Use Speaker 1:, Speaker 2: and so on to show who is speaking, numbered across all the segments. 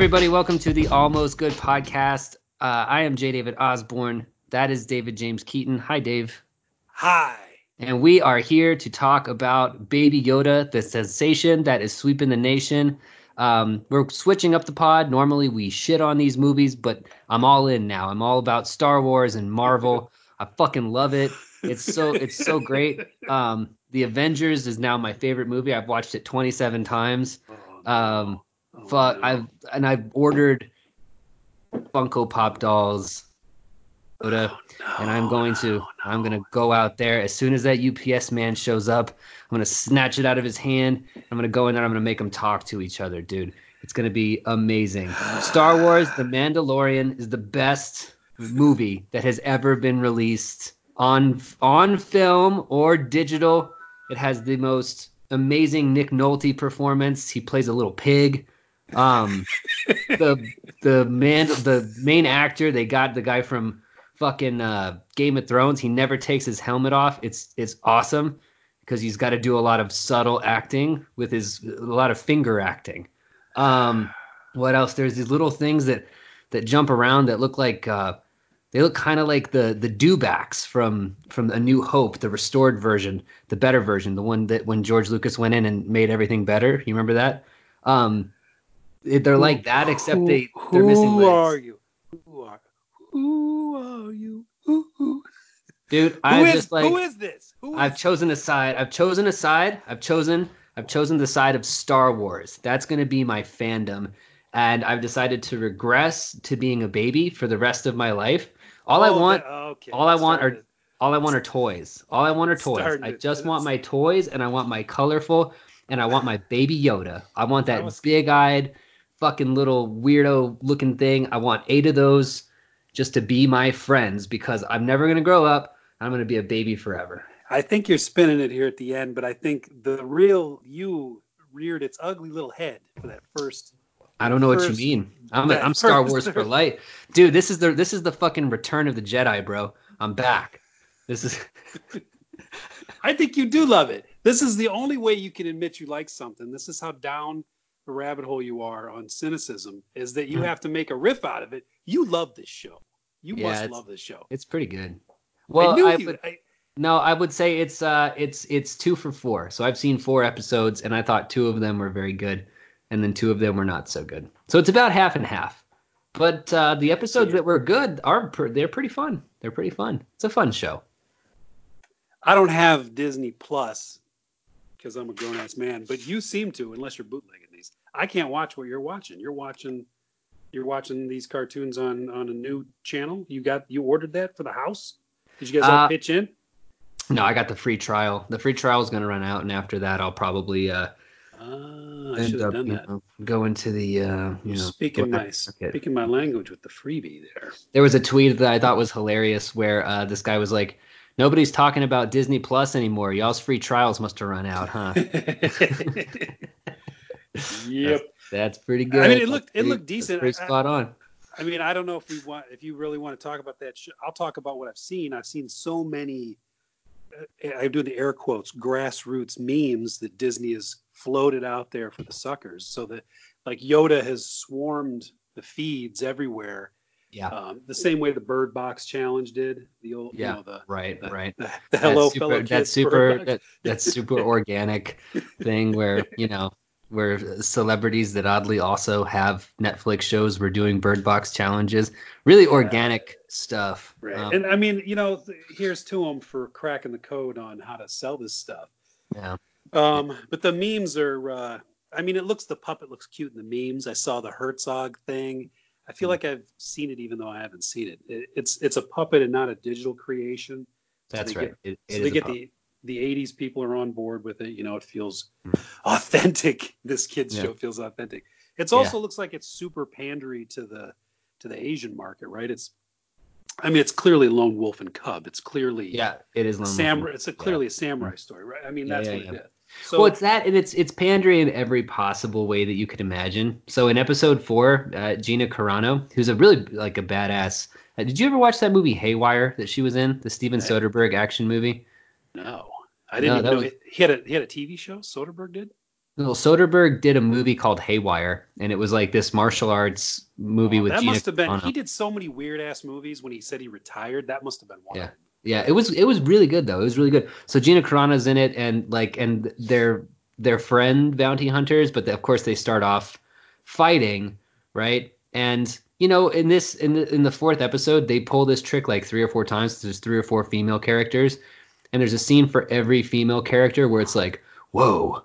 Speaker 1: Everybody, welcome to the Almost Good podcast. Uh, I am J. David Osborne. That is David James Keaton. Hi, Dave.
Speaker 2: Hi.
Speaker 1: And we are here to talk about Baby Yoda, the sensation that is sweeping the nation. Um, we're switching up the pod. Normally, we shit on these movies, but I'm all in now. I'm all about Star Wars and Marvel. I fucking love it. It's so it's so great. Um, the Avengers is now my favorite movie. I've watched it 27 times. Um,
Speaker 2: Oh,
Speaker 1: fuck,
Speaker 2: no.
Speaker 1: I've and I've ordered Funko Pop dolls. Yoda, and I'm going to I'm gonna go out there as soon as that UPS man shows up. I'm gonna snatch it out of his hand. I'm gonna go in there. I'm gonna make them talk to each other, dude. It's gonna be amazing. Star Wars: The Mandalorian is the best movie that has ever been released on on film or digital. It has the most amazing Nick Nolte performance. He plays a little pig. Um, the the man the main actor they got the guy from fucking uh, Game of Thrones. He never takes his helmet off. It's it's awesome because he's got to do a lot of subtle acting with his a lot of finger acting. Um, what else? There's these little things that that jump around that look like uh, they look kind of like the the dewbacks from from A New Hope, the restored version, the better version, the one that when George Lucas went in and made everything better. You remember that? Um, they're like that, except
Speaker 2: Who-
Speaker 1: they they're missing
Speaker 2: Who are you? Who are? Who are you? Who, who,
Speaker 1: Dude,
Speaker 2: who
Speaker 1: I
Speaker 2: is,
Speaker 1: just like
Speaker 2: who is this? Who
Speaker 1: I've
Speaker 2: is-
Speaker 1: chosen a side. I've chosen a side. I've chosen I've chosen the side of Star Wars. That's going to be my fandom and I've decided to regress to being a baby for the rest of my life. All I
Speaker 2: Oh,
Speaker 1: want
Speaker 2: that- okay.
Speaker 1: all I want are all I want are toys. All I want are toys.
Speaker 2: Started
Speaker 1: I just want my toys and I want my colorful and I want my baby Yoda. I want that big-eyed fucking little weirdo looking thing. I want 8 of those just to be my friends because I'm never going to grow up. I'm going to be a baby forever.
Speaker 2: I think you're spinning it here at the end, but I think the real you reared its ugly little head for that first.
Speaker 1: I don't know what you mean. I'm a, I'm Star Wars for life, dude. This is the this is the fucking Return of the Jedi, bro. I'm back. This is
Speaker 2: I think you do love it. This is the only way you can admit you like something. This is how down rabbit hole you are on cynicism is that you
Speaker 1: Mhm.
Speaker 2: have to make a riff out of it. You love this show. You
Speaker 1: Yeah,
Speaker 2: must love this show.
Speaker 1: it's pretty good. Well,
Speaker 2: I
Speaker 1: I would
Speaker 2: I,
Speaker 1: no, I would say it's uh it's it's two for four. So I've seen four episodes, and I thought two of them were very good, and then two of them were not so good. So it's about half and half. But uh, the episodes that were good are pr- they're pretty fun. They're pretty fun. It's a fun show.
Speaker 2: I don't have Disney Plus because I'm a grown ass man, but you seem to, unless you're bootlegging. I can't watch what you're watching. You're watching. You're watching these cartoons on on a new channel. You got you ordered that for the house. Did you guys all
Speaker 1: Uh,
Speaker 2: pitch in?
Speaker 1: No, I got the free trial. The free trial is going to run out, and after that, I'll probably uh,
Speaker 2: I
Speaker 1: end
Speaker 2: should have
Speaker 1: up
Speaker 2: done
Speaker 1: you
Speaker 2: that.
Speaker 1: know, go into the uh, you know
Speaker 2: speaking my speaking my language with the freebie there.
Speaker 1: There was a tweet that I thought was hilarious where uh, this guy was like, "Nobody's talking about Disney Plus anymore. Y'all's free trials must have run out, huh?"
Speaker 2: yep.
Speaker 1: That's pretty good.
Speaker 2: I mean, it
Speaker 1: That's
Speaker 2: looked- it looked decent.
Speaker 1: Pretty spot on.
Speaker 2: I mean, I don't know if we want if you really want to talk about that. I'll talk about what I've seen. I've seen so many. Uh, I do the air quotes grassroots memes that Disney has floated out there for the suckers, so that like Yoda has swarmed the feeds everywhere.
Speaker 1: Yeah.
Speaker 2: Um, the same way the Bird Box challenge did. The old,
Speaker 1: Yeah.
Speaker 2: you know, the
Speaker 1: Right.
Speaker 2: the,
Speaker 1: Right.
Speaker 2: the, the hello
Speaker 1: super,
Speaker 2: fellow
Speaker 1: that
Speaker 2: kids
Speaker 1: super
Speaker 2: Bird Box.
Speaker 1: that, that super organic thing where you know where celebrities that oddly also have Netflix shows were doing Bird Box challenges. Really organic stuff.
Speaker 2: Right.
Speaker 1: Um,
Speaker 2: and I mean, you know, here's to them for cracking the code on how to sell this stuff.
Speaker 1: yeah.
Speaker 2: Um, but the memes are, uh, I mean, it looks, the puppet looks cute in the memes. I saw the Herzog thing. I feel
Speaker 1: Mhm.
Speaker 2: like I've seen it, even though I haven't seen it. it it's, it's a puppet and not a digital creation. So
Speaker 1: That's right.
Speaker 2: Get,
Speaker 1: It,
Speaker 2: so they get
Speaker 1: pop-
Speaker 2: the, the 80s people are on board with it. You know, it feels
Speaker 1: Mhm.
Speaker 2: authentic. This kid's
Speaker 1: Yeah.
Speaker 2: show feels authentic. It's
Speaker 1: Yeah.
Speaker 2: also looks like it's super pandery to the, to the Asian market, right? It's, I mean, it's clearly Lone Wolf and Cub. It's clearly
Speaker 1: yeah, it is Lone
Speaker 2: samurai. It's a clearly a samurai story, right? I mean, that's
Speaker 1: yeah,
Speaker 2: what
Speaker 1: yeah.
Speaker 2: it is. So
Speaker 1: well, it's that, and it's it's pandering in every possible way that you could imagine. So in episode four, uh, Gina Carano, who's a really like a badass. Uh, did you ever watch that movie Haywire that she was in, the Steven Soderbergh action movie?
Speaker 2: No, I didn't
Speaker 1: No,
Speaker 2: even know
Speaker 1: was-
Speaker 2: he, he had a he had a TV show. Soderbergh did.
Speaker 1: Well, Soderbergh did a movie called Haywire, and it was like this martial arts movie
Speaker 2: Oh,
Speaker 1: with
Speaker 2: that
Speaker 1: Gina
Speaker 2: must have been.
Speaker 1: Carano.
Speaker 2: He did so many weird ass movies when he said he retired. That must have been one.
Speaker 1: Yeah. Yeah, it was it was really good though. It was really good. So Gina Carano's in it, and like, and they're they're friend bounty hunters, but of course they start off fighting, right? And you know, in this in the in the fourth episode, they pull this trick like three or four times. There's three or four female characters, and there's a scene for every female character where it's like, whoa,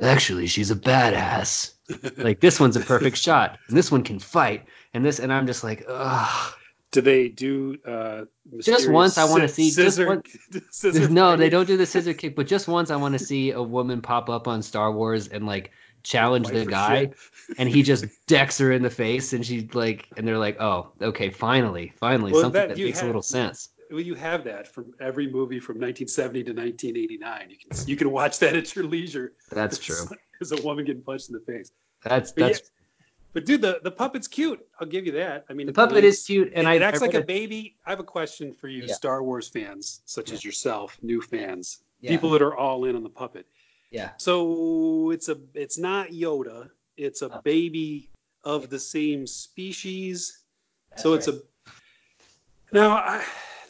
Speaker 1: actually she's a badass. like this one's a perfect shot, and this one can fight, and this, and I'm just like, ugh.
Speaker 2: Do they do uh,
Speaker 1: Just once, I wanna
Speaker 2: mysterious
Speaker 1: see- just
Speaker 2: scissor.
Speaker 1: one-
Speaker 2: scissor
Speaker 1: no, they don't do the scissor kick, but just once I want to see a woman pop up on Star Wars and like challenge
Speaker 2: Fight
Speaker 1: the guy, and he just decks her in the face, and she like, and they're like, oh, okay, finally, finally,
Speaker 2: Well,
Speaker 1: something
Speaker 2: that
Speaker 1: that, makes a little sense.
Speaker 2: Well, you have that from every movie from 1970 to 1989. You can you can watch that at your leisure.
Speaker 1: That's true.
Speaker 2: As a woman getting punched in the face.
Speaker 1: That's
Speaker 2: But
Speaker 1: that's
Speaker 2: But dude, the, the puppet's cute. I'll give you that. I mean,
Speaker 1: the puppet is cute, and
Speaker 2: it,
Speaker 1: I
Speaker 2: it acts
Speaker 1: I
Speaker 2: like a baby. I have a question for you,
Speaker 1: Yeah.
Speaker 2: Star Wars fans, such as yourself, new fans,
Speaker 1: Yeah.
Speaker 2: people that are all in on the puppet.
Speaker 1: yeah,
Speaker 2: So it's a it's not Yoda. It's a
Speaker 1: Oh.
Speaker 2: baby of the same species. so it's a now I,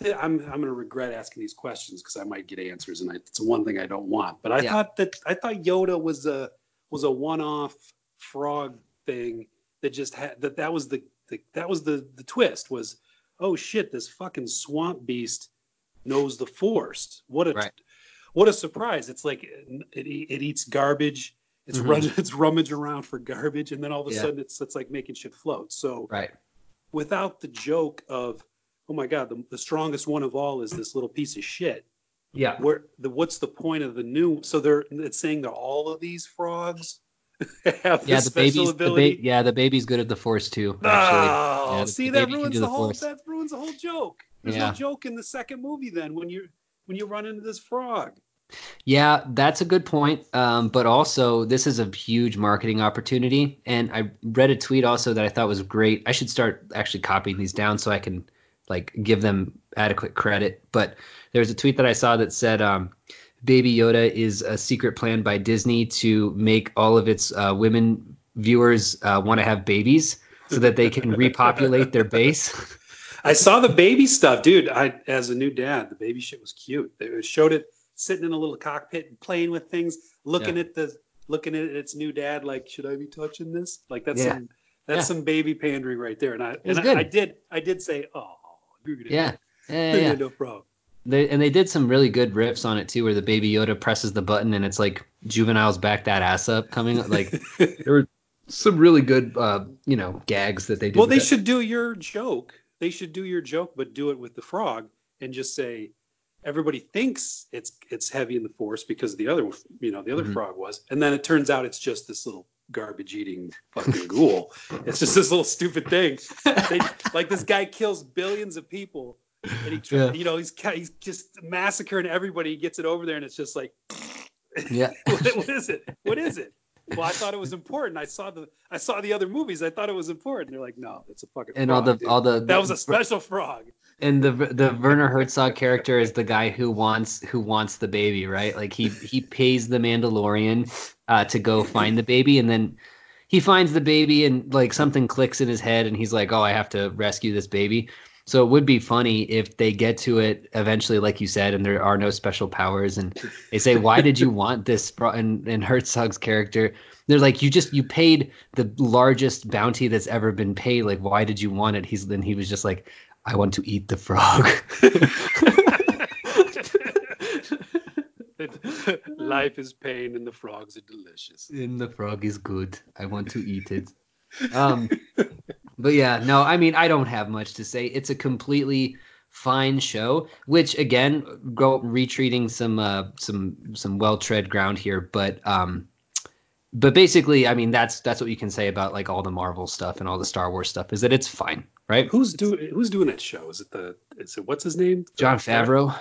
Speaker 2: I'm I'm gonna regret asking these questions because I might get answers, and I, it's one thing I don't want. But I
Speaker 1: Yeah.
Speaker 2: thought that I thought Yoda was a was a one-off frog thing that just had that that was the, the that was the the twist was oh shit this fucking swamp beast knows the force what a
Speaker 1: Right.
Speaker 2: what a surprise it's like it, it, it eats garbage it's
Speaker 1: Mhm.
Speaker 2: run, it's rummage around for garbage and then all of a
Speaker 1: Yeah.
Speaker 2: sudden it's it's like making shit float so
Speaker 1: right.
Speaker 2: without the joke of oh my god the, the strongest one of all is this little piece of shit
Speaker 1: Yeah,
Speaker 2: where the what's the point of the new so they're it's saying that all of these frogs have
Speaker 1: yeah.
Speaker 2: this
Speaker 1: The
Speaker 2: special
Speaker 1: baby's the ba- yeah the baby's good at the Force too. Actually,
Speaker 2: Oh,
Speaker 1: Yeah, the-
Speaker 2: see that ruins the,
Speaker 1: the
Speaker 2: whole
Speaker 1: Force.
Speaker 2: that ruins the whole joke. There's
Speaker 1: Yeah.
Speaker 2: no joke in the second movie then when you when you run into this frog.
Speaker 1: Yeah, that's a good point. Um, but also, this is a huge marketing opportunity. And I read a tweet also that I thought was great. I should start actually copying these down so I can like give them adequate credit. But there was a tweet that I saw that said, um, "Baby Yoda is a secret plan by Disney to make all of its uh, women viewers uh, want to have babies." So that they can repopulate their base.
Speaker 2: I saw the baby stuff, dude. I as a new dad, the baby shit was cute. They showed it sitting in a little cockpit and playing with things, looking
Speaker 1: Yeah.
Speaker 2: at the looking at its new dad like, should I be touching this? Like that's
Speaker 1: Yeah.
Speaker 2: some that's
Speaker 1: Yeah.
Speaker 2: some baby pandering right there. And I and I. I did I did say, oh, it.
Speaker 1: Yeah, yeah, yeah.
Speaker 2: no frog.
Speaker 1: They, and they did some really good riffs on it too, where the baby Yoda presses the button and it's like Juvenile's back that ass up coming. Like there were some really good, uh, you know, gags that they did.
Speaker 2: Well, they
Speaker 1: that.
Speaker 2: should do your joke. They should do your joke, but do it with the frog and just say everybody thinks it's it's heavy in the force because the other you know the other
Speaker 1: Mhm.
Speaker 2: frog was, and then it turns out it's just this little garbage eating fucking ghoul. It's just this little stupid thing. They, like this guy kills billions of people, and he
Speaker 1: Yeah.
Speaker 2: you know he's he's just massacring everybody. He gets it over there, and it's just like
Speaker 1: Yeah,
Speaker 2: what, what is it? What is it? Well, I thought it was important. I saw the I saw the other movies. I thought it was important. They're like, no, it's a fucking.
Speaker 1: and
Speaker 2: frog,
Speaker 1: all the
Speaker 2: dude.
Speaker 1: all the
Speaker 2: that was a special frog.
Speaker 1: and the the Werner Herzog character is the guy who wants who wants the baby, right? Like he he pays the Mandalorian uh, to go find the baby, and then he finds the baby, and like something clicks in his head, and he's like, "Oh, I have to rescue this baby." So it would be funny if they get to it eventually, like you said, and there are no special powers, and they say, "Why did you want this?" fro-" And, and Herzog's character, they're like, "You just you paid the largest bounty that's ever been paid. Like, why did you want it?" He's then he was just like, "I want to eat the frog."
Speaker 2: Life is pain, and the frogs are delicious.
Speaker 1: and the frog is good. I want to eat it. Um, but yeah, no, I mean, I don't have much to say. It's a completely fine show, which again, go retreating some uh, some some well tread ground here, but um, but basically, I mean, that's that's what you can say about like all the Marvel stuff and all the Star Wars stuff is that it's fine, right?
Speaker 2: Who's doing Who's doing that show? Is it the? Is it what's his name?
Speaker 1: Jon Favreau.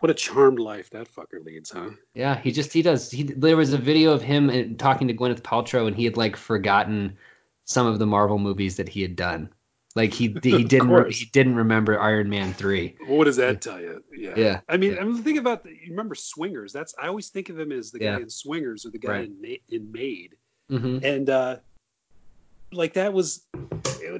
Speaker 2: What a charmed life that fucker leads, huh?
Speaker 1: Yeah, he just he does. He there was a video of him uh, talking to Gwyneth Paltrow, and he had like forgotten some of the Marvel movies that he had done. Like he he didn't re- he didn't remember Iron Man three.
Speaker 2: What does that tell you? Yeah.
Speaker 1: Yeah.
Speaker 2: I mean,
Speaker 1: Yeah.
Speaker 2: I'm thinking about the, you remember Swingers. That's I always think of him as the guy
Speaker 1: Yeah.
Speaker 2: in Swingers or the guy
Speaker 1: Right.
Speaker 2: in Ma- in Made.
Speaker 1: hmm
Speaker 2: and uh like that was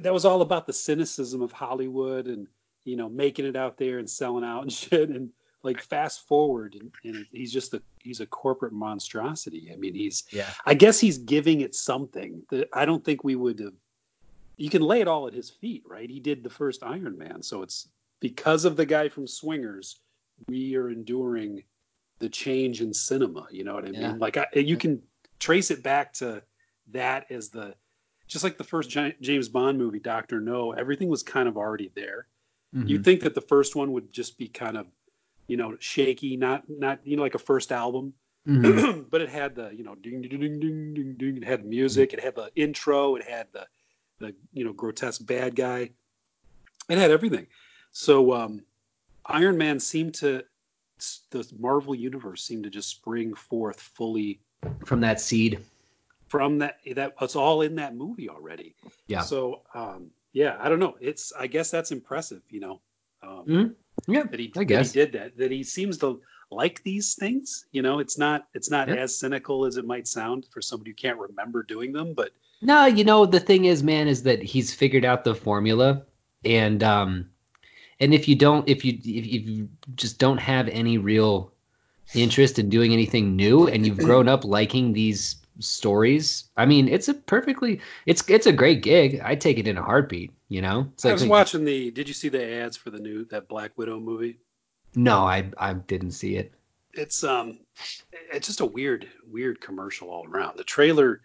Speaker 2: that was all about the cynicism of hollywood and you know making it out there and selling out and shit and like fast forward and, and he's just a he's a corporate monstrosity i mean he's
Speaker 1: Yeah.
Speaker 2: i guess he's giving it something that i don't think we would have you can lay it all at his feet right he did the first iron man so it's because of the guy from swingers we are enduring the change in cinema you know what i
Speaker 1: Yeah.
Speaker 2: mean like I, you can trace it back to that as the just like the first James Bond movie, Doctor No. Everything was kind of already there.
Speaker 1: Mm-hmm.
Speaker 2: You'd think that the first one would just be kind of, you know, shaky, not not you know like a first album,
Speaker 1: Mhm.
Speaker 2: but it had the you know ding ding ding ding ding ding. It had music. It had the intro. It had the the you know grotesque bad guy. It had everything. So um, Iron Man seemed to the Marvel universe seemed to just spring forth fully
Speaker 1: From that seed.
Speaker 2: from that that it's all in that movie already
Speaker 1: Yeah.
Speaker 2: so um yeah i don't know it's i guess that's impressive you know um
Speaker 1: Mhm. Yeah.
Speaker 2: that he
Speaker 1: I
Speaker 2: that he did that that he seems to like these things you know it's not it's not
Speaker 1: Yeah.
Speaker 2: as cynical as it might sound for somebody who can't remember doing them but
Speaker 1: No, you know the thing is, man, is that he's figured out the formula, and um, and if you don't, if you if you just don't have any real interest in doing anything new, and you've grown up liking these stories, I mean, it's a perfectly, it's it's a great gig. I take it in a heartbeat. You know, it's
Speaker 2: i
Speaker 1: like
Speaker 2: was watching the did you see the ads for the new that black widow movie
Speaker 1: No, I I didn't see it.
Speaker 2: it's um it's just a weird weird commercial all around the trailer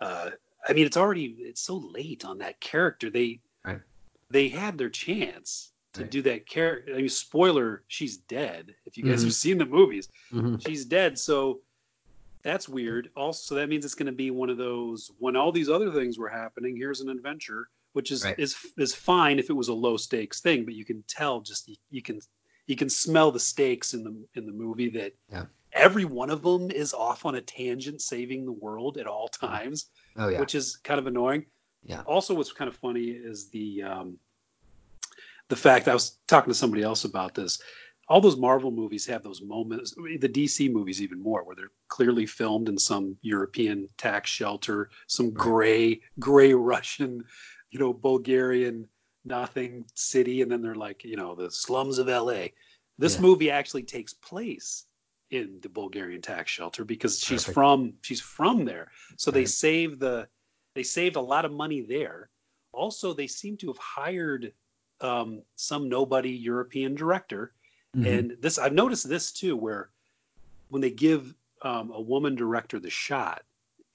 Speaker 2: uh i mean it's already it's so late on that character they
Speaker 1: Right.
Speaker 2: they had their chance to
Speaker 1: Right.
Speaker 2: do that character i mean spoiler she's dead if you guys
Speaker 1: Mhm.
Speaker 2: have seen the movies
Speaker 1: hmm
Speaker 2: she's dead so that's weird also that means it's going to be one of those when all these other things were happening here's an adventure which is
Speaker 1: Right.
Speaker 2: is is fine if it was a low stakes thing but you can tell just you, you can you can smell the stakes in the in the movie that
Speaker 1: Yeah.
Speaker 2: every one of them is off on a tangent saving the world at all times
Speaker 1: Oh yeah.
Speaker 2: which is kind of annoying
Speaker 1: Yeah.
Speaker 2: also what's kind of funny is the um the fact i was talking to somebody else about this all those marvel movies have those moments the dc movies even more where they're clearly filmed in some european tax shelter some gray gray russian you know bulgarian nothing city and then they're like you know the slums of la this
Speaker 1: Yeah.
Speaker 2: movie actually takes place in the bulgarian tax shelter because she's
Speaker 1: Perfect.
Speaker 2: from she's from there so they
Speaker 1: Right.
Speaker 2: save the they saved a lot of money there also they seem to have hired um, some nobody european director
Speaker 1: Mhm.
Speaker 2: and this i've noticed this too where when they give um, a woman director the shot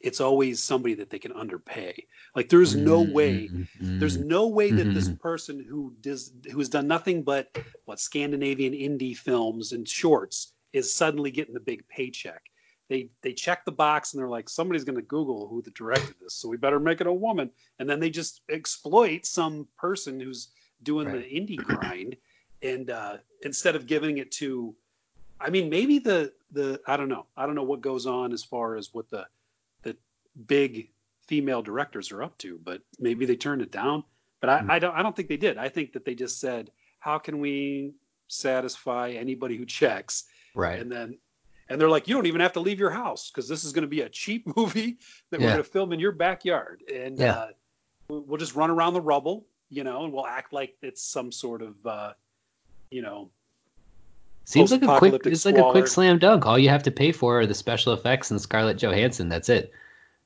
Speaker 2: it's always somebody that they can underpay like there's no way
Speaker 1: Mhm.
Speaker 2: there's no way that this
Speaker 1: Mhm.
Speaker 2: person who does who has done nothing but what Scandinavian indie films and shorts is suddenly getting the big paycheck. They they check the box and they're like, somebody's going to Google who the directed this, so we better make it a woman. And then they just exploit some person who's doing
Speaker 1: Right.
Speaker 2: the indie grind, and uh, instead of giving it to, I mean, maybe the the I don't know, I don't know what goes on as far as what the the big female directors are up to, but maybe they turned it down. But I,
Speaker 1: Hmm.
Speaker 2: I don't I don't think they did. I think that they just said, how can we satisfy anybody who checks?
Speaker 1: Right.
Speaker 2: And then and they're like, you don't even have to leave your house because this is going to be a cheap movie that we're going to film in your backyard, and
Speaker 1: Yeah.
Speaker 2: uh, we'll we'll just run around the rubble, you know, and we'll act like it's some sort of, uh, you know,
Speaker 1: Seems like a quick it's like a quick slam dunk. All you have to pay for are the special effects and Scarlett Johansson. That's it.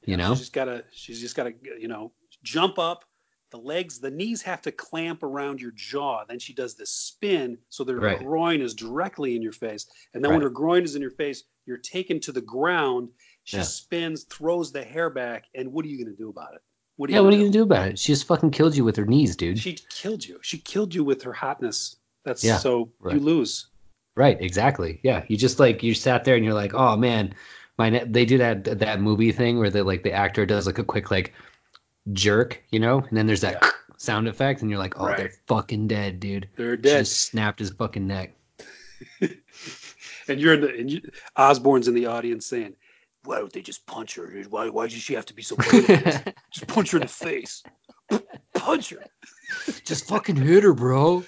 Speaker 1: You know.
Speaker 2: she's just gotta she's just gotta you know jump up the legs the knees have to clamp around your jaw then she does this spin so their
Speaker 1: Right.
Speaker 2: groin is directly in your face and then when
Speaker 1: Right.
Speaker 2: her groin is in your face you're taken to the ground she
Speaker 1: Yeah.
Speaker 2: spins throws the hair back and what are you gonna do about it what are you
Speaker 1: Yeah. What are you gonna do about it? She just fucking killed you with her knees, dude.
Speaker 2: she killed you she killed you with her hotness that's
Speaker 1: Yeah,
Speaker 2: so
Speaker 1: right.
Speaker 2: you lose
Speaker 1: Right, exactly. Yeah, you just like you sat there and you're like, oh man, my ne-. they do that that movie thing where the like the actor does like a quick like jerk, you know, and then there's that
Speaker 2: Yeah.
Speaker 1: sound effect, and you're like, oh, they're fucking dead, dude.
Speaker 2: they're dead
Speaker 1: just snapped his fucking neck.
Speaker 2: and you're in the and you, Osborne's in the audience saying, "Why don't they just punch her? Why why does she have to be so just punch her in the face. Punch her."
Speaker 1: Just fucking hit her, bro.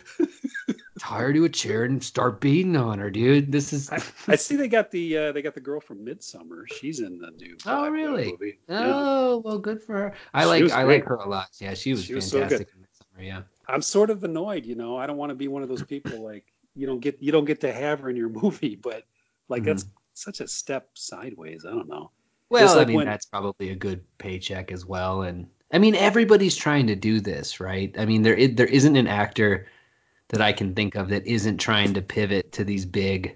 Speaker 1: Tie her to a chair and start beating on her, dude. This is.
Speaker 2: I, I see they got the uh, they got the girl from Midsommar. She's in the new.
Speaker 1: Oh,
Speaker 2: Black
Speaker 1: really?
Speaker 2: Movie. Yeah.
Speaker 1: Oh well, good for her. I
Speaker 2: She
Speaker 1: like I like her a lot. Yeah, she was
Speaker 2: She was so
Speaker 1: fantastic in Midsommar. Yeah.
Speaker 2: I'm sort of annoyed, you know. I don't want to be one of those people like you don't get you don't get to have her in your movie, but like that's such a step sideways. I don't know.
Speaker 1: Well,
Speaker 2: like
Speaker 1: I mean
Speaker 2: when-
Speaker 1: that's probably a good paycheck as well, and I mean everybody's trying to do this, right? I mean there is, there isn't an actor that I can think of that isn't trying to pivot to these big,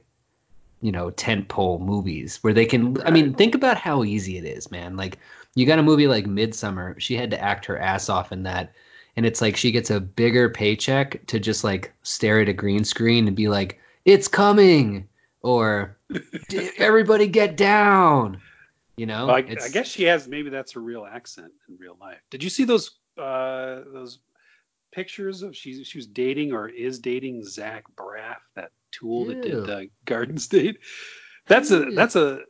Speaker 1: you know, tentpole movies where they can. I mean, think about how easy it is, man. Like you got a movie like Midsommar, she had to act her ass off in that, and it's like she gets a bigger paycheck to just like stare at a green screen and be like, "It's coming," or "Everybody get down." You know,
Speaker 2: Well, I, I guess she has maybe that's her real accent in real life. Did you see those uh, those pictures of she she was dating or is dating Zach Braff, that tool that did
Speaker 1: Ew.
Speaker 2: uh, Garden State? That's a that's a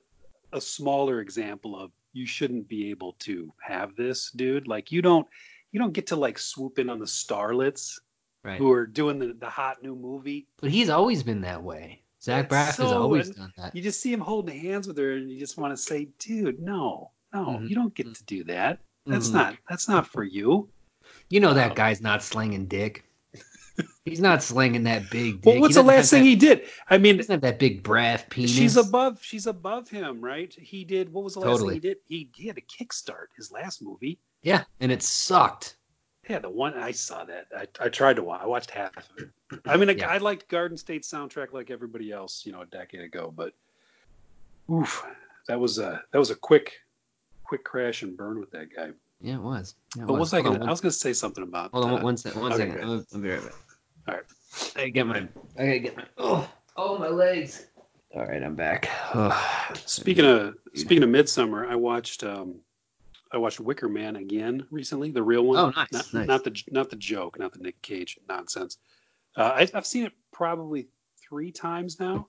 Speaker 2: a smaller example of you shouldn't be able to have this, dude. Like you don't you don't get to like swoop in on the starlets
Speaker 1: right.
Speaker 2: who are doing the, the hot new movie.
Speaker 1: But he's always been that way. Zach Braff has always done that.
Speaker 2: You just see him holding hands with her, and you just want to say, "Dude, no, no,
Speaker 1: Mhm.
Speaker 2: you don't get to do that. That's
Speaker 1: Mhm.
Speaker 2: not that's not for you."
Speaker 1: You know that
Speaker 2: Um,
Speaker 1: guy's not slinging dick. He's not slinging that big dick.
Speaker 2: Well, what's the last thing
Speaker 1: that-
Speaker 2: he did? I mean,
Speaker 1: doesn't have that big braff penis.
Speaker 2: she's above she's above him, right? He did what was the last
Speaker 1: Totally.
Speaker 2: thing he did? He he had a kickstart his last movie.
Speaker 1: Yeah, and it sucked.
Speaker 2: Yeah, the one I saw that. I, I tried to watch. I watched half of it. I mean, I,
Speaker 1: Yeah.
Speaker 2: I liked Garden State soundtrack like everybody else, you know, a decade ago. But oof, that was a that was a quick, quick crash and burn with that guy.
Speaker 1: Yeah, it was. Yeah, it
Speaker 2: But was I gonna?
Speaker 1: one-
Speaker 2: I was gonna say something about.
Speaker 1: Hold on,
Speaker 2: uh,
Speaker 1: one- one
Speaker 2: okay,
Speaker 1: second. I'll, I'll be right back.
Speaker 2: All right.
Speaker 1: I get my. I gotta get my. Oh, oh, my legs. All right, I'm back. Oh.
Speaker 2: Speaking of speaking of Midsommar, I watched um, I watched Wicker Man again recently, the real one.
Speaker 1: Oh, nice,
Speaker 2: Not,
Speaker 1: nice.
Speaker 2: not the not the joke, not the Nick Cage nonsense. Uh, I, I've seen it probably three times now,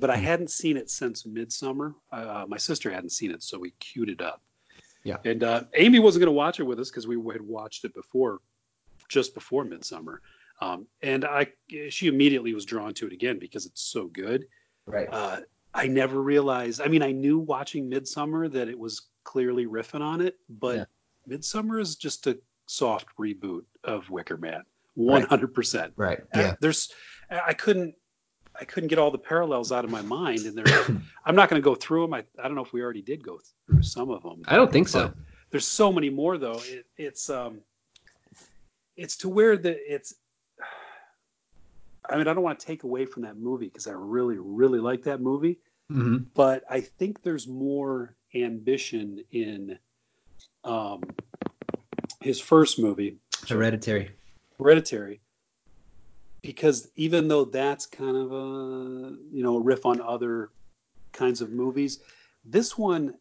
Speaker 2: but
Speaker 1: Hmm.
Speaker 2: I hadn't seen it since Midsommar. Uh, my sister hadn't seen it, so we queued it up.
Speaker 1: Yeah.
Speaker 2: And uh, Amy wasn't going to watch it with us because we had watched it before, just before Midsommar. Um, and I, she immediately was drawn to it again because it's so good
Speaker 1: right.
Speaker 2: uh, I never realized. I mean, I knew watching Midsommar that it was clearly riffing on it, but
Speaker 1: Yeah.
Speaker 2: Midsommar is just a soft reboot of Wicker Man, one hundred percent.
Speaker 1: Right. Yeah.
Speaker 2: There's, I couldn't, I couldn't get all the parallels out of my mind, and there. I'm not going to go through them. I, I don't know if we already did go through some of them.
Speaker 1: I don't think so.
Speaker 2: There's so many more though. It, it's um, it's to where the it's. I mean, I don't want to take away from that movie because I really, really like that movie
Speaker 1: hmm
Speaker 2: but I think there's more ambition in um, his first movie,
Speaker 1: Hereditary.
Speaker 2: Hereditary, because even though that's kind of a you know a riff on other kinds of movies, this one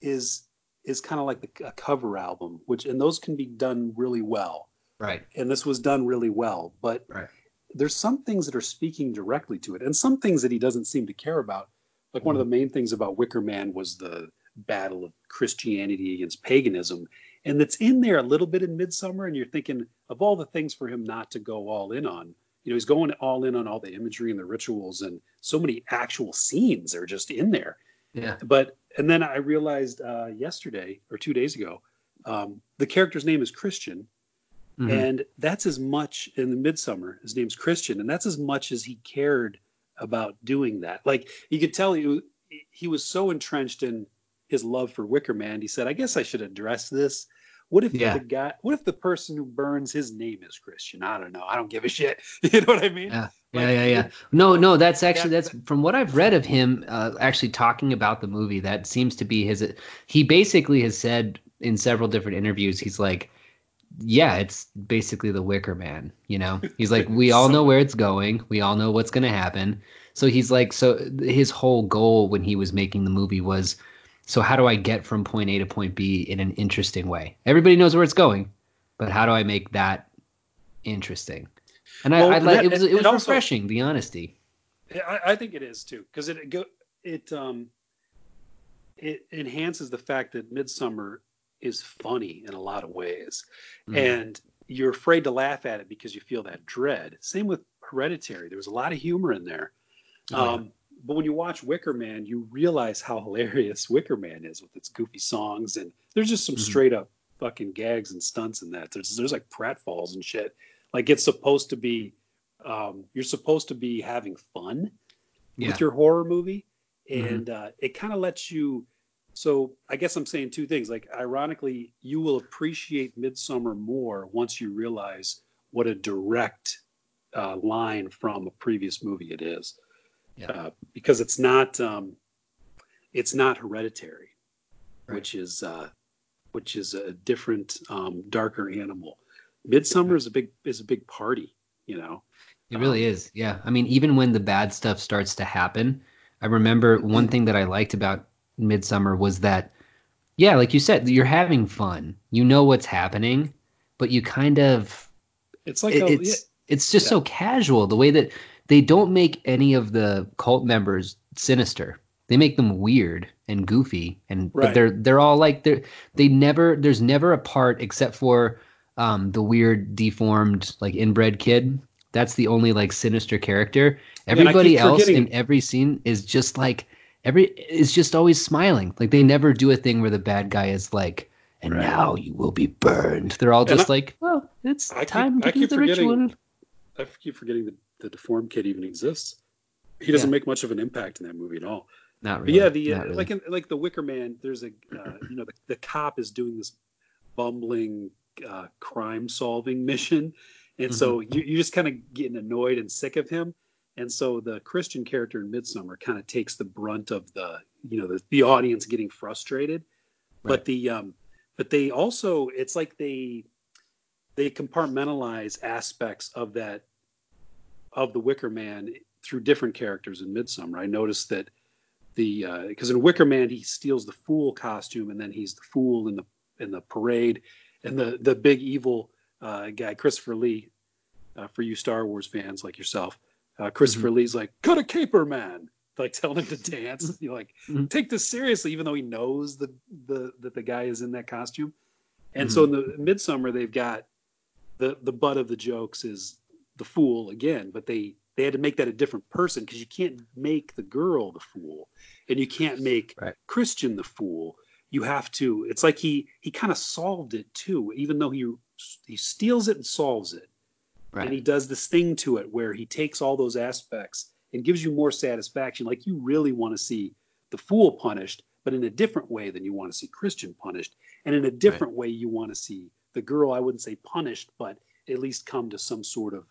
Speaker 2: is is kind of like the, a cover album, which and those can be done really well,
Speaker 1: Right.
Speaker 2: and this was done really well, but
Speaker 1: Right.
Speaker 2: there's some things that are speaking directly to it and some things that he doesn't seem to care about like one of the main things about wicker man was the battle of christianity against paganism and that's in there a little bit in midsommar and you're thinking of all the things for him not to go all in on you know he's going all in on all the imagery and the rituals and so many actual scenes are just in there
Speaker 1: Yeah.
Speaker 2: but and then i realized uh, yesterday or two days ago um, the character's name is christian
Speaker 1: Mhm.
Speaker 2: and that's as much in the midsommar his name's christian and that's as much as he cared about doing that like you could tell he, he was so entrenched in his love for wicker man he said i guess i should address this what if
Speaker 1: Yeah.
Speaker 2: the guy what if the person who burns his name is christian i don't know i don't give a shit you know what i mean
Speaker 1: Yeah.
Speaker 2: Like,
Speaker 1: yeah, yeah, yeah. No, no, that's actually that's from what I've read of him. Uh, actually, talking about the movie, that seems to be his. He basically has said in several different interviews, he's like, "Yeah, it's basically the Wicker Man." You know, he's like, "We all know where it's going. We all know what's going to happen." So he's like, so his whole goal when he was making the movie was, so how do I get from point A to point B in an interesting way? Everybody knows where it's going, but how do I make that interesting? And I,
Speaker 2: Well,
Speaker 1: I like it was it
Speaker 2: and
Speaker 1: was
Speaker 2: also-
Speaker 1: refreshing the honesty.
Speaker 2: I, I think it is too because it go it um it enhances the fact that Midsommar is funny in a lot of ways,
Speaker 1: Mhm.
Speaker 2: and you're afraid to laugh at it because you feel that dread. Same with Hereditary. There was a lot of humor in there.
Speaker 1: Oh, yeah.
Speaker 2: um, but when you watch Wicker Man, you realize how hilarious Wicker Man is with its goofy songs, and there's just some
Speaker 1: Mhm.
Speaker 2: straight up fucking gags and stunts in that. There's there's like pratfalls and shit. Like it's supposed to be, um, you're supposed to be having fun
Speaker 1: Yeah.
Speaker 2: with your horror movie,
Speaker 1: Mhm.
Speaker 2: and uh, it kind of lets you. So I guess I'm saying two things. Like ironically, you will appreciate Midsommar more once you realize what a direct uh, line from a previous movie it is,
Speaker 1: Yeah.
Speaker 2: uh, because it's not um, it's not Hereditary,
Speaker 1: Right.
Speaker 2: which is uh, which is a different um, darker animal. Midsommar is a big is a big party, you know.
Speaker 1: It really
Speaker 2: Um,
Speaker 1: is. Yeah. I mean, even when the bad stuff starts to happen, I remember one thing that I liked about Midsommar was that, yeah, like you said, you're having fun. You know what's happening, but you kind of
Speaker 2: It's like
Speaker 1: it-
Speaker 2: a,
Speaker 1: it's it's just
Speaker 2: yeah.
Speaker 1: so casual the way that they don't make any of the cult members sinister. They make them weird and goofy, and but they're they're all like they're they never there's never a part except for um, the weird deformed like inbred kid. That's the only like sinister character.
Speaker 2: and I keep
Speaker 1: Everybody else
Speaker 2: forgetting-
Speaker 1: in every scene is just like every is just always smiling. Like they never do a thing where the bad guy is like, and
Speaker 2: Right.
Speaker 1: now you will be burned. They're all
Speaker 2: And
Speaker 1: just
Speaker 2: I-
Speaker 1: like, well, it's
Speaker 2: I keep-
Speaker 1: time to
Speaker 2: I
Speaker 1: do
Speaker 2: keep
Speaker 1: the
Speaker 2: forgetting-
Speaker 1: ritual.
Speaker 2: I keep forgetting that the deformed kid even exists. He doesn't
Speaker 1: Yeah.
Speaker 2: make much of an impact in that movie at all.
Speaker 1: Not
Speaker 2: But
Speaker 1: really.
Speaker 2: yeah, the uh,
Speaker 1: really.
Speaker 2: like in, like the Wicker Man. There's a uh, you know the, the cop is doing this bumbling uh, crime solving mission, and so
Speaker 1: Mm-hmm.
Speaker 2: you, you're just kind of getting annoyed and sick of him. And so the Christian character in Midsommar kind of takes the brunt of the you know the, the audience getting frustrated.
Speaker 1: Right.
Speaker 2: But the um, but they also it's like they they compartmentalize aspects of that of the Wicker Man through different characters in Midsommar. I noticed that the because in Wicker Man he steals the fool costume and then he's the fool in the in the parade and the the big evil uh, guy Christopher Lee uh, for you Star Wars fans like yourself uh, Christopher Lee's like cut a caper man. Like telling him to dance. You like
Speaker 1: Mhm.
Speaker 2: take this seriously even though he knows the the that the guy is in that costume. And so in the Midsommar they've got the the butt of the jokes is the fool again but they they had to make that a different person because you can't make the girl the fool and you can't make
Speaker 1: Right.
Speaker 2: christian the fool. You have to it's like he he kind of solved it too even though he he steals it and solves it and he does this thing to it where he takes all those aspects and gives you more satisfaction. Like you really want to see the fool punished but in a different way than you want to see christian punished. And in a different way you want to see the girl i wouldn't say punished but at least come to some sort of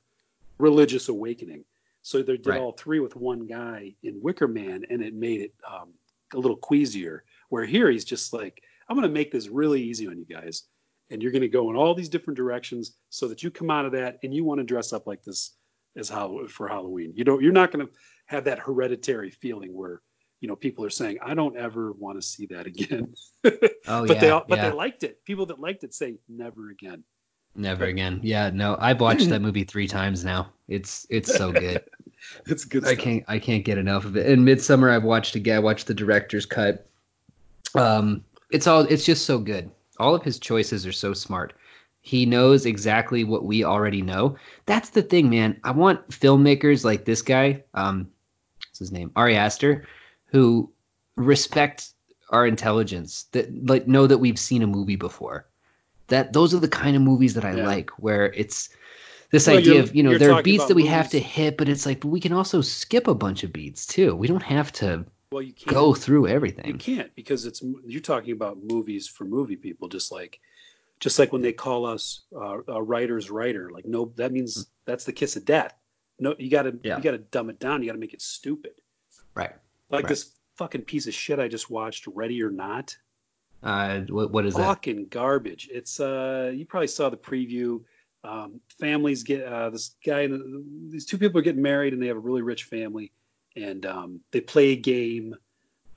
Speaker 2: religious awakening. So they did
Speaker 1: Right.
Speaker 2: all three with one guy in wicker man and it made it um, a little queasier where here he's just like i'm going to make this really easy on you guys and you're going to go in all these different directions so that you come out of that and you want to dress up like this as how for halloween you don't you're not going to have that hereditary feeling where you know people are saying i don't ever want to see that again
Speaker 1: Oh
Speaker 2: but
Speaker 1: yeah.
Speaker 2: they all, but
Speaker 1: yeah.
Speaker 2: they liked it people that liked it say never again
Speaker 1: Never again. Yeah. No, I've watched that movie three times now. It's it's so good.
Speaker 2: it's good
Speaker 1: I
Speaker 2: stuff.
Speaker 1: can't I can't get enough of it. In Midsommar, I've watched again. I watched the director's cut. Um, it's all it's just so good. All of his choices are so smart. He knows exactly what we already know. That's the thing, man. I want filmmakers like this guy. Um, what's his name? Ari Aster, who respect our intelligence. That like know that we've seen a movie before. That those are the kind of movies that I
Speaker 2: Yeah.
Speaker 1: like, where it's this
Speaker 2: Well,
Speaker 1: idea of you know there are beats that we have to hit, but it's like but we can also skip a bunch of beats too. We don't have to
Speaker 2: well you can't
Speaker 1: go through everything.
Speaker 2: you can't because it's you're talking about movies for movie people just like just like when they call us uh, a writer's writer like no that means that's the kiss of death no you gotta
Speaker 1: Hmm. Yeah.
Speaker 2: you gotta dumb it down you gotta make it stupid
Speaker 1: Right.
Speaker 2: like
Speaker 1: Right.
Speaker 2: this fucking piece of shit i just watched ready or not
Speaker 1: Uh, what what is that?
Speaker 2: fucking garbage it's uh you probably saw the preview um, families get uh, this guy and these two people are getting married and they have a really rich family and um, they play a game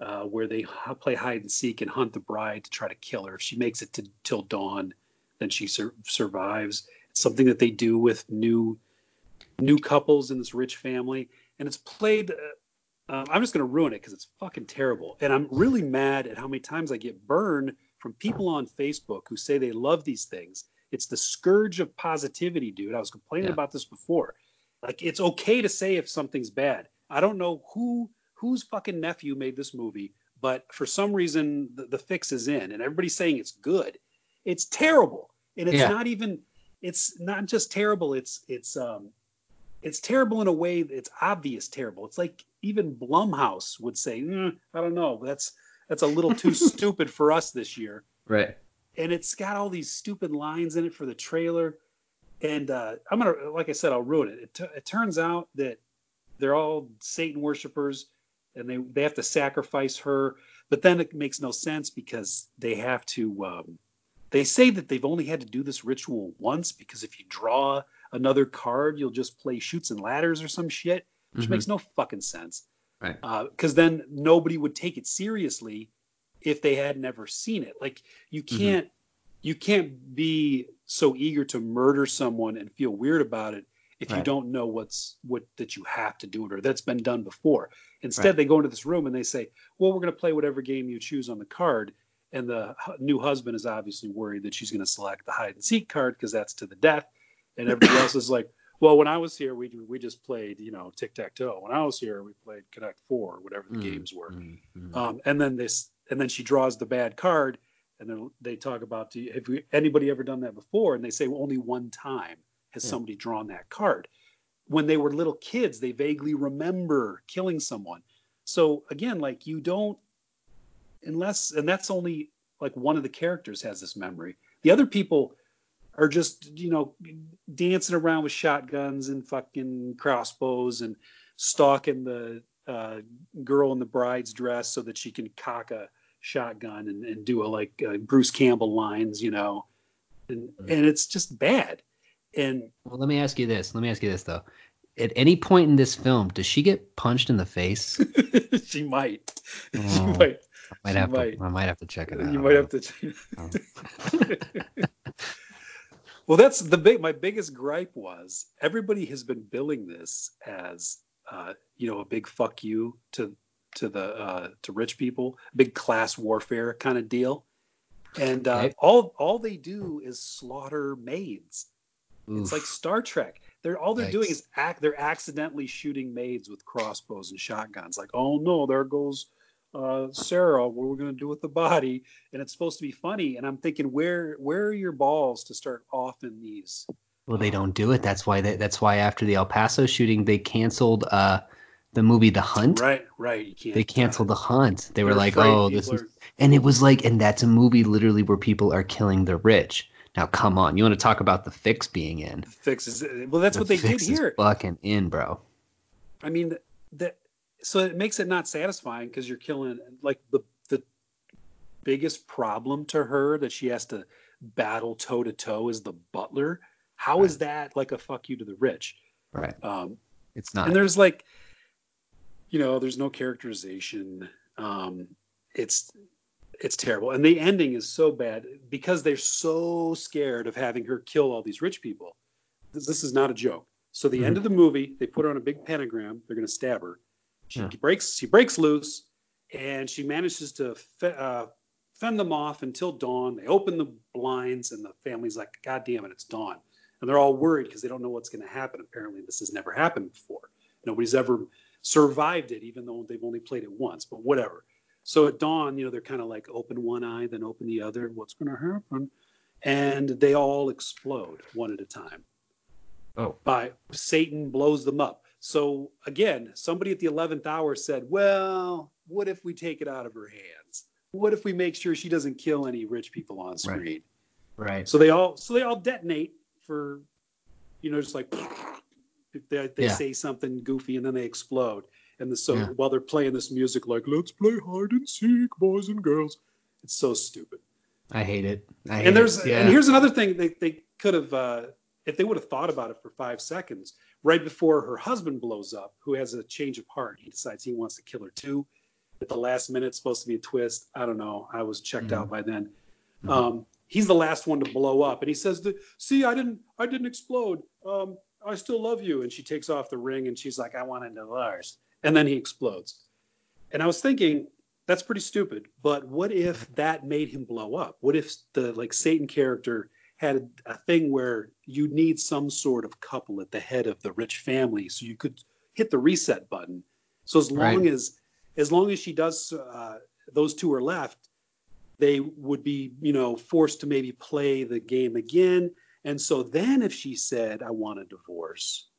Speaker 2: uh, where they h- play hide and seek and hunt the bride to try to kill her if she makes it to till dawn then she sur- survives it's something that they do with new new couples in this rich family and it's played uh, um, i'm just going to ruin it because it's fucking terrible and i'm really mad at how many times i get burned from people on facebook who say they love these things It's the scourge of positivity, dude. I was complaining
Speaker 1: Yeah.
Speaker 2: about this before. Like it's okay to say if something's bad. I don't know who whose fucking nephew made this movie, but for some reason the, the fix is in, and everybody's saying it's good. It's terrible, and it's
Speaker 1: Yeah.
Speaker 2: not even. It's not just terrible. It's it's um, it's terrible in a way it's obvious terrible. It's like even Blumhouse would say, "Mm, I don't know, that's that's a little too stupid for us this year.
Speaker 1: Right.
Speaker 2: And it's got all these stupid lines in it for the trailer. And uh, I'm gonna, like I said, I'll ruin it. It, t- it turns out that they're all Satan worshippers, and they they have to sacrifice her. But then it makes no sense because they have to. Um, they say that they've only had to do this ritual once because if you draw another card, you'll just play chutes and ladders or some shit, which
Speaker 1: Mhm.
Speaker 2: makes no fucking sense.
Speaker 1: Right.
Speaker 2: Because then nobody would take it seriously if they had never seen it. Like you
Speaker 1: Mhm.
Speaker 2: can't you can't be so eager to murder someone and feel weird about it if you don't know what's what that you have to do it or that's been done before. Instead,
Speaker 1: Right.
Speaker 2: they go into this room and they say, "Well, we're going to play whatever game you choose on the card." And the new husband is obviously worried that she's going to select the hide and seek card because that's to the death, and everybody else is like, "Well, when I was here, we we just played, you know, tic tac toe. When I was here, we played Connect Four, or whatever the
Speaker 1: Mm,
Speaker 2: games were."
Speaker 1: mm, mm.
Speaker 2: Um, and then this, and then she draws the bad card, and then they talk about, do you, have you, anybody ever done that before? And they say well, only one time has
Speaker 1: Yeah.
Speaker 2: somebody drawn that card. When they were little kids, they vaguely remember killing someone. So again, like you don't, unless, and that's only like one of the characters has this memory. The other people are just, you know, dancing around with shotguns and fucking crossbows and stalking the uh, girl in the bride's dress so that she can cock a shotgun and, and do a like uh, Bruce Campbell lines, you know, and
Speaker 1: Mhm.
Speaker 2: and it's just bad. And
Speaker 1: Well, let me ask you this. Let me ask you this though. At any point in this film, does she get punched in the face?
Speaker 2: she might, she
Speaker 1: Oh,
Speaker 2: might,
Speaker 1: I might
Speaker 2: She
Speaker 1: have
Speaker 2: might.
Speaker 1: to. I might have to check it out.
Speaker 2: you might have to.
Speaker 1: Oh.
Speaker 2: well, that's the big. My biggest gripe was everybody has been billing this as, uh, you know, a big fuck you to to the uh, to rich people, big class warfare kind of deal, and uh,
Speaker 1: Okay.
Speaker 2: all all they do is slaughter maids. It's like Star Trek. They're all they're doing is act. They're accidentally shooting maids with crossbows and shotguns. Like, oh no, there goes uh, Sarah. What are we gonna do with the body? And it's supposed to be funny. And I'm thinking, where where are your balls to start off in these?
Speaker 1: Well, they don't do it. That's why. They, that's why after the El Paso shooting, they canceled uh, the movie The Hunt.
Speaker 2: Right, right.
Speaker 1: They canceled The Hunt. They were like, "Oh, this
Speaker 2: people
Speaker 1: is," and it was like, and that's a movie literally where people are killing the rich. Now, come on, you want to talk about the fix being in?
Speaker 2: The fix is Well, that's
Speaker 1: The
Speaker 2: what they did
Speaker 1: fix is
Speaker 2: here.
Speaker 1: Fucking in, bro.
Speaker 2: I mean, that so it makes it not satisfying because you're killing like the the biggest problem to her that she has to battle toe to toe is the butler. How is
Speaker 1: Right.
Speaker 2: that like a fuck you to the rich?
Speaker 1: Right.
Speaker 2: Um,
Speaker 1: It's not.
Speaker 2: and there's like, you know, there's no characterization. Um, it's it's terrible, and the ending is so bad because they're so scared of having her kill all these rich people. This, this is not a joke. So the end of the movie, they put her on a big pentagram. They're going to stab her. She
Speaker 1: Yeah.
Speaker 2: breaks. She breaks loose, and she manages to fe- uh, fend them off until dawn. They open the blinds, and the family's like, "God damn it, it's dawn!" And they're all worried because they don't know what's going to happen. Apparently, this has never happened before. Nobody's ever survived it, even though they've only played it once. But whatever. So at dawn, you know, they're kind of like open one eye, then open the other. What's going to happen? And they all explode one at a time
Speaker 1: oh,
Speaker 2: by Satan blows them up. So again, somebody at the 11th hour said, well, what if we take it out of her hands? What if we make sure she doesn't kill any rich people on screen?
Speaker 1: right. right.
Speaker 2: So they all so they all detonate for you know just like if they, they
Speaker 1: Yeah.
Speaker 2: say something goofy and then they explode. And so
Speaker 1: Yeah.
Speaker 2: while they're playing this music like let's play hide and seek boys and girls, it's so stupid
Speaker 1: I hate it. I hate
Speaker 2: and there's
Speaker 1: it. Yeah.
Speaker 2: and here's another thing they, they could have uh, if they would have thought about it for five seconds right before her husband blows up who has a change of heart he decides he wants to kill her too at the last minute it's supposed to be a twist i don't know i was checked
Speaker 1: Mhm.
Speaker 2: out by then
Speaker 1: Mhm.
Speaker 2: um, he's the last one to blow up and he says see i didn't i didn't explode um, i still love you and she takes off the ring and she's like i want a divorce and then he explodes and i was thinking that's pretty stupid but what if that made him blow up what if the like satan character had a thing where you need some sort of couple at the head of the rich family so you could hit the reset button. So as long
Speaker 1: Right.
Speaker 2: as as long as she does uh, those two are left, they would be, you know, forced to maybe play the game again. And so then if she said, I want a divorce,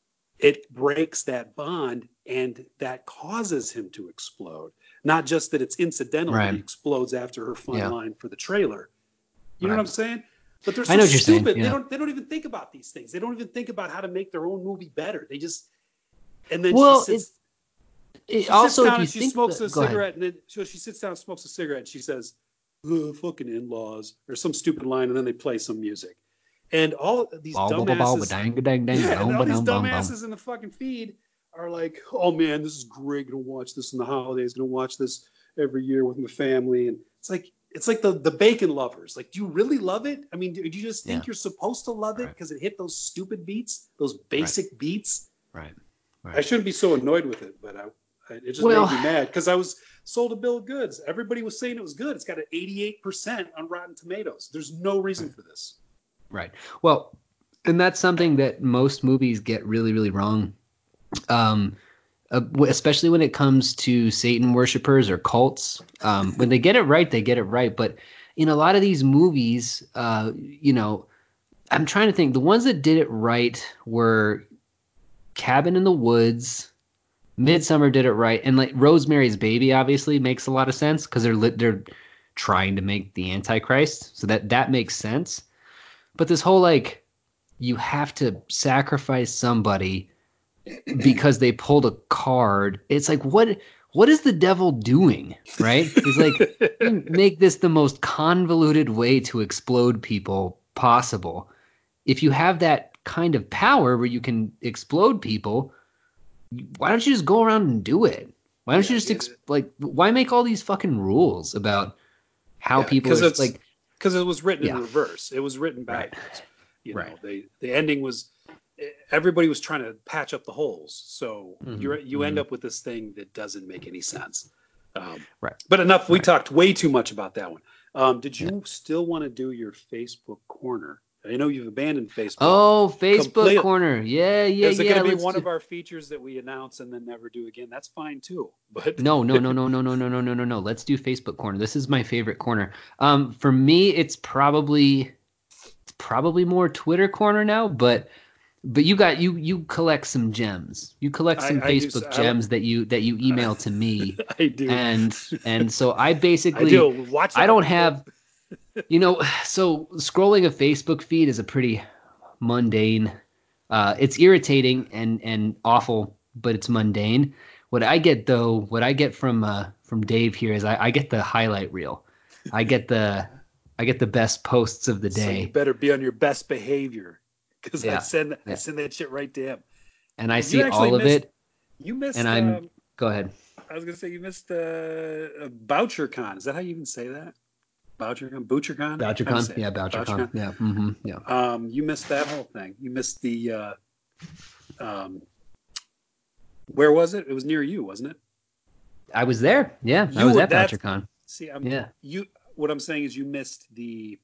Speaker 2: it breaks that bond and that causes him to explode. Not just that it's incidental that
Speaker 1: Right.
Speaker 2: he explodes after her fun
Speaker 1: Yeah.
Speaker 2: line for the trailer. You know what I'm saying? But they're so
Speaker 1: I know what you're saying,
Speaker 2: stupid. They don't they don't even think about these things. They don't even think about how to make their own movie better. They just and then
Speaker 1: Well,
Speaker 2: she sits,
Speaker 1: It-
Speaker 2: she
Speaker 1: also,
Speaker 2: down and she smokes
Speaker 1: that-
Speaker 2: a
Speaker 1: go ahead.
Speaker 2: cigarette, and then so she sits down and smokes a cigarette, and she says, "Ugh, "Fucking in-laws," or some stupid line, and then they play some music, and all these dumbasses, yeah, all these
Speaker 1: ba-dum, bum, bum.
Speaker 2: dumbasses in the fucking feed are like, "Oh man, this is great. Gonna watch this in the holidays. Gonna watch this every year with my family." And it's like, it's like the the bacon lovers. Like, do you really love it? I mean, do, do you just think
Speaker 1: Yeah.
Speaker 2: you're supposed to love it
Speaker 1: Right.
Speaker 2: because it hit those stupid beats, those basic beats?
Speaker 1: Right.
Speaker 2: I shouldn't be so annoyed with it, but I, I it just
Speaker 1: Well-
Speaker 2: made me mad because I was sold a bill of goods. Everybody was saying it was good. It's got an 88% on Rotten Tomatoes. There's no reason for this.
Speaker 1: Right. Well, and that's something that most movies get really, really wrong. Um, uh, especially when it comes to Satan worshippers or cults. Um, when they get it right, they get it right. But in a lot of these movies, uh, you know, I'm trying to think. The ones that did it right were Cabin in the Woods. Midsommar did it right, and like Rosemary's Baby obviously makes a lot of sense because they're they're trying to make the Antichrist, so that that makes sense. But this whole like you have to sacrifice somebody because they pulled a card. It's like what what is the devil doing? Right? He's like make this the most convoluted way to explode people possible. If you have that kind of power where you can explode people, why don't you just go around and do it? Why don't
Speaker 2: Yeah,
Speaker 1: you just like why make all these fucking rules about how
Speaker 2: Yeah,
Speaker 1: people are
Speaker 2: it's-
Speaker 1: like
Speaker 2: Because it was written
Speaker 1: Yeah.
Speaker 2: in reverse. It was written
Speaker 1: Right.
Speaker 2: backwards. You know,
Speaker 1: Right.
Speaker 2: they the ending was everybody was trying to patch up the holes. So
Speaker 1: Mhm,
Speaker 2: you you end
Speaker 1: mhm.
Speaker 2: up with this thing that doesn't make any sense. Um,
Speaker 1: Right.
Speaker 2: But enough. We
Speaker 1: Right.
Speaker 2: talked way too much about that one. Um, did you still want to do your Facebook corner? I know you've abandoned Facebook.
Speaker 1: Oh, Facebook corner. Yeah, yeah,
Speaker 2: Is it
Speaker 1: yeah.
Speaker 2: going to be one
Speaker 1: do-
Speaker 2: of our features that we announce and then never do again? That's fine too. But
Speaker 1: No, no, no, no, no, no, no, no, no, no, no. Let's do Facebook corner. This is my favorite corner. Um, for me, it's probably it's probably more Twitter corner now, but but you got you you collect some gems. You collect
Speaker 2: I-
Speaker 1: some
Speaker 2: I do
Speaker 1: Facebook
Speaker 2: I-
Speaker 1: gems that you that you email to me,
Speaker 2: I do.
Speaker 1: and and so I
Speaker 2: I
Speaker 1: basically
Speaker 2: do. Watch.
Speaker 1: I don't have, you know, so scrolling a Facebook feed is a pretty mundane. Uh, it's irritating and and awful, but it's mundane. What I get though, what I get from uh, from Dave here is I, I get the highlight reel. I get the I get the best posts of the
Speaker 2: So you
Speaker 1: day,
Speaker 2: better be on your best behavior because I
Speaker 1: Yeah,
Speaker 2: send I send that shit right to him.
Speaker 1: and I see all of
Speaker 2: missed-
Speaker 1: it.
Speaker 2: You missed.
Speaker 1: And I'm-
Speaker 2: um,
Speaker 1: Go ahead.
Speaker 2: I was gonna say you missed uh, uh, BoucherCon. Is that how you even say that? BoucherCon, BoucherCon, How do you say
Speaker 1: BoucherCon, yeah, BoucherCon, yeah, mm-hmm, yeah.
Speaker 2: Um, you missed that whole thing. You missed the. Uh, um, where was it? It was near you, wasn't it?
Speaker 1: I was there. Yeah, I
Speaker 2: You
Speaker 1: was
Speaker 2: were-
Speaker 1: at BoucherCon.
Speaker 2: See, I'm,
Speaker 1: Yeah,
Speaker 2: you. What I'm saying is, you missed the.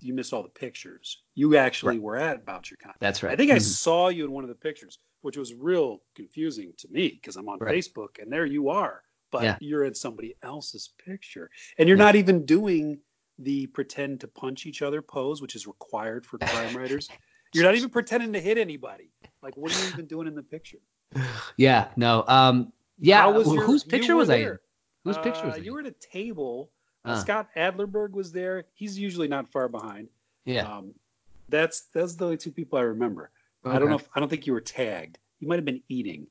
Speaker 2: You missed all the pictures. You actually were at BoucherCon.
Speaker 1: that's right.
Speaker 2: I think I
Speaker 1: Mhm.
Speaker 2: saw you in one of the pictures, which was real confusing to me because I'm on
Speaker 1: Right.
Speaker 2: Facebook and there you are, but
Speaker 1: Yeah.
Speaker 2: you're in somebody else's picture, and you're
Speaker 1: Yeah.
Speaker 2: not even doing the pretend to punch each other pose, which is required for crime writers. You're not even pretending to hit anybody. Like, what are you even doing in the picture?
Speaker 1: Yeah, no. Um, yeah.
Speaker 2: Your-
Speaker 1: whose picture was I in?
Speaker 2: there.
Speaker 1: Whose picture was
Speaker 2: Uh,
Speaker 1: I
Speaker 2: You were at a table. Uh,
Speaker 1: Uh.
Speaker 2: Scott Adlerberg was there. He's usually not far behind.
Speaker 1: Yeah.
Speaker 2: Um, that's that's the only two people I remember. I don't know. If, I don't think you were tagged. You might have been eating.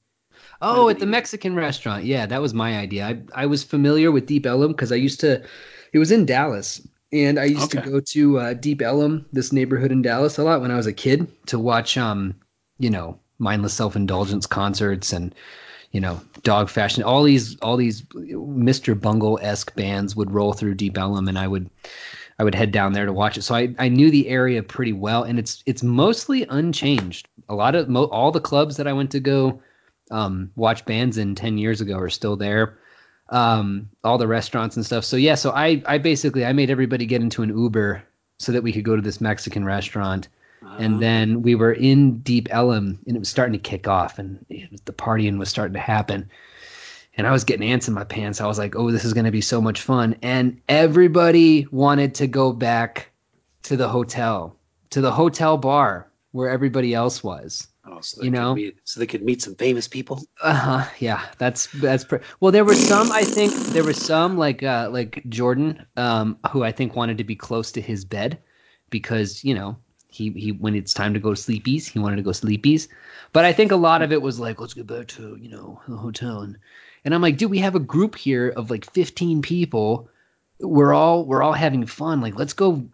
Speaker 1: Oh, at the. Mexican restaurant. Yeah, that was my idea. I I was familiar with Deep Ellum because I used to. It was in Dallas, and I used to go to uh, Deep Ellum, this neighborhood in Dallas, a lot when I was a kid to watch, um, you know, mindless self indulgence concerts and, you know, dog fashion. All these all these Mr. Bungle esque bands would roll through Deep Ellum, and I would. I would head down there to watch it, so I, I knew the area pretty well, and it's it's mostly unchanged. A lot of mo- all the clubs that I went to go um, watch bands in 10 years ago are still there. Um, all the restaurants and stuff. So yeah, so I, I basically, I made everybody get into an Uber so that we could go to this Mexican restaurant.
Speaker 2: Uh,
Speaker 1: And then we were in Deep Ellum, and it was starting to kick off, and was, the partying was starting to happen. And I was getting ants in my pants. I was like, "Oh, this is going to be so much fun!" And everybody wanted to go back to the hotel, to the hotel bar where everybody else was.
Speaker 2: Oh, so
Speaker 1: you
Speaker 2: they could
Speaker 1: know?
Speaker 2: meet, so they could meet some famous people.
Speaker 1: Uh huh. Yeah, that's that's pre- well. There were some. I think there were some like uh like Jordan, um, who I think wanted to be close to his bed because you know he he when it's time to go sleepies, he wanted to go sleepies. But I think a lot of it was like, let's get back to you know the hotel and and I'm like, dude, we have a group here of like 15 people. We're all we're all having fun. Like, let's go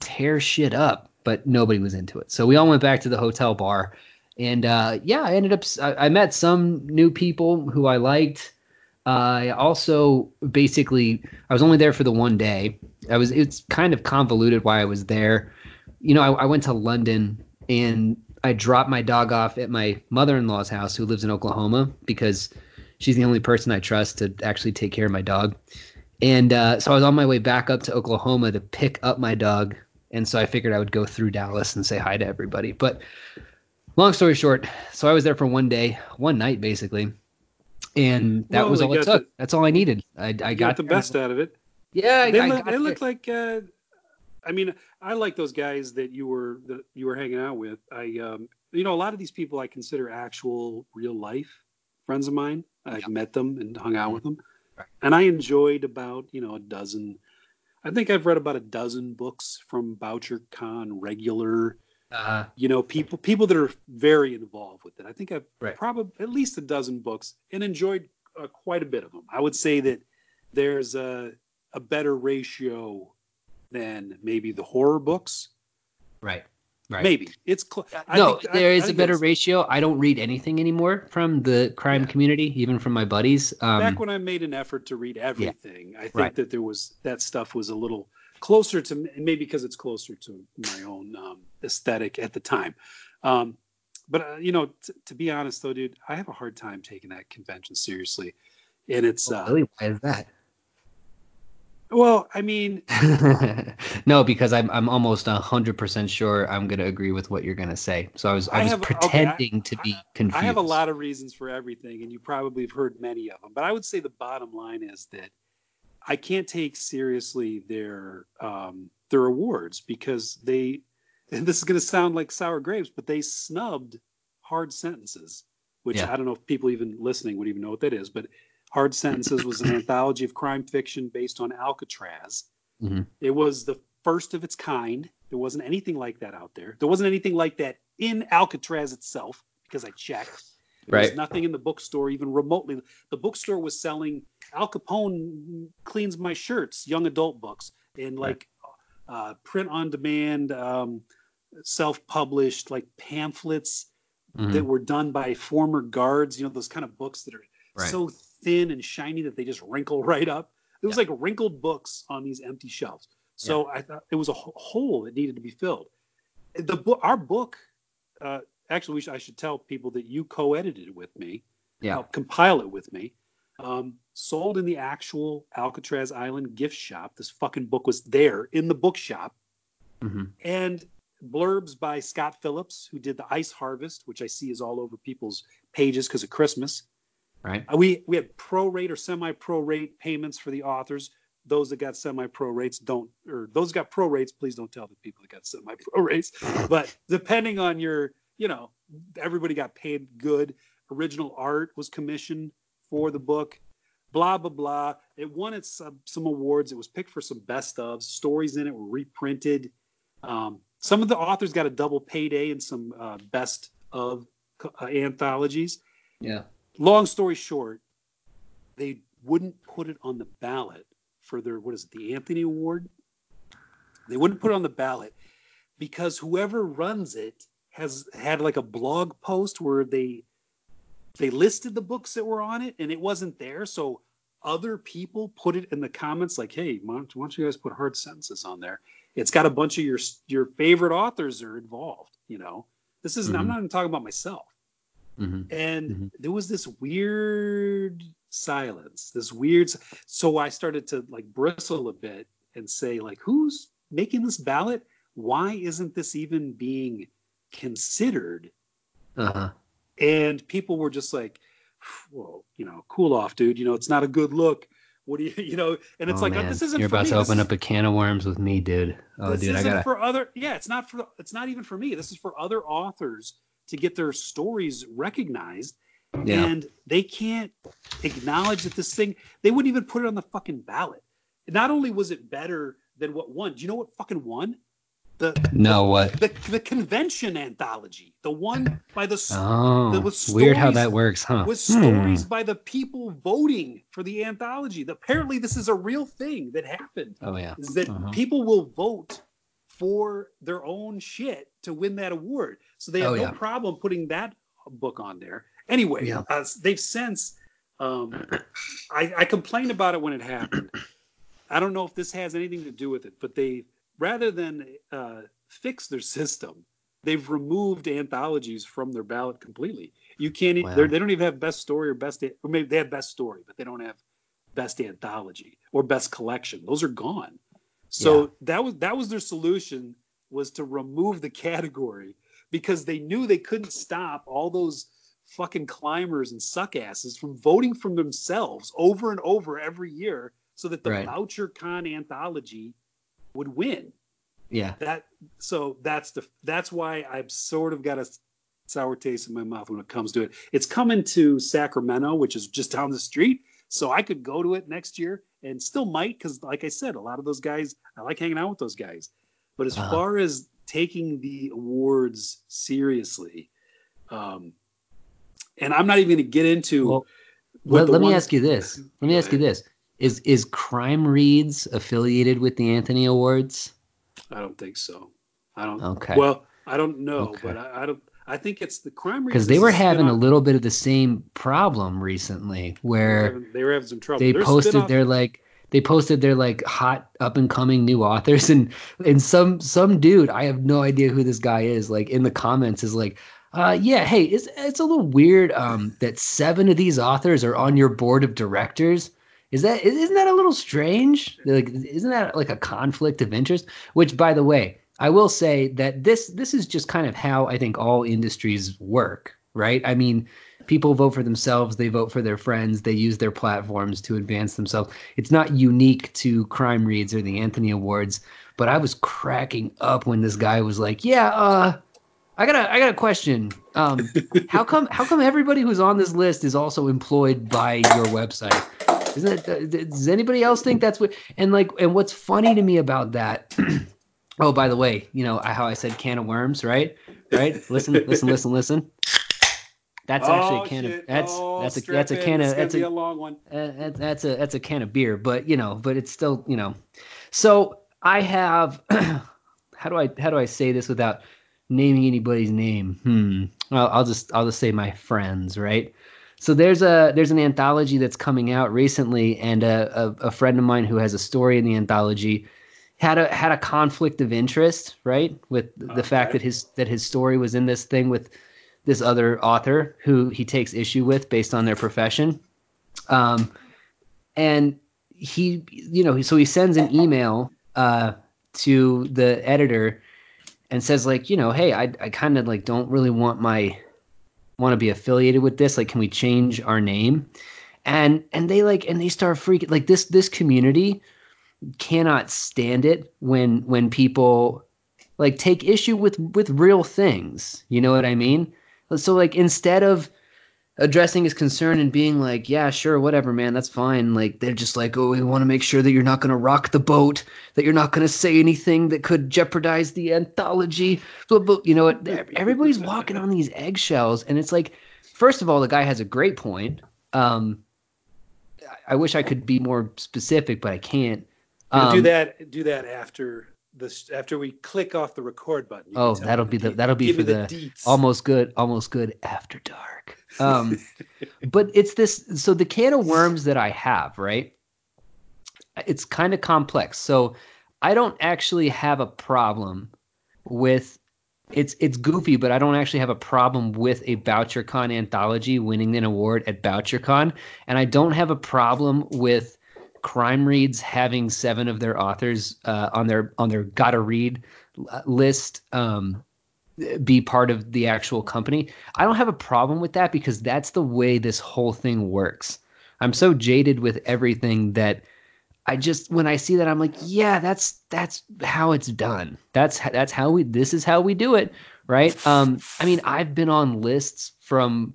Speaker 1: tear shit up. But nobody was into it, so we all went back to the hotel bar. And uh, yeah, I ended up. I, I met some new people who I liked. I also basically I was only there for the one day. I was it's kind of convoluted why I was there. You know, I, I went to London and I dropped my dog off at my mother-in-law's house, who lives in Oklahoma, because she's the only person I trust to actually take care of my dog. And uh, so I was on my way back up to Oklahoma to pick up my dog, and so I figured I would go through Dallas and say hi to everybody. But long story short, so I was there for one day, one night basically, and that
Speaker 2: Well,
Speaker 1: was all it took.
Speaker 2: the-
Speaker 1: That's all I needed. I, I got
Speaker 2: got the best out of it.
Speaker 1: Yeah, I,
Speaker 2: they look, they look like. Uh, I mean, I like those guys that you were that you were hanging out with. I, um, you know, a lot of these people I consider actual real life friends of mine. I've met them and hung out with them,
Speaker 1: Right.
Speaker 2: and I enjoyed about you know a dozen. I think I've read about a dozen books from Boucher Khan, regular,
Speaker 1: Uh,
Speaker 2: you know, people people that are very involved with it. I think I've
Speaker 1: Right.
Speaker 2: probably at least a dozen books and enjoyed uh, quite a bit of them. I would say that there's a a better ratio than maybe the horror books.
Speaker 1: right, right.
Speaker 2: Maybe it's cl- I
Speaker 1: no,
Speaker 2: think-
Speaker 1: there
Speaker 2: I
Speaker 1: is a better ratio. I don't read anything anymore from the crime
Speaker 2: Yeah.
Speaker 1: community, even from my buddies. Um,
Speaker 2: Back when I made an effort to read everything, I think
Speaker 1: Right.
Speaker 2: that there was that stuff was a little closer to maybe because it's closer to my own um, aesthetic at the time. Um, but uh, you know, t- to be honest though, dude, I have a hard time taking that convention seriously, and it's uh,
Speaker 1: oh, really, why is that?
Speaker 2: well, I mean,
Speaker 1: no, because I'm I'm almost hundred percent sure I'm gonna agree with what you're gonna say. So I was I,
Speaker 2: I
Speaker 1: was
Speaker 2: have- okay, I-
Speaker 1: pretending to be confused.
Speaker 2: I have a lot of reasons for everything, and you probably have heard many of them. But I would say the bottom line is that I can't take seriously their um, their awards because they, and this is going to sound like sour grapes, but they snubbed hard sentences, which
Speaker 1: Yeah.
Speaker 2: I don't know if people even listening would even know what that is. But hard sentences was an anthology of crime fiction based on Alcatraz.
Speaker 1: Mhm.
Speaker 2: It was the first of its kind. There wasn't anything like that out there. There wasn't anything like that in Alcatraz itself because I checked. There was
Speaker 1: Right.
Speaker 2: nothing in the bookstore even remotely. The bookstore was selling Al Capone cleans my shirts, young adult books, and
Speaker 1: Right.
Speaker 2: like uh, print on demand, um, self published like pamphlets
Speaker 1: Mhm.
Speaker 2: that were done by former guards. You know those kind of books that are
Speaker 1: Right.
Speaker 2: so thin and shiny that they just wrinkle right up. It was like wrinkled books on these empty shelves. So I thought it was a hole that needed to be filled. The book, our book, uh, actually, we should, I should tell people that you co-edited it with me,
Speaker 1: Yeah.
Speaker 2: helped compile it with me. Um, sold in the actual Alcatraz Island gift shop. This fucking book was there in the bookshop
Speaker 1: Mhm.
Speaker 2: and blurbs by Scott Phillips, who did the Ice Harvest, which I see is all over people's pages because of Christmas.
Speaker 1: Right.
Speaker 2: Uh, we we had pro rate or semi pro rate payments for the authors. Those that got semi pro rates don't, or those got pro rates, please don't tell the people that got semi pro rates. But depending on your, you know, everybody got paid good. Original art was commissioned for the book. Blah blah blah. It won its some, some awards. It was picked for some best of stories in it were reprinted. Um, some of the authors got a double payday in some uh, best of uh, anthologies
Speaker 1: Yeah.
Speaker 2: long story short, they wouldn't put it on the ballot for their what is it, the Anthony Award? They wouldn't put it on the ballot because whoever runs it has had like a blog post where they they listed the books that were on it and it wasn't there. So other people put it in the comments like, hey, why don't, why don't you guys put hard sentences on there? It's got a bunch of your your favorite authors are involved, you know. This isn't I'm
Speaker 1: Mhm.
Speaker 2: not even talking about myself
Speaker 1: hmm
Speaker 2: and
Speaker 1: Mhm.
Speaker 2: there was this weird silence this weird so i started to like bristle a bit and say like who's making this ballot, why isn't this even being considered?
Speaker 1: Uh-huh.
Speaker 2: And people were just like, well, you know, cool off, dude. You know, it's not a good look. What do you, you know? And it's
Speaker 1: oh,
Speaker 2: like, uh,
Speaker 1: man.
Speaker 2: this isn't
Speaker 1: You're about
Speaker 2: me.
Speaker 1: to
Speaker 2: This
Speaker 1: open
Speaker 2: is-
Speaker 1: up a can of worms with me, dude. Oh,
Speaker 2: this
Speaker 1: dude,
Speaker 2: isn't
Speaker 1: gotta.
Speaker 2: for other. Yeah, it's not for. It's not even for me. This is for other authors to get their stories recognized,
Speaker 1: Yeah.
Speaker 2: and they can't acknowledge that this thing. They wouldn't even put it on the fucking ballot. Not only was it better than what won. Do you know what fucking won? The
Speaker 1: No, what?
Speaker 2: the, the convention anthology, the one by the
Speaker 1: Oh,
Speaker 2: There was
Speaker 1: weird how that works, huh?
Speaker 2: with
Speaker 1: Hmm.
Speaker 2: stories by the people voting for the anthology. Apparently, this is a real thing that happened.
Speaker 1: Oh yeah.
Speaker 2: Is that
Speaker 1: Uh-huh.
Speaker 2: people will vote for their own shit to win that award, so they have
Speaker 1: Oh,
Speaker 2: no
Speaker 1: yeah.
Speaker 2: problem putting that book on there. Anyway,
Speaker 1: Yeah.
Speaker 2: uh, they've since. Um, I, I complained about it when it happened. I don't know if this has anything to do with it, but they rather than uh, fix their system, they've removed anthologies from their ballot completely. You can't.
Speaker 1: Wow.
Speaker 2: They don't even have best story or best. Or maybe they have best story, but they don't have best anthology or best collection. Those are gone. So
Speaker 1: Yeah.
Speaker 2: that was that was their solution was to remove the category because they knew they couldn't stop all those fucking climbers and suckasses from voting from themselves over and over every year so that the
Speaker 1: Right.
Speaker 2: Bouchercon anthology would win
Speaker 1: Yeah.
Speaker 2: that so that's the that's why I've sort of got a sour taste in my mouth when it comes to it. It's coming to Sacramento, which is just down the street, so I could go to it next year and still might because, like I said, a lot of those guys I like hanging out with those guys. But as
Speaker 1: Uh-huh.
Speaker 2: far as taking the awards seriously, um, and I'm not even going to get into.
Speaker 1: Well, let, let me ask you this. Let me ask you this. Is is Crime Reads affiliated with the Anthony Awards?
Speaker 2: I don't think so. I don't.
Speaker 1: Okay.
Speaker 2: Well, I don't know,
Speaker 1: Okay.
Speaker 2: but I, I don't. I think it's the crime
Speaker 1: Reads
Speaker 2: Because
Speaker 1: they were having a little bit of the same problem recently,
Speaker 2: they were
Speaker 1: where
Speaker 2: having, they were having some trouble.
Speaker 1: they
Speaker 2: Their
Speaker 1: posted
Speaker 2: spin-off-
Speaker 1: their like they posted their like hot up and coming new authors and and some some dude I have no idea who this guy is like in the comments is like uh yeah hey it's it's a little weird um that seven of these authors are on your board of directors is that isn't that a little strange? Like isn't that like a conflict of interest? Which by the way I will say that this this is just kind of how I think all industries work right? I mean people vote for themselves they vote for their friends they use their platforms to advance themselves. It's not unique to crime reads or the anthony awards but i was cracking up when this guy was like yeah uh i got a i got a question. Um how come how come everybody who's on this list is also employed by your website isn't it does anybody else think that's what and like and what's funny to me about that oh by the way you know how i said can of worms right right listen listen listen listen that's actually
Speaker 2: Oh,
Speaker 1: a can of
Speaker 2: shit.
Speaker 1: that's
Speaker 2: Oh,
Speaker 1: that's a that's a
Speaker 2: in.
Speaker 1: can
Speaker 2: This
Speaker 1: of that's a
Speaker 2: a long one.
Speaker 1: uh, that- that's a that's a can of beer, but you know, but it's still you know. So I have how do I how do I say this without naming anybody's name? Hmm. Well, I'll just I'll just say my friends, right? So there's a there's an anthology that's coming out recently, and a, a, a friend of mine who has a story in the anthology had a had a conflict of interest, right, with the fact that his that his story was in this thing with this other author who he takes issue with based on their profession. Um, and he, you know, so he sends an email uh, to the editor and says like, you know, hey, I, I kind of like don't really want my want to be affiliated with this. Like, can we change our name? And and they like and they start freaking like this this community cannot stand it when when people like take issue with with real things. You know what I mean? So like instead of addressing his concern and being like, yeah, sure, whatever, man, that's fine. Like they're just like, oh, we want to make sure that you're not going to rock the boat, that you're not going to say anything that could jeopardize the anthology. But, but you know what? Everybody's walking on these eggshells, and it's like, first of all, the guy has a great point. Um, I- wish I could be more specific, but I can't.
Speaker 2: We'll do
Speaker 1: Um,
Speaker 2: that. Do that after this. After we click off the record button.
Speaker 1: Oh, that'll be the that'll be for
Speaker 2: me
Speaker 1: the, almost good, almost good after dark. Um, but it's this. So the can of worms that I have, right? It's kind of complex. So I don't actually have a problem with. It's it's goofy, but I don't actually have a problem with a BoucherCon anthology winning an award at BoucherCon, and I don't have a problem with crime reads having seven of their authors uh, on their on their gotta read list um, be part of the actual company. I don't have a problem with that because that's the way this whole thing works. I'm so jaded with everything that I just when I see that I'm like, yeah, that's that's how it's done. That's that's how we this is how we do it, right? Um I mean, I've been on lists from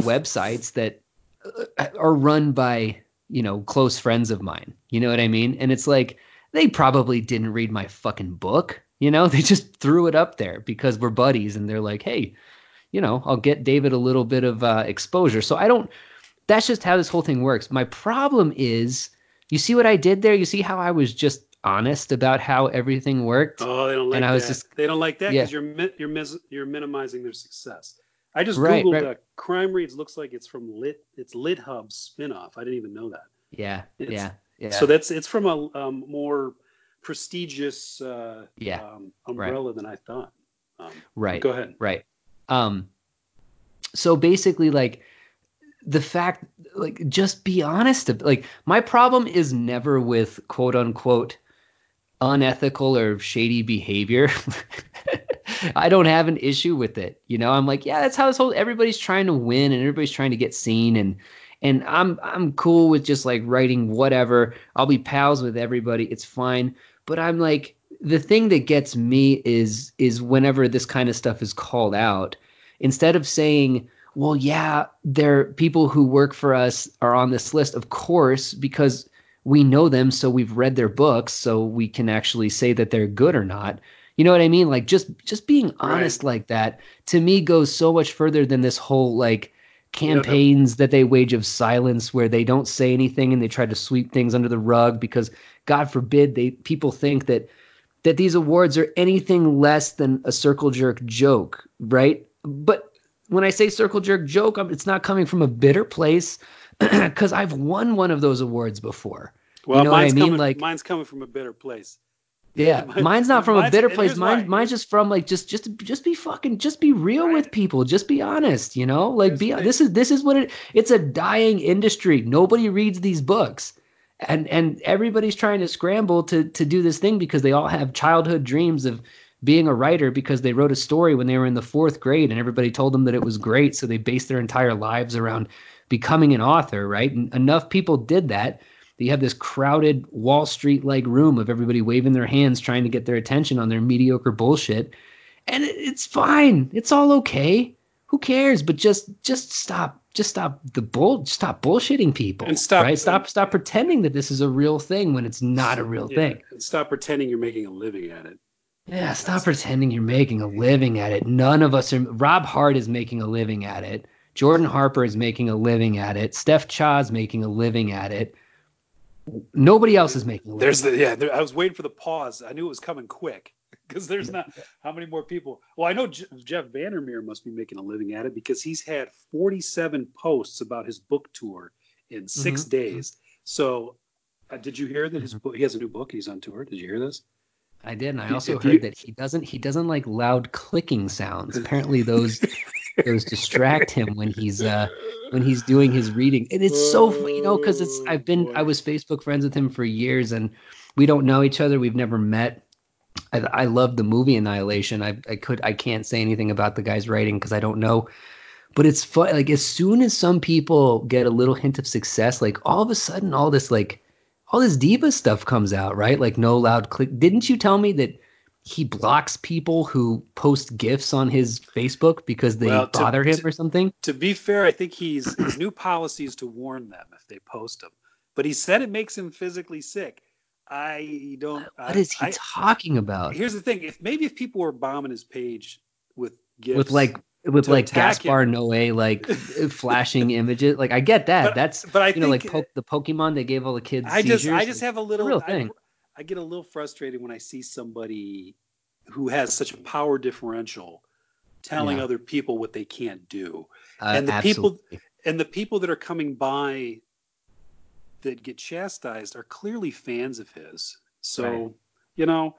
Speaker 1: websites that uh, are run by, you know, close friends of mine. You know what I mean? And it's like they probably didn't read my fucking book. You know, they just threw it up there because we're buddies and they're like, hey, you know, I'll get David a little bit of uh, exposure. So I don't, that's just how this whole thing works. My problem is, you see what I did there? You see how I was just honest about how everything worked?
Speaker 2: Oh, they don't like
Speaker 1: and I
Speaker 2: that.
Speaker 1: just,
Speaker 2: they don't like that
Speaker 1: Yeah.
Speaker 2: because you're you're mis- you're minimizing their success. I just
Speaker 1: Right,
Speaker 2: googled
Speaker 1: right.
Speaker 2: uh, crime reads. Looks like it's from Lit. It's Lit Hub spinoff. I didn't even know that.
Speaker 1: yeah,
Speaker 2: It's-
Speaker 1: yeah, yeah.
Speaker 2: So that's it's from a um, more prestigious uh,
Speaker 1: Yeah,
Speaker 2: um, umbrella than I thought. Um,
Speaker 1: right.
Speaker 2: Go ahead.
Speaker 1: Right. Um so basically like the fact like just be honest like my problem is never with quote unquote unethical or shady behavior. I don't have an issue with it. You know, I'm like, yeah, that's how this whole everybody's trying to win and everybody's trying to get seen and and I'm I'm cool with just like writing whatever. I'll be pals with everybody. It's fine. But I'm like the thing that gets me is is whenever this kind of stuff is called out, instead of saying, well, yeah, there people who work for us are on this list, of course, because we know them, so we've read their books, so we can actually say that they're good or not. You know what I mean? Like just just being honest like that to me goes so much further than this whole like campaigns that they wage of silence where they don't say anything and they try to sweep things under the rug because God forbid they people think that that these awards are anything less than a circle jerk joke, right? But when I say circle jerk joke, it's not coming from a bitter place because I've won one of those awards before.
Speaker 2: Well,
Speaker 1: know what I
Speaker 2: mine's
Speaker 1: mean?
Speaker 2: Coming,
Speaker 1: Like-
Speaker 2: mine's coming from a bitter place.
Speaker 1: Yeah,
Speaker 2: Mine-
Speaker 1: mine's not from a bitter place.
Speaker 2: why.
Speaker 1: Mine, mine's just from like just just just be fucking just be real with people. Just be honest, you know? Like be this is this is what it it's a dying industry. Nobody reads these books. And and everybody's trying to scramble to to do this thing because they all have childhood dreams of being a writer because they wrote a story when they were in the 4th grade and everybody told them that it was great so they based their entire lives around becoming an author, right? And enough people did that that you have this crowded Wall Street like room of everybody waving their hands trying to get their attention on their mediocre bullshit. And it's fine. It's all okay. Who cares? But just just stop. Just stop the bull. Stop bullshitting people.
Speaker 2: And stop-
Speaker 1: Right? Stop. Stop pretending that this is a real thing when it's not a real
Speaker 2: Yeah,
Speaker 1: thing.
Speaker 2: and stop pretending you're making a living at it.
Speaker 1: Yeah. Stop pretending you're making a living at it. None of us are. Rob Hart is making a living at it. Jordan Harper is making a living at it. Steph Cha's making a living at it. Nobody else is making a.
Speaker 2: There's the yeah. There, I was waiting for the pause. I knew it was coming quick because there's not how many more people. Well, I know J- Jeff Vandermeer must be making a living at it because he's had 47 posts about his book tour in 6
Speaker 1: Mhm.
Speaker 2: days. So, uh, did you hear that his
Speaker 1: Mm-hmm.
Speaker 2: book? He has a new book. He's on tour. Did you hear this?
Speaker 1: I did, and I
Speaker 2: If
Speaker 1: also
Speaker 2: you-
Speaker 1: heard that he doesn't he doesn't like loud clicking sounds. Apparently those those distract him when he's uh when he's doing his reading. And it's so you know because it's I've been I was Facebook friends with him for years and we don't know each other. We've never met. I, I love the movie Annihilation. I I could I can't say anything about the guy's writing because I don't know. But it's fun. Like as soon as some people get a little hint of success, like all of a sudden, all this like all this diva stuff comes out, right? Like no loud click. Didn't you tell me that he blocks people who post gifs on his Facebook because they
Speaker 2: Well, to-
Speaker 1: bother him
Speaker 2: to-
Speaker 1: or something?
Speaker 2: To be fair, I think he's his new policy is to warn them if they post them. But he said it makes him physically sick. I don't.
Speaker 1: What
Speaker 2: I,
Speaker 1: is he
Speaker 2: I-
Speaker 1: talking about?
Speaker 2: here's the thing: if maybe if people were bombing his page with gifts,
Speaker 1: With like with like Gaspar
Speaker 2: him.
Speaker 1: Noé like flashing images. Like I get that.
Speaker 2: But-
Speaker 1: That's
Speaker 2: but I
Speaker 1: you know like po- the Pokemon they gave all the kids
Speaker 2: I just,
Speaker 1: seizures.
Speaker 2: I just have a little.
Speaker 1: real
Speaker 2: I,
Speaker 1: thing.
Speaker 2: I get a little frustrated when I see somebody who has such a power differential telling
Speaker 1: Yeah.
Speaker 2: other people what they can't do.
Speaker 1: uh,
Speaker 2: and the people- and the people that are coming by that get chastised are clearly fans of his. So,
Speaker 1: Right.
Speaker 2: you know,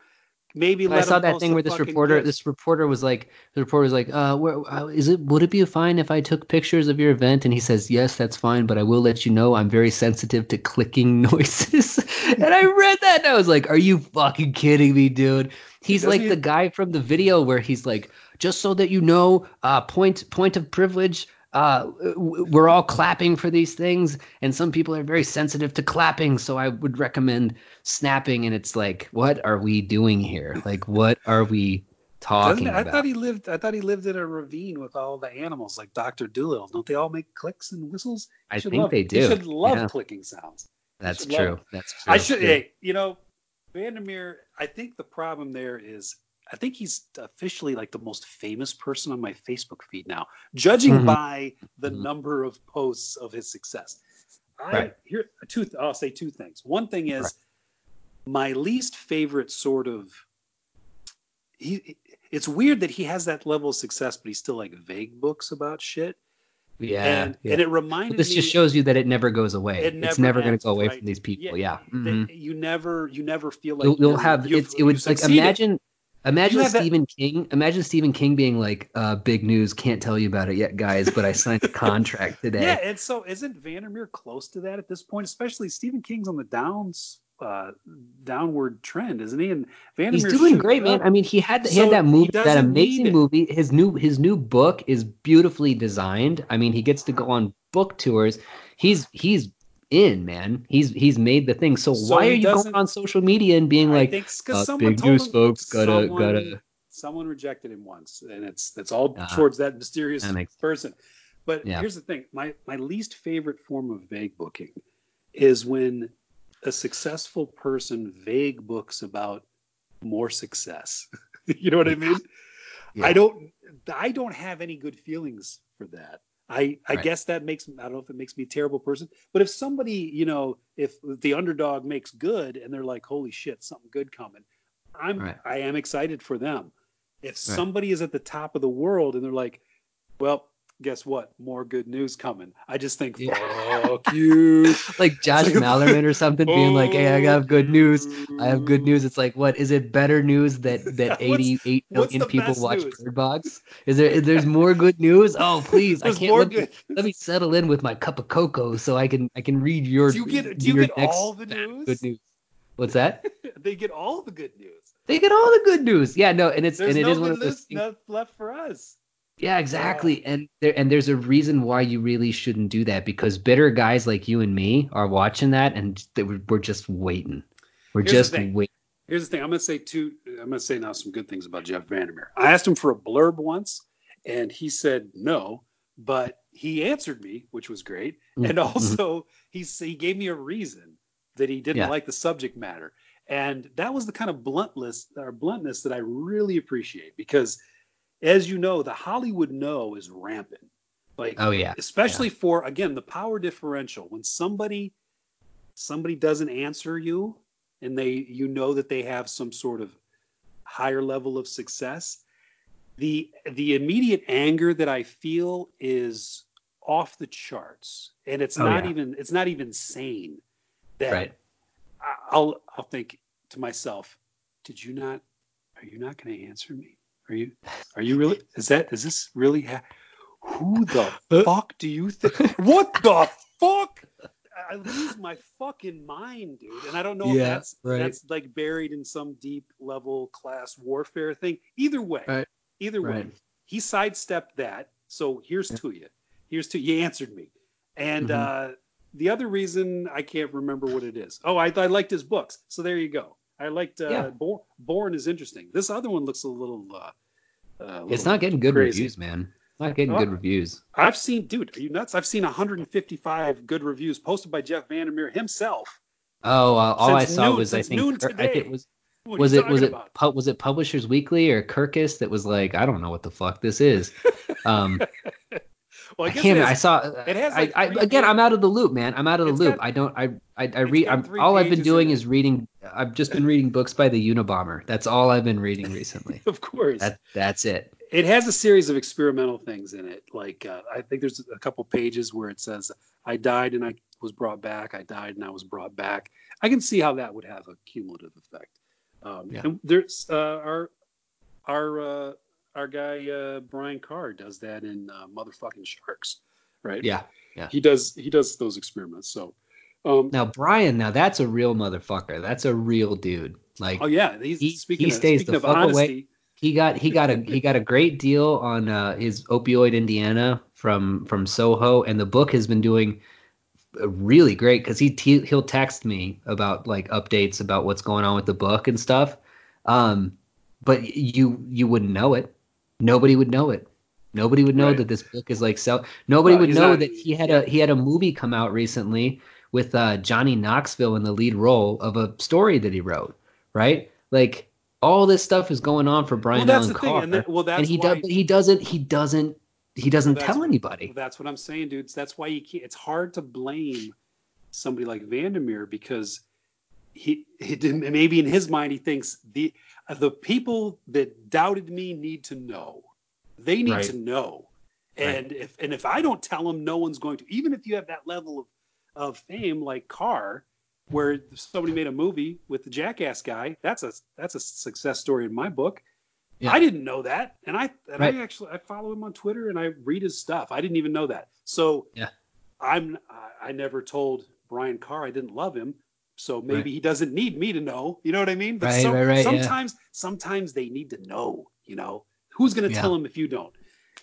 Speaker 2: maybe
Speaker 1: I saw that thing where this reporter,
Speaker 2: GIF.
Speaker 1: this reporter was like, the reporter was like, uh, where, uh, is it? Would it be fine if I took pictures of your event? And he says, yes, that's fine, but I will let you know I'm very sensitive to clicking noises. and I read that and I was like, are you fucking kidding me, dude? He's
Speaker 2: doesn't
Speaker 1: like
Speaker 2: he-
Speaker 1: the guy from the video where he's like, just so that you know, uh, point point of privilege. Uh, we're all clapping for these things, and some people are very sensitive to clapping. So I would recommend snapping. And it's like, what are we doing here? Like, what are we
Speaker 2: Doesn't
Speaker 1: talking
Speaker 2: it? I thought he lived. I thought he lived in a ravine with all the animals, like Doctor Dolittle. Don't they all make clicks and whistles? He
Speaker 1: I
Speaker 2: should
Speaker 1: think
Speaker 2: love-
Speaker 1: they
Speaker 2: He
Speaker 1: do.
Speaker 2: should love
Speaker 1: Yeah.
Speaker 2: clicking sounds.
Speaker 1: That's true. That's true.
Speaker 2: I should.
Speaker 1: Yeah.
Speaker 2: Hey, you know, Vandermeer. I think the problem there is. I think he's officially like the most famous person on my Facebook feed now, judging
Speaker 1: Mhm.
Speaker 2: by the
Speaker 1: Mhm.
Speaker 2: number of posts of his success. I
Speaker 1: Right.
Speaker 2: here two. I'll say two things. One thing is
Speaker 1: Right.
Speaker 2: my least favorite sort of. He. It's weird that he has that level of success, but he's still like vague books about shit.
Speaker 1: Yeah.
Speaker 2: and
Speaker 1: yeah.
Speaker 2: and it
Speaker 1: But
Speaker 2: reminded
Speaker 1: this
Speaker 2: me.
Speaker 1: just shows you that it never goes away.
Speaker 2: It
Speaker 1: it's
Speaker 2: never
Speaker 1: never going to go away
Speaker 2: right?
Speaker 1: from these people.
Speaker 2: Yeah,
Speaker 1: Yeah. Mhm.
Speaker 2: you never you never feel like
Speaker 1: you'll, you'll have
Speaker 2: you've-
Speaker 1: it's, it would like
Speaker 2: succeeded.
Speaker 1: imagine imagine Stephen King imagine Stephen King being like uh, big news can't tell you about it yet guys but I signed a contract today
Speaker 2: Yeah, and so isn't Vandermeer close to that at this point? Especially Stephen King's on the downs uh downward trend, isn't he? And
Speaker 1: He's doing great, man. I mean, he had he
Speaker 2: So
Speaker 1: had that movie, that amazing movie. His new his new book is beautifully designed. I mean, he gets to go on book tours. He's he's in, man. He's he's made the thing. So,
Speaker 2: So
Speaker 1: why are you going on social media and being
Speaker 2: I
Speaker 1: like,
Speaker 2: think
Speaker 1: uh, big news, folks, gotta
Speaker 2: someone,
Speaker 1: gotta.
Speaker 2: someone rejected him once, and it's that's all
Speaker 1: Ah,
Speaker 2: towards that mysterious
Speaker 1: that makes-
Speaker 2: person. But
Speaker 1: Yeah.
Speaker 2: here's the thing: my my least favorite form of vague booking is when a successful person vague books about more success. you know what I mean?
Speaker 1: Yeah.
Speaker 2: I don't I don't have any good feelings for that. I I
Speaker 1: Right.
Speaker 2: guess that makes I don't know if it makes me a terrible person, but if somebody, you know, if the underdog makes good and they're like, "Holy shit, something good coming." I'm
Speaker 1: Right.
Speaker 2: I am excited for them. If somebody is at the top of the world and they're like, "Well, guess what? More good news coming." I just think,
Speaker 1: Yeah.
Speaker 2: "Fuck you."
Speaker 1: like Josh Malerman or something, being like, "Hey, I oh, have good news. I have good news." It's like, what is it? Better news that that
Speaker 2: What's-
Speaker 1: eighty-eight
Speaker 2: what's
Speaker 1: million
Speaker 2: the
Speaker 1: people watch
Speaker 2: news?
Speaker 1: Bird Box? Is there? Is there's more good news? Oh, please! I can't
Speaker 2: more
Speaker 1: let me, let me settle in with my cup of cocoa so I can I can read your.
Speaker 2: Do you get do you get
Speaker 1: next
Speaker 2: all the news?
Speaker 1: Good news. What's that?
Speaker 2: they get all the good news.
Speaker 1: They get all the good news. Yeah, no, and it's
Speaker 2: There's
Speaker 1: and it
Speaker 2: no
Speaker 1: is one of those things.
Speaker 2: left for us.
Speaker 1: Yeah, exactly. And there and there's a reason why you really shouldn't do that because bitter guys like you and me are watching that and they, we're just waiting. We're
Speaker 2: Here's
Speaker 1: just waiting.
Speaker 2: Here's the thing. I'm gonna say two. I'm gonna say now some good things about Jeff Vandermeer. I asked him for a blurb once, and he said no, but he answered me, which was great.
Speaker 1: Mhm.
Speaker 2: And also, he he gave me a reason that he didn't
Speaker 1: Yeah.
Speaker 2: like the subject matter, and that was the kind of bluntness or bluntness that I really appreciate because, as you know, the Hollywood no is rampant. Like
Speaker 1: Oh yeah.
Speaker 2: especially for again the power differential when somebody somebody doesn't answer you and they you know that they have some sort of higher level of success the the immediate anger that i feel is off the charts and it's
Speaker 1: Oh,
Speaker 2: not
Speaker 1: yeah.
Speaker 2: even it's not even sane that
Speaker 1: Right.
Speaker 2: I'll I'll think to myself, did you not? Are you not going to answer me? Are you? Are you really? Is that? Is this really? Ha- who the fuck do you think? What the fuck? I lose my fucking mind, dude. And I don't know if
Speaker 1: Yeah,
Speaker 2: that's
Speaker 1: right.
Speaker 2: that's like buried in some deep level class warfare thing. Either way,
Speaker 1: Right.
Speaker 2: either way,
Speaker 1: Right.
Speaker 2: he sidestepped that. So here's to you. Here's to you. answered me. And
Speaker 1: Mhm.
Speaker 2: uh, the other reason I can't remember what it is. Oh, I, I liked his books. So there you go. I liked uh,
Speaker 1: Yeah.
Speaker 2: Borne, Borne is interesting. This other one looks a little. Uh, uh,
Speaker 1: It's not getting good
Speaker 2: crazy.
Speaker 1: reviews, man. It's not getting
Speaker 2: Uh,
Speaker 1: good reviews.
Speaker 2: I've seen, dude, are you nuts? I've seen 155 good reviews posted by Jeff Vandermeer himself.
Speaker 1: Oh, uh, all I saw
Speaker 2: noon-
Speaker 1: was I think Cur- I think it was
Speaker 2: What
Speaker 1: was it was it pu- was it Publishers Weekly or Kirkus that was like I don't know what the fuck this is. Um,
Speaker 2: Well, I
Speaker 1: I can't. I saw.
Speaker 2: it has,
Speaker 1: I,
Speaker 2: like,
Speaker 1: I,
Speaker 2: three
Speaker 1: again. I'm out of the loop, man. I'm out of the loop.
Speaker 2: got-
Speaker 1: I don't. I I, I read. I'm, all I've been doing is reading. I've just been reading books by the Unabomber. That's all I've been reading recently.
Speaker 2: of course.
Speaker 1: that that's it.
Speaker 2: it has a series of experimental things in it. Like uh, I think there's a couple pages where it says, "I died and I was brought back. I died and I was brought back." I can see how that would have a cumulative effect. Um,
Speaker 1: Yeah.
Speaker 2: And there's uh, our our uh, our guy uh, Brian Carr does that in uh, motherfucking Sharks, right?
Speaker 1: Yeah. yeah.
Speaker 2: He does he does those experiments. So, um,
Speaker 1: Now Brian, now that's a real motherfucker. That's a real dude. Like
Speaker 2: oh yeah, he's
Speaker 1: he-
Speaker 2: speaking
Speaker 1: he
Speaker 2: of,
Speaker 1: stays the fuck away. he got he got a he got a great deal on uh, his opioid Indiana from from Soho, and the book has been doing uh, really great because he he he'll text me about like updates about what's going on with the book and stuff. Um, but you you wouldn't know it. Nobody would know it. Nobody would know
Speaker 2: Right.
Speaker 1: that this book is like sell. Nobody
Speaker 2: Well,
Speaker 1: would know
Speaker 2: not-
Speaker 1: that he had
Speaker 2: yeah.
Speaker 1: a he had a movie come out recently with uh, Johnny Knoxville in the lead role of a story that he wrote. Right, like all this stuff is going on for Brian
Speaker 2: well,
Speaker 1: Allen Carr,
Speaker 2: and that, well,
Speaker 1: and he
Speaker 2: why
Speaker 1: does. He doesn't. He doesn't. He doesn't
Speaker 2: Well,
Speaker 1: tell anybody.
Speaker 2: Well, that's what I'm saying, dudes. That's why you can't. It's hard to blame somebody like Vandermeer because he, he didn't. Maybe in his mind, he thinks the the people that doubted me need to know. They need
Speaker 1: Right.
Speaker 2: to know.
Speaker 1: Right.
Speaker 2: And if and if I don't tell them, no one's going to. Even if you have that level of of fame like Carr, where somebody made a movie with the Jackass guy, that's a that's a success story in my book.
Speaker 1: Yeah.
Speaker 2: I didn't know that, and I and
Speaker 1: Right.
Speaker 2: I actually I follow him on Twitter and I read his stuff. I didn't even know that. So
Speaker 1: Yeah.
Speaker 2: I'm I- I never told Brian Carr I didn't love him. So maybe
Speaker 1: Right.
Speaker 2: he doesn't need me to know. You know what I mean? But
Speaker 1: Right,
Speaker 2: some-
Speaker 1: right, right, yeah.
Speaker 2: sometimes sometimes they need to know. You know who's going to
Speaker 1: Yeah.
Speaker 2: tell him if you don't.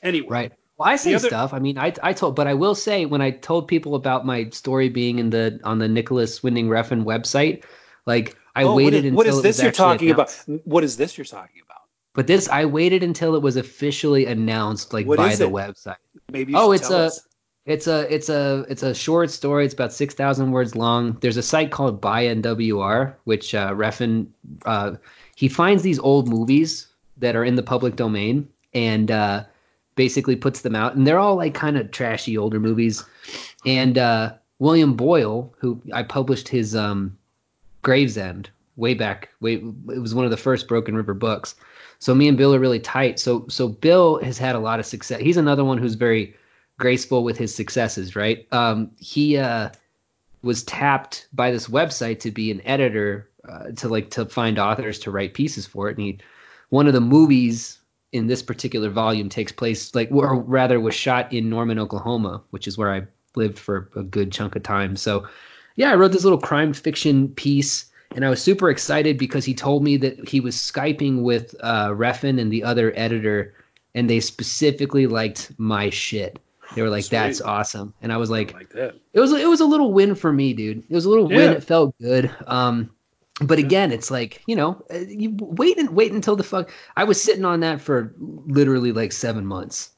Speaker 2: Anyway,
Speaker 1: Right. Well, I say
Speaker 2: other-
Speaker 1: stuff. I mean, I I told, but I will say when I told people about my story being in the on the Nicolas Winding Refn website, like I
Speaker 2: Oh,
Speaker 1: waited
Speaker 2: is-
Speaker 1: until
Speaker 2: what
Speaker 1: it
Speaker 2: is
Speaker 1: was
Speaker 2: this you're talking
Speaker 1: announced.
Speaker 2: about? What is this you're talking about?
Speaker 1: But this, I waited until it was officially announced, like
Speaker 2: What
Speaker 1: by
Speaker 2: is
Speaker 1: the
Speaker 2: it?
Speaker 1: website.
Speaker 2: Maybe you
Speaker 1: Oh, it's a-
Speaker 2: us.
Speaker 1: It's a it's a it's a short story. It's about six thousand words long. There's a site called byNWR, which uh, Refn uh, he finds these old movies that are in the public domain and uh, basically puts them out, and they're all like kind of trashy older movies. And uh, William Boyle, who I published his um, Gravesend way back, way it was one of the first Broken River books. So me and Bill are really tight. So so Bill has had a lot of success. He's another one who's very graceful with his successes, right? Um, he uh, was tapped by this website to be an editor uh, to like to find authors to write pieces for it. And he, one of the movies in this particular volume takes place like, or rather, was shot in Norman, Oklahoma, which is where I lived for a good chunk of time. So, yeah, I wrote this little crime fiction piece. And I was super excited because he told me that he was Skyping with uh, Refn and the other editor, and they specifically liked my shit. They were like,
Speaker 2: Sweet.
Speaker 1: "That's awesome," and I was like,
Speaker 2: like that.
Speaker 1: "It was it was a little win for me, dude. It was a little win. It felt good." Um, but
Speaker 2: Yeah.
Speaker 1: again, it's like you know, uh, you wait and wait until the fuck. I was sitting on that for literally like seven months.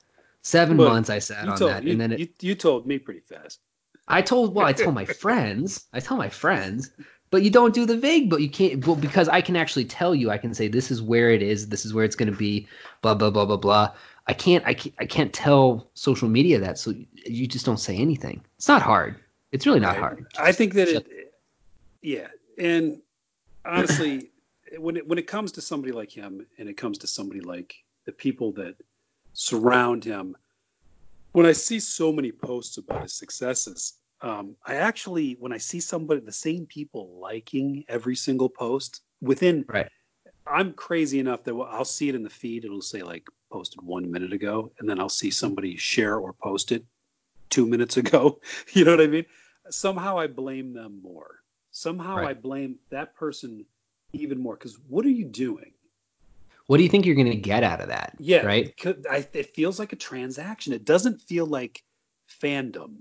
Speaker 1: Seven
Speaker 2: But
Speaker 1: months I sat on
Speaker 2: told
Speaker 1: that,
Speaker 2: you,
Speaker 1: and then it,
Speaker 2: you, you told me pretty fast.
Speaker 1: I told well, I told my friends, I tell my friends, but you don't do the vague, but you can't well, because I can actually tell you, I can say this is where it is, this is where it's going to be, blah blah blah blah blah. I can't, I can't, I can't tell social media that, so you just don't say anything. It's not hard. It's really not
Speaker 2: Right.
Speaker 1: hard.
Speaker 2: I think that it, yeah, and honestly, when it when it comes to somebody like him, and it comes to somebody like the people that surround him, when I see so many posts about his successes, um, I actually when I see somebody, the same people liking every single post within,
Speaker 1: Right.
Speaker 2: I'm crazy enough that I'll see it in the feed. It'll say like posted one minute ago, and then I'll see somebody share or post it two minutes ago. You know what I mean? Somehow I blame them more. Somehow
Speaker 1: Right.
Speaker 2: I blame that person even more. Because what are you doing?
Speaker 1: What do you think you're going to get out of that?
Speaker 2: Yeah,
Speaker 1: Right.
Speaker 2: It, I, it feels like a transaction. It doesn't feel like fandom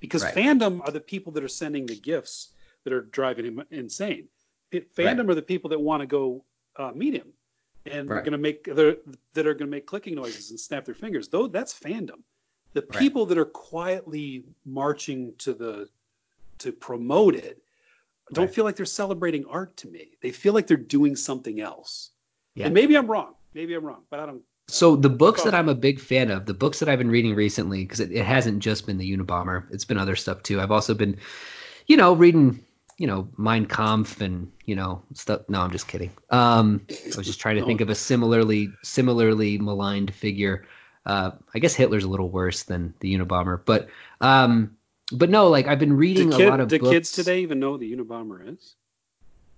Speaker 2: because
Speaker 1: Right.
Speaker 2: fandom are the people that are sending the gifts that are driving him insane. It, fandom are the people that want to go uh, meet him and they're
Speaker 1: Right.
Speaker 2: going to make that are going to make clicking noises and snap their fingers. Though that's fandom. The
Speaker 1: Right.
Speaker 2: people that are quietly marching to the to promote it don't
Speaker 1: Right.
Speaker 2: feel like they're celebrating art to me. They feel like they're doing something else.
Speaker 1: Yeah.
Speaker 2: And maybe I'm wrong. Maybe I'm wrong, but I don't.
Speaker 1: So the books that I'm a big fan of, the books that I've been reading recently, because it, it hasn't just been the Unabomber, it's been other stuff too. I've also been, you know, reading, you know, Mein Kampf and you know stuff. No, I'm just kidding. Um, I was just trying to think of a similarly similarly maligned figure. Uh, I guess Hitler's a little worse than the Unabomber, but um, but no, like I've been reading
Speaker 2: Do,
Speaker 1: a lot of
Speaker 2: do
Speaker 1: books.
Speaker 2: kids today even know what the Unabomber is?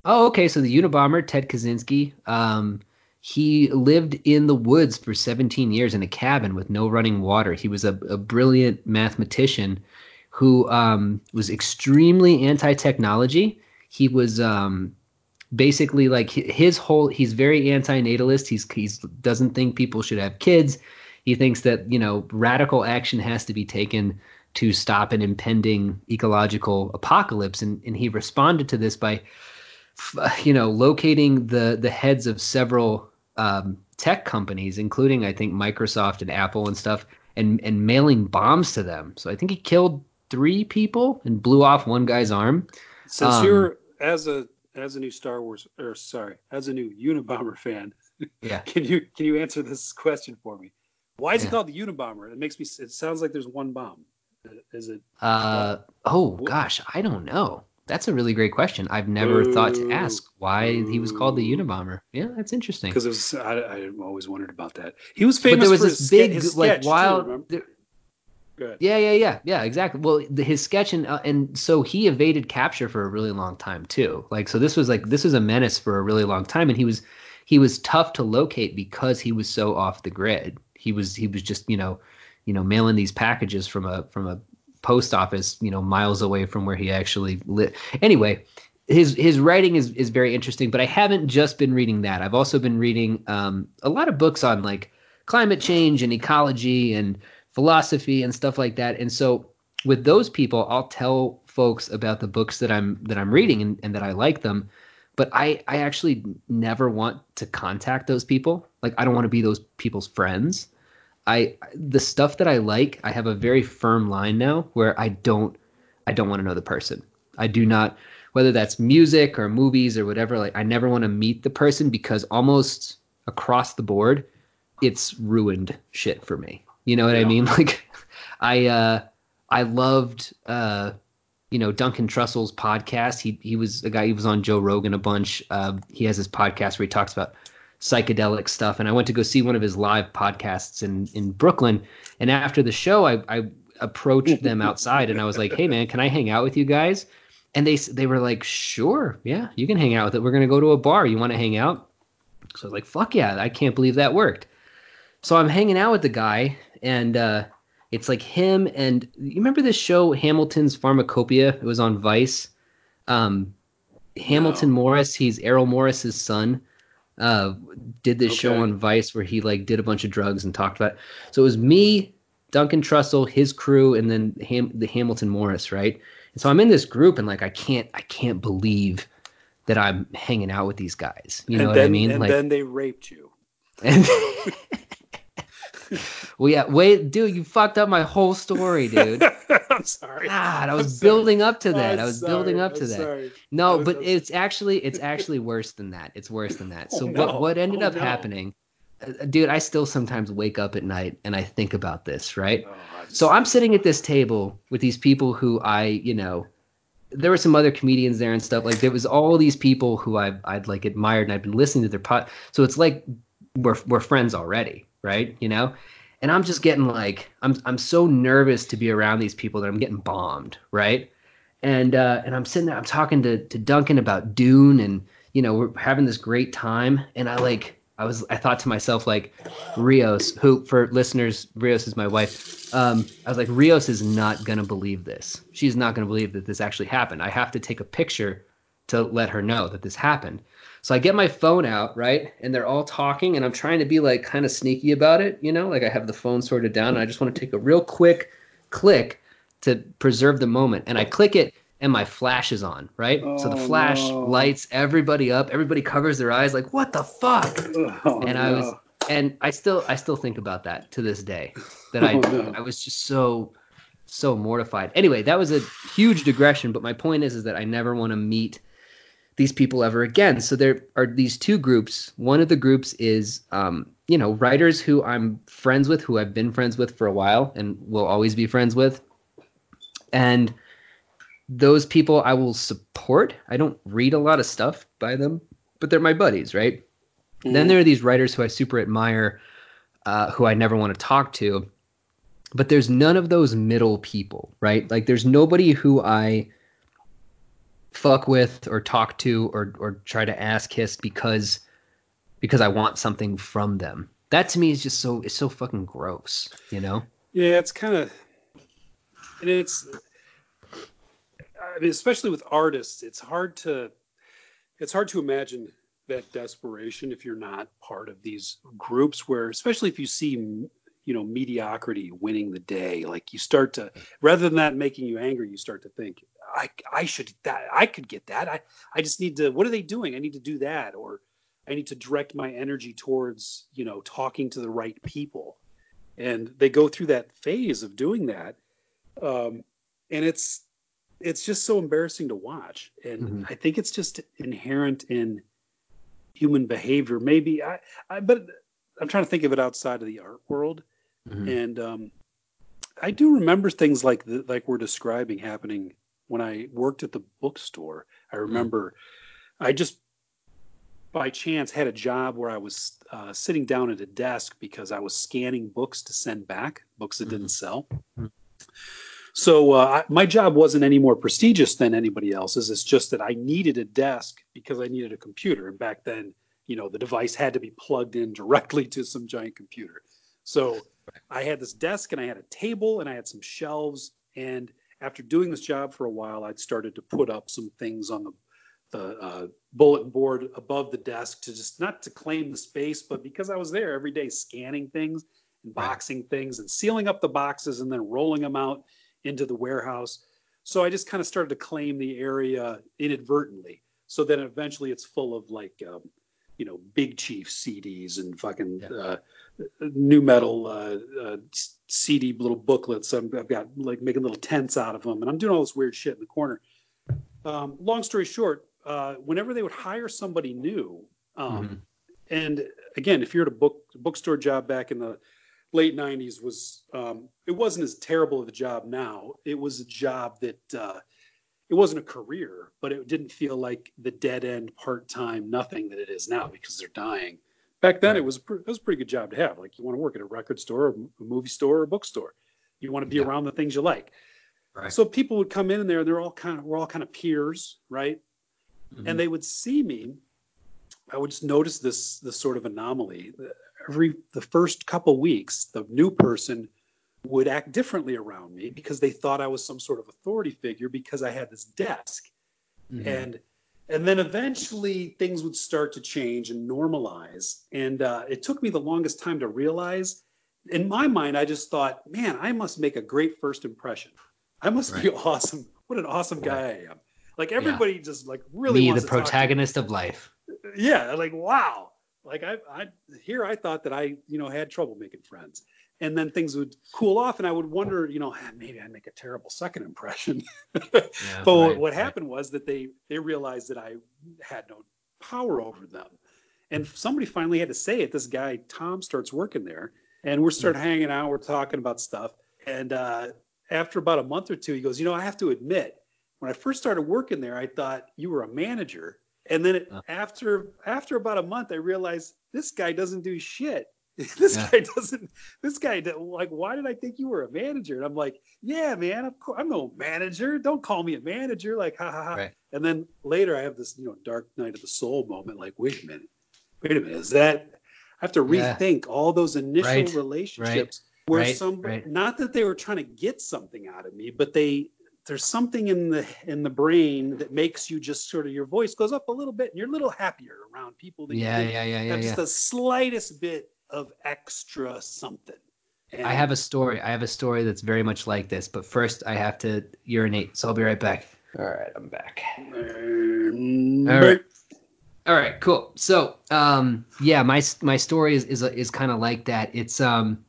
Speaker 1: Oh, okay. So the Unabomber, Ted Kaczynski, um, he lived in the woods for 17 years in a cabin with no running water. He was a, a brilliant mathematician who um, was extremely anti-technology. He was um, basically like his whole. He's very anti-natalist. He's he's doesn't think people should have kids. He thinks that you know radical action has to be taken to stop an impending ecological apocalypse, and and he responded to this by you know locating the the heads of several um, tech companies, including I think Microsoft and Apple and stuff, and and mailing bombs to them. So I think he killed three people and blew off one guy's arm.
Speaker 2: Since um, you're as a as a new Star Wars or sorry, as a new Unabomber fan,
Speaker 1: yeah,
Speaker 2: can you can you answer this question for me? Why is yeah. it called the Unabomber? It makes me. It sounds like there's one bomb. Is it?
Speaker 1: Uh oh gosh, I don't know. That's a really great question. I've never thought to ask why he was called the Unabomber. Yeah, that's interesting.
Speaker 2: Because it was, I, I always wondered about that. He was famous.
Speaker 1: But there was
Speaker 2: this
Speaker 1: big, sketch, like, wild. Too, yeah, yeah, yeah, yeah, exactly. Well, the, his sketch and uh, and so he evaded capture for a really long time too. Like, so this was like this was a menace for a really long time, and he was he was tough to locate because he was so off the grid. He was he was just you know you know mailing these packages from a from a post office, you know, miles away from where he actually lived. Anyway, his his writing is is very interesting, but I haven't just been reading that. I've also been reading um, a lot of books on like climate change and ecology and philosophy and stuff like that. And so with those people, I'll tell folks about the books that I'm that I'm reading and, and that I like them. But I I actually never want to contact those people. Like I don't want to be those people's friends. I the stuff that I like, I have a very firm line now where I don't I don't want to know the person. I do not whether that's music or movies or whatever, like I never want to meet the person because almost across the board it's ruined shit for me. You know what yeah. I mean? Like I uh I loved uh you know Duncan Trussell's podcast. He he was a guy. He was on Joe Rogan a bunch. Uh, he has his podcast where he talks about psychedelic stuff. And I went to go see one of his live podcasts in in Brooklyn. And after the show, I, I approached them outside and I was like, "Hey, man, can I hang out with you guys?" And they they were like, "Sure, yeah, you can hang out with it. We're gonna go to a bar. You want to hang out?" So I was like, "Fuck yeah! I can't believe that worked." So I'm hanging out with the guy, and uh, it's like him and you remember this show Hamilton's Pharmacopeia? It was on Vice. Um, Hamilton no. Morris, he's Errol Morris's son uh, did this okay. show on Vice where he like did a bunch of drugs and talked about. It. So it was me, Duncan Trussell, his crew, and then Ham- the Hamilton Morris, right? And so I'm in this group and like I can't I can't believe that I'm hanging out with these guys. You know
Speaker 2: what
Speaker 1: I mean?
Speaker 2: And
Speaker 1: like,
Speaker 2: then they raped you.
Speaker 1: And well, yeah, wait, dude, you fucked up my whole story, dude.
Speaker 2: I'm sorry.
Speaker 1: God, I was building up to that. I'm i was sorry. building up to I'm that. Sorry. No, was, but was... it's actually it's actually worse than that. It's worse than that. So oh, no. what what ended oh, up no. happening? Uh, dude, I still sometimes wake up at night and I think about this, right? Oh, so I'm sitting at this table with these people who I, you know, there were some other comedians there and stuff. Like there was all these people who I I'd like admired and I'd been listening to their pot. So it's like we're we're friends already, right? You know, and I'm just getting like I'm I'm so nervous to be around these people that I'm getting bombed, right? And uh, and I'm sitting there, I'm talking to to Duncan about Dune, and you know we're having this great time, and I like I was I thought to myself like Rios, who for listeners, Rios is my wife. Um, I was like Rios is not gonna believe this. She's not gonna believe that this actually happened. I have to take a picture to let her know that this happened. So I get my phone out, right? And they're all talking, and I'm trying to be like kind of sneaky about it, you know, like I have the phone sorted down, and I just want to take a real quick click to preserve the moment. And I click it, and my flash is on, right? Oh, so the oh, flash no. lights everybody up. Everybody covers their eyes, like, what the fuck? Oh, and I was, and I still, I still think about that to this day. That I, oh, no. I was just so, so mortified. Anyway, that was a huge digression, but my point is, is that I never want to meet these people ever again. So there are these two groups. One of the groups is, um, you know, writers who I'm friends with, who I've been friends with for a while and will always be friends with. And those people I will support. I don't read a lot of stuff by them, but they're my buddies, right? Mm. Then there are these writers who I super admire, uh, who I never want to talk to. But there's none of those middle people, right? Like there's nobody who I fuck with or talk to or or try to ask kiss because because I want something from them. That to me is just so it's so fucking gross, you know?
Speaker 2: Yeah, it's kind of, and it's, I mean, especially with artists, it's hard to, it's hard to imagine that desperation if you're not part of these groups where, especially if you see, you know, mediocrity winning the day, like you start to, rather than that making you angry, you start to think, I, I should, that, I could get that. I, I just need to, what are they doing? I need to do that. Or I need to direct my energy towards, you know, talking to the right people and they go through that phase of doing that um, and it's it's just so embarrassing to watch and mm-hmm. i think it's just inherent in human behavior maybe I, I but i'm trying to think of it outside of the art world mm-hmm. and um, i do remember things like the, like we're describing happening when i worked at the bookstore i mm-hmm. remember mm-hmm. i just by chance had a job where I was uh, sitting down at a desk because I was scanning books to send back, books that didn't mm-hmm. sell. Mm-hmm. So uh, I, my job wasn't any more prestigious than anybody else's. It's just that I needed a desk because I needed a computer. And back then, you know, the device had to be plugged in directly to some giant computer. So I had this desk and I had a table and I had some shelves. And after doing this job for a while, I'd started to put up some things on the the uh, bulletin board above the desk to just not to claim the space, but because I was there every day scanning things and boxing right. things and sealing up the boxes and then rolling them out into the warehouse. So I just kind of started to claim the area inadvertently. So then eventually it's full of like, um, you know, Big Chief CDs and fucking yeah. uh, nu metal uh, uh, CD little booklets. I've got like making little tents out of them, and I'm doing all this weird shit in the corner. Um, long story short, uh, whenever they would hire somebody new, um, mm-hmm. and again, if you're at a book bookstore job back in the late '90s, was um, it wasn't as terrible of a job now. It was a job that uh, it wasn't a career, but it didn't feel like the dead end part time nothing that it is now because they're dying. Back then, right. it was it was a pretty good job to have. Like you want to work at a record store, a movie store, or a bookstore. You want to be yeah. around the things you like. Right. So people would come in there. And they're all kind of we're all kind of peers, right? mm-hmm. and they would see me. I would just notice this this sort of anomaly. Every the first couple weeks, the new person would act differently around me because they thought I was some sort of authority figure because I had this desk. Mm-hmm. And and then eventually things would start to change and normalize. And uh, it took me the longest time to realize. In my mind, I just thought, man, I must make a great first impression. I must right. be awesome. What an awesome guy. I am. Like everybody yeah. just like really
Speaker 1: me, the protagonist of life.
Speaker 2: Yeah, like wow. Like I, I here I thought that I, you know, had trouble making friends, and then things would cool off, and I would wonder, you know, ah, maybe I make a terrible second impression. yeah, but right, what happened right. was that they they realized that I had no power over them, and somebody finally had to say it. This guy Tom starts working there, and we're start yeah. hanging out. We're talking about stuff, and uh, after about a month or two, he goes, you know, I have to admit when I first started working there, I thought you were a manager. And then it, uh. after after about a month, I realized this guy doesn't do shit. this yeah. guy doesn't. This guy like. Why did I think you were a manager? And I'm like, yeah, man. Of course, I'm no manager. Don't call me a manager. Like, ha ha ha. Right. And then later, I have this you know dark night of the soul moment. Like, wait a minute. Wait a minute. Is that? I have to rethink yeah. all those initial right. relationships right. where somebody. Not that they were trying to get something out of me, but they there's something in the in the brain that makes you just sort of your voice goes up a little bit and you're a little happier around people that
Speaker 1: yeah, yeah, yeah, yeah,
Speaker 2: have
Speaker 1: yeah.
Speaker 2: just the slightest bit of extra something.
Speaker 1: And I have a story. I have a story that's very much like this, but first I have to urinate, so I'll be right back.
Speaker 2: All right, I'm back.
Speaker 1: All right. All right, cool. So, um, yeah, my my story is is is kind of like that. It's um,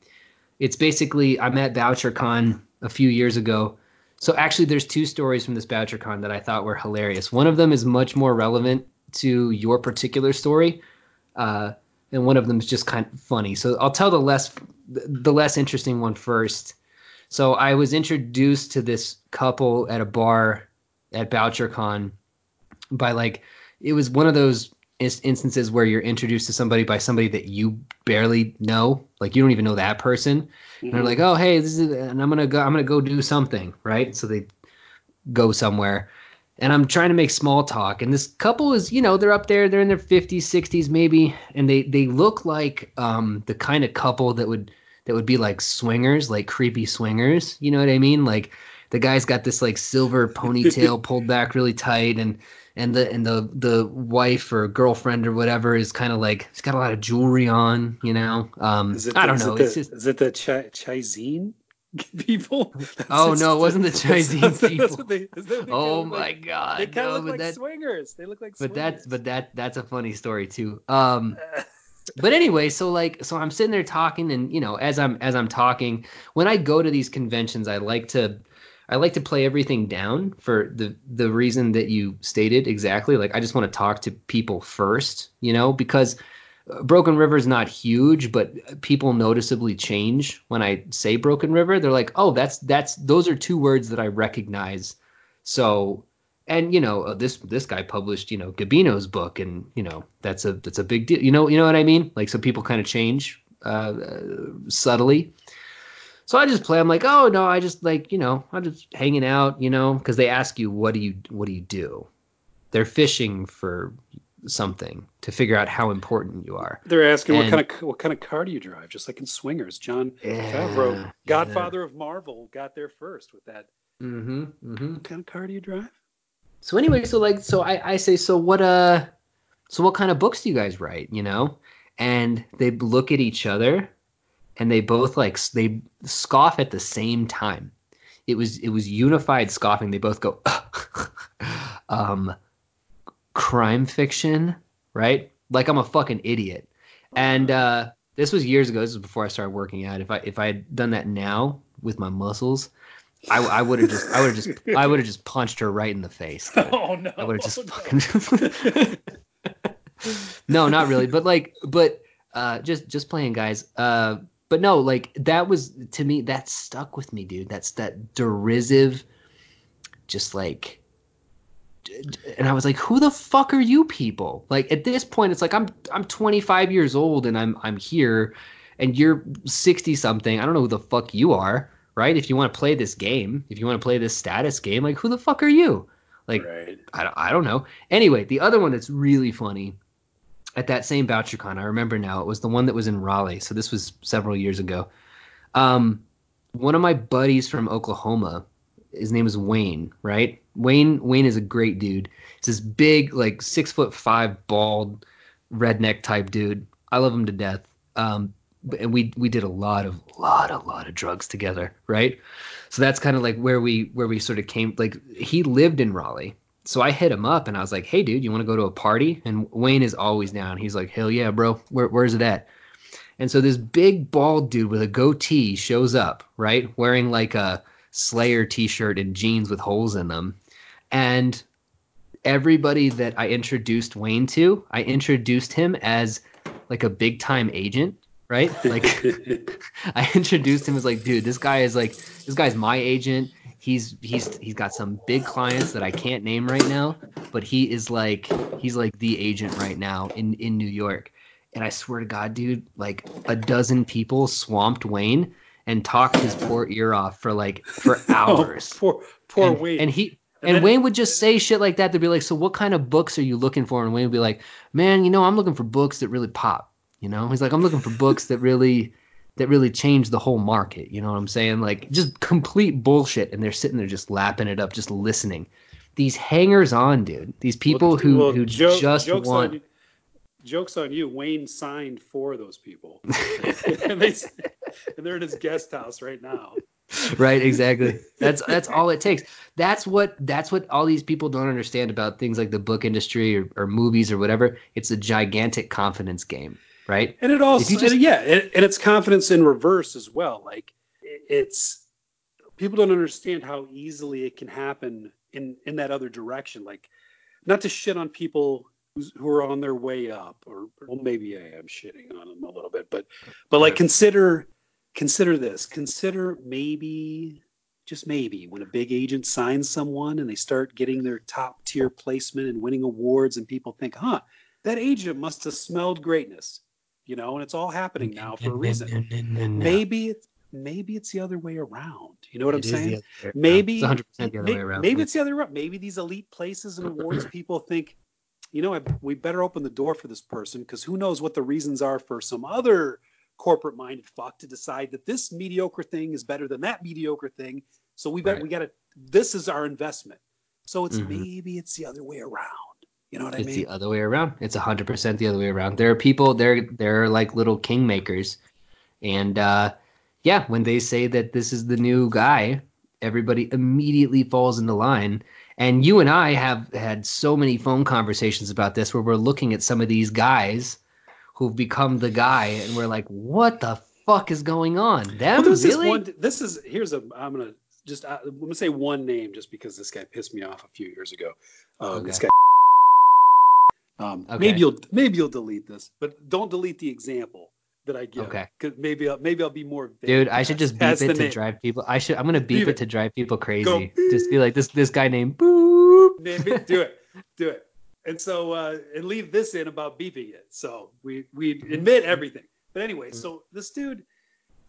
Speaker 1: it's basically I'm at Bouchercon a few years ago, so actually, there's two stories from this BoucherCon that I thought were hilarious. One of them is much more relevant to your particular story, uh, and one of them is just kind of funny. So I'll tell the less the less interesting one first. So I was introduced to this couple at a bar at BoucherCon by like it was one of those instances where you're introduced to somebody by somebody that you barely know, like you don't even know that person, mm-hmm. and they're like, "Oh, hey, this is," and I'm gonna go, I'm gonna go do something, right? So they go somewhere, and I'm trying to make small talk. And this couple is, you know, they're up there, they're in their 50s, 60s maybe, and they they look like um, the kind of couple that would that would be like swingers, like creepy swingers. You know what I mean? Like the guy's got this like silver ponytail pulled back really tight, and and the and the the wife or girlfriend or whatever is kind of like she's got a lot of jewelry on. You know, um,
Speaker 2: Is it
Speaker 1: I don't know.
Speaker 2: The,
Speaker 1: it's just
Speaker 2: is it the Chi Chizine people? That's-
Speaker 1: Oh, no, it wasn't the Chinese people.
Speaker 2: They, that what they
Speaker 1: oh my
Speaker 2: like?
Speaker 1: god,
Speaker 2: They kind of
Speaker 1: no,
Speaker 2: look like
Speaker 1: that,
Speaker 2: swingers. They look like
Speaker 1: but that's but that that's a funny story too. Um, but anyway, so like so I'm sitting there talking and you know as I'm as I'm talking, when I go to these conventions, I like to I like to play everything down for the the reason that you stated exactly. Like I just want to talk to people first, you know, because Broken River is not huge, but people noticeably change when I say Broken River. They're like, "Oh, that's that's those are two words that I recognize." So, and you know, uh, this this guy published, you know, Gabino's book, and you know, that's a that's a big deal. You know, you know what I mean? Like, so people kind of change uh, uh, subtly. So I just play. I'm like, oh no, I just like you know, I'm just hanging out, you know, because they ask you what do you what do you do? They're fishing for something to figure out how important you are.
Speaker 2: They're asking what kind of what kind of car do you drive? Just like in Swingers, Jon Favreau,
Speaker 1: Yeah,
Speaker 2: Godfather of Marvel, got there first with that.
Speaker 1: Mm-hmm. Mm-hmm.
Speaker 2: What kind of car do you drive?
Speaker 1: So anyway, so like, so I, I say, so what, uh, so what kind of books do you guys write? You know, and they look at each other, and they both like they scoff at the same time. It was it was unified scoffing. They both go, um, crime fiction, right? Like I'm a fucking idiot. And uh, this was years ago. This was before I started working out. If I if I had done that now with my muscles, I, I would have just I would have just I would have just punched her right in the face. dude.
Speaker 2: oh no!
Speaker 1: I would have just
Speaker 2: no.
Speaker 1: fucking. no, not really, but like, but uh, just just playing, guys. Uh, but no, like that was to me that stuck with me, dude. That's that derisive, just like. And I was like, "Who the fuck are you people?" Like at this point, it's like I'm I'm 25 years old and I'm I'm here, and you're 60 something. I don't know who the fuck you are, right? If you want to play this game, if you want to play this status game, like who the fuck are you? Like
Speaker 2: right.
Speaker 1: I, don't- I don't know. Anyway, the other one that's really funny at that same Bouchercon, I remember now, it was the one that was in Raleigh. So this was several years ago. Um, one of my buddies from Oklahoma, his name is Wayne, right? Wayne Wayne is a great dude. It's this big, like six foot five, bald, redneck type dude. I love him to death. Um, and we we did a lot of lot a lot of drugs together, right? So that's kind of like where we where we sort of came. Like he lived in Raleigh, so I hit him up and I was like, "Hey, dude, you want to go to a party?" And Wayne is always down. He's like, "Hell yeah, bro. Where, where's it at?" And so this big bald dude with a goatee shows up, right, wearing like a Slayer T-shirt and jeans with holes in them, and everybody that I introduced Wayne to, I introduced him as like a big time agent, right? Like I introduced him as like, dude, this guy is like, this guy's my agent. He's he's he's got some big clients that I can't name right now, but he is like he's like the agent right now in in New York. And I swear to God, dude, like a dozen people swamped Wayne and talked his poor ear off for like for oh, hours.
Speaker 2: Oh, poor poor
Speaker 1: and,
Speaker 2: Wayne.
Speaker 1: And he
Speaker 2: And
Speaker 1: and, Wayne would just say shit like that. They'd be like, "So what kind of books are you looking for?" And Wayne would be like, "Man, you know, I'm looking for books that really pop." You know, he's like, "I'm looking for books that really, that really change the whole market." You know what I'm saying? Like just complete bullshit. And they're sitting there just lapping it up, just listening. These hangers on, dude. These people
Speaker 2: Well,
Speaker 1: who
Speaker 2: well,
Speaker 1: who
Speaker 2: joke-
Speaker 1: just
Speaker 2: jokes
Speaker 1: want.
Speaker 2: Jokes on you. Wayne signed for those people, and they and they're in his guest house right now.
Speaker 1: right exactly that's that's all it takes that's what that's what all these people don't understand about things like the book industry or, or movies or whatever it's a gigantic confidence game right
Speaker 2: And it also,
Speaker 1: just-
Speaker 2: yeah, and, and it's confidence in reverse as well. Like it's people don't understand how easily it can happen in in that other direction. Like not to shit on people who are on their way up, or well, maybe I am shitting on them a little bit, but but like consider consider this. Consider maybe just maybe when a big agent signs someone and they start getting their top tier placement and winning awards, and people think, huh, that agent must have smelled greatness, you know, and it's all happening now for a reason. Maybe it's maybe it's the other way around. You know what
Speaker 1: It
Speaker 2: I'm saying?
Speaker 1: other way around.
Speaker 2: maybe
Speaker 1: it's 100 percent the other
Speaker 2: may-
Speaker 1: way around.
Speaker 2: Maybe it's the other way around. Maybe these elite places and awards people think, you know, I, we better open the door for this person because who knows what the reasons are for some other corporate minded fuck to decide that this mediocre thing is better than that mediocre thing. So we bet
Speaker 1: Right.
Speaker 2: we got to. This is our investment. So it's
Speaker 1: Mhm.
Speaker 2: maybe it's the other way around. You know what I mean?
Speaker 1: it's the other way around. It's 100 percent the other way around. There are people they're they're like little kingmakers, and uh, yeah, when they say that this is the new guy, everybody immediately falls into line. And you and I have had so many phone conversations about this where we're looking at some of these guys who've become the guy, and we're like, what the fuck is going on? Them
Speaker 2: Well, there's
Speaker 1: really?
Speaker 2: this one. This is here's a. I'm gonna just. uh, I'm gonna say one name just because this guy pissed me off a few years ago. Um, This guy. Um,
Speaker 1: Okay.
Speaker 2: Maybe you'll maybe you'll delete this, but don't delete the example that I give.
Speaker 1: Okay.
Speaker 2: Because maybe I'll, maybe I'll be more.
Speaker 1: Dude, I should just beep it to
Speaker 2: name.
Speaker 1: drive people. I should. I'm gonna beep,
Speaker 2: Beep
Speaker 1: it.
Speaker 2: it.
Speaker 1: to drive people crazy.
Speaker 2: Go
Speaker 1: Just be like this. This guy named Boop.
Speaker 2: Name it, do it, do it, and so uh, and leave this in about beeping it. So we we admit everything. But anyway, so this dude,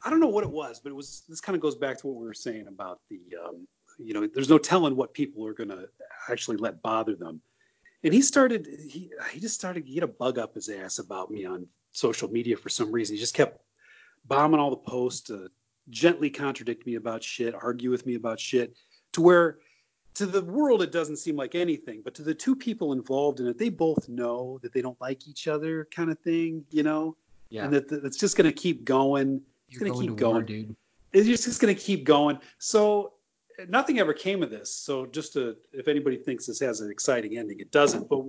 Speaker 2: I don't know what it was, but it was. This kind of goes back to what we were saying about the, um, you know, there's no telling what people are gonna actually let bother them. And he started, he he just started, he had a bug up his ass about me on social media for some reason. He just kept bombing all the posts, uh, gently contradict me about shit, argue with me about shit, to where to the world it doesn't seem like anything, but to the two people involved in it, they both know that they don't like each other, kind of thing, you know,
Speaker 1: Yeah.
Speaker 2: and that it's just going to keep going. It's going to keep
Speaker 1: war,
Speaker 2: going.
Speaker 1: dude.
Speaker 2: It's just going to keep going. So nothing ever came of this. So just to, if anybody thinks this has an exciting ending, it doesn't. But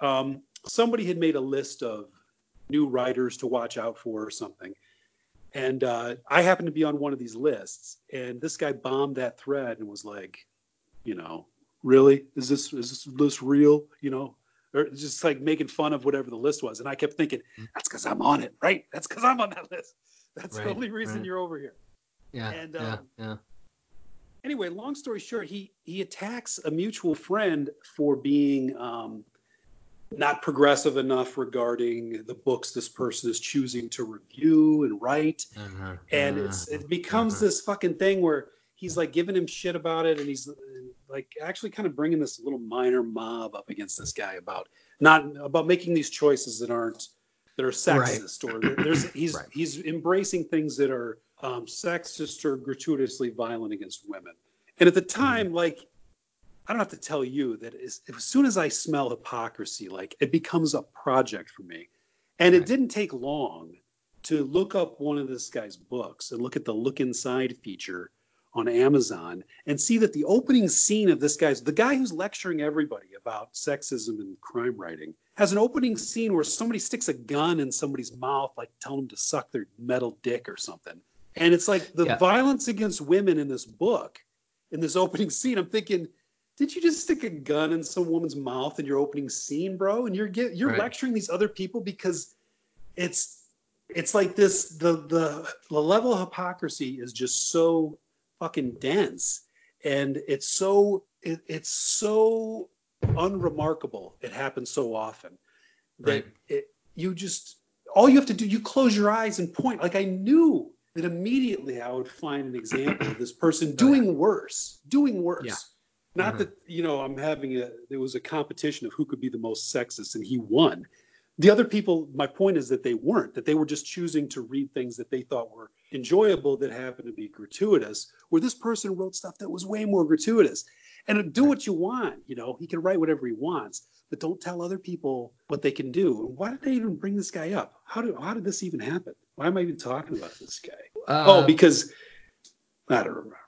Speaker 2: um, somebody had made a list of new writers to watch out for or something. And uh, I happened to be on one of these lists, and this guy bombed that thread and was like, you know, really, is this is this list real? You know, or just like making fun of whatever the list was. And I kept thinking, that's because I'm on it, right? That's because I'm on that list. That's the only reason
Speaker 1: right.
Speaker 2: you're over here.
Speaker 1: Yeah.
Speaker 2: And,
Speaker 1: yeah.
Speaker 2: um,
Speaker 1: Yeah.
Speaker 2: anyway, long story short, he he attacks a mutual friend for being um, not progressive enough regarding the books this person is choosing to review and write,
Speaker 1: Uh-huh,
Speaker 2: and it's
Speaker 1: uh-huh,
Speaker 2: it becomes
Speaker 1: uh-huh.
Speaker 2: this fucking thing where he's like giving him shit about it, and he's like actually kind of bringing this little minor mob up against this guy about not about making these choices that aren't that are sexist or there's he's
Speaker 1: Right.
Speaker 2: he's embracing things that are um, sexist or gratuitously violent against women. And at the time, like I don't have to tell you that as, as soon as I smell hypocrisy, like it becomes a project for me. And it didn't take long to look up one of this guy's books and look at the look inside feature on Amazon and see that the opening scene of this guy's the guy who's lecturing everybody about sexism and crime writing has an opening scene where somebody sticks a gun in somebody's mouth, like telling them to suck their metal dick or something. And it's like the
Speaker 1: Yeah.
Speaker 2: violence against women in this book, in this opening scene. I'm thinking, did you just stick a gun in some woman's mouth in your opening scene, bro? And you're get, you're
Speaker 1: Right.
Speaker 2: lecturing these other people because it's it's like this the the the level of hypocrisy is just so fucking dense and it's so it, it's so unremarkable it happens so often that
Speaker 1: Right.
Speaker 2: it you just all you have to do you close your eyes and point like i knew that immediately i would find an example of this person doing worse doing worse
Speaker 1: Yeah.
Speaker 2: not
Speaker 1: Mhm.
Speaker 2: that you know i'm having a there was a competition of who could be the most sexist and he won the other people my point is that they weren't that they were just choosing to read things that they thought were enjoyable that happened to be gratuitous where this person wrote stuff that was way more gratuitous. And do what you want you know he can write whatever he wants but don't tell other people what they can do. Why did they even bring this guy up? How did how did this even happen? Why am i even talking about this guy?
Speaker 1: Uh,
Speaker 2: oh because i don't remember.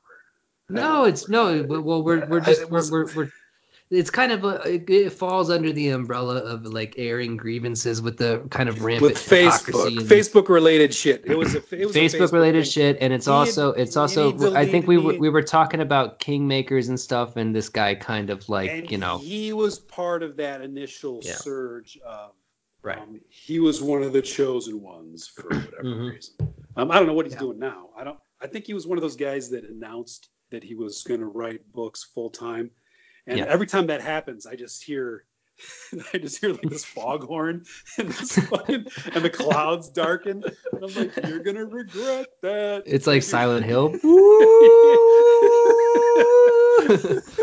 Speaker 1: No, it's no. Well, we're we're just we're, we're we're. It's kind of a it, it falls under the umbrella of like airing grievances with the kind of rampant
Speaker 2: with facebook facebook related shit it was a it was a
Speaker 1: Facebook related
Speaker 2: thing.
Speaker 1: shit, and it's
Speaker 2: He had-
Speaker 1: also it's also I think we were we were talking about kingmakers and stuff, and this guy kind of like you know
Speaker 2: he was part of that initial
Speaker 1: Yeah.
Speaker 2: surge of
Speaker 1: Right.
Speaker 2: um, he was one of the chosen ones for whatever
Speaker 1: Mhm.
Speaker 2: reason um, i don't know what he's
Speaker 1: Yeah.
Speaker 2: doing now i don't i think he was one of those guys that announced that he was going to write books full time and
Speaker 1: Yeah.
Speaker 2: every time that happens i just hear I just hear like this foghorn and this fucking and the clouds darken. And I'm like, you're gonna regret that.
Speaker 1: It's like Silent Hill.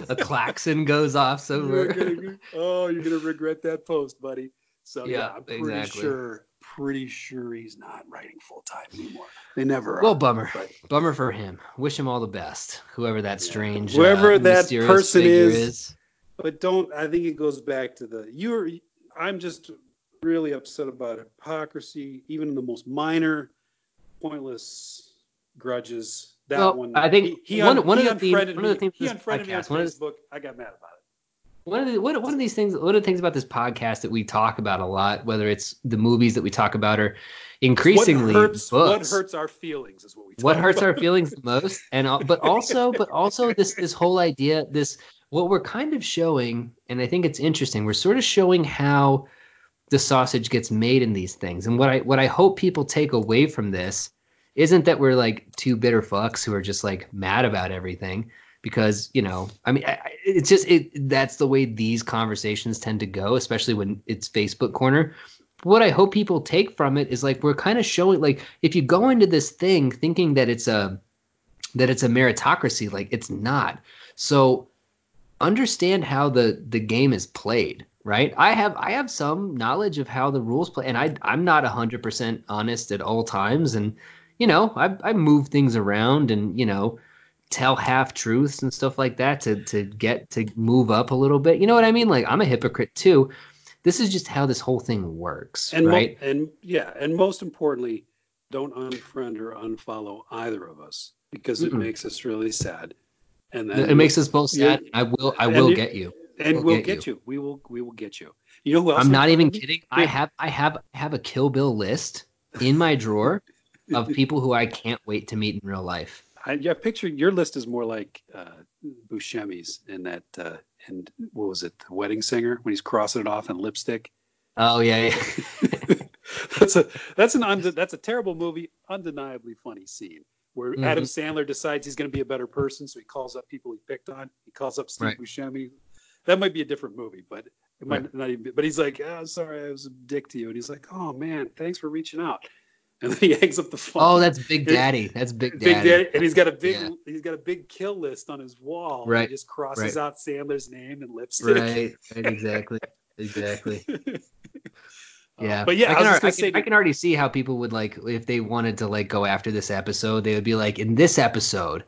Speaker 1: a klaxon goes off
Speaker 2: You're gonna- oh, you're gonna regret that post, buddy. So yeah,
Speaker 1: Yeah,
Speaker 2: I'm pretty
Speaker 1: exactly.
Speaker 2: sure, pretty sure he's not writing full time anymore. They never are.
Speaker 1: Well, bummer.
Speaker 2: but-
Speaker 1: Bummer for him. Wish him all the best. Whoever that strange,
Speaker 2: Whoever
Speaker 1: uh,
Speaker 2: that person
Speaker 1: figure
Speaker 2: is. but don't. I think it goes back to the you're. I'm just really upset about hypocrisy, even in the most minor, pointless grudges. That
Speaker 1: Well,
Speaker 2: one.
Speaker 1: I think
Speaker 2: he, he
Speaker 1: one-
Speaker 2: un-
Speaker 1: one of the themes-
Speaker 2: unfriended
Speaker 1: one of the
Speaker 2: me. He
Speaker 1: of this
Speaker 2: unfriended me on
Speaker 1: podcast, of
Speaker 2: Facebook. I got mad about it.
Speaker 1: One of the one, one of these things, one of the things about this podcast that we talk about a lot, whether it's the movies that we talk about or increasingly
Speaker 2: what hurts,
Speaker 1: books.
Speaker 2: What hurts our feelings is what we.
Speaker 1: what hurts our feelings the most and but also but also this this whole idea this what we're kind of showing and i think it's interesting we're sort of showing how the sausage gets made in these things and what i what i hope people take away from this isn't that we're like two bitter fucks who are just like mad about everything because you know i mean I, it's just it that's the way these conversations tend to go especially when it's facebook corner. What i hope people take from it is like we're kind of showing like if you go into this thing thinking that it's a that it's a meritocracy like it's not. So understand how the the game is played right? I have i have some knowledge of how the rules play and i i'm not 100% honest at all times and you know i i move things around and you know tell half truths and stuff like that to to get to move up a little bit you know what i mean like i'm a hypocrite too this is just how this whole thing works
Speaker 2: and mo-
Speaker 1: right
Speaker 2: and yeah, and most importantly, don't unfriend or unfollow either of us because it
Speaker 1: Mm-mm.
Speaker 2: makes us really sad. And then
Speaker 1: it makes us both sad i will i will
Speaker 2: you-
Speaker 1: get you
Speaker 2: and
Speaker 1: we'll
Speaker 2: we'll
Speaker 1: get
Speaker 2: get, you. We will we will get you. You know who else?
Speaker 1: I'm not even
Speaker 2: me?
Speaker 1: kidding. I have I have I have a Kill Bill list in my drawer of people who I can't wait to meet in real life.
Speaker 2: I, yeah, picture your list is more like uh, Buscemi's in that. Uh, and what was it? The Wedding Singer when he's crossing it off in lipstick.
Speaker 1: Oh yeah, yeah.
Speaker 2: that's a that's an unde- that's a terrible movie. Undeniably funny scene where
Speaker 1: Mhm.
Speaker 2: Adam Sandler decides he's going to be a better person, so he calls up people he picked on. He calls up Steve
Speaker 1: Right.
Speaker 2: Buscemi. That might be a different movie, but it might
Speaker 1: Right.
Speaker 2: not even. Be, but he's like, oh, "Sorry, I was a dick to you," and he's like, "Oh man, thanks for reaching out." And then he hangs up the phone.
Speaker 1: Oh, that's Big Daddy. That's Big
Speaker 2: Big
Speaker 1: Daddy.
Speaker 2: Daddy, and he's got a big
Speaker 1: Yeah.
Speaker 2: he's got a big kill list on his wall.
Speaker 1: Right,
Speaker 2: He just crosses
Speaker 1: right.
Speaker 2: out Sandler's name and lipstick.
Speaker 1: Right, right, exactly, exactly. Yeah,
Speaker 2: Uh, but yeah,
Speaker 1: I
Speaker 2: I,
Speaker 1: can, I,
Speaker 2: gonna
Speaker 1: can,
Speaker 2: say,
Speaker 1: I can already see how people would like if they wanted to like go after this episode. They would be like, in this episode,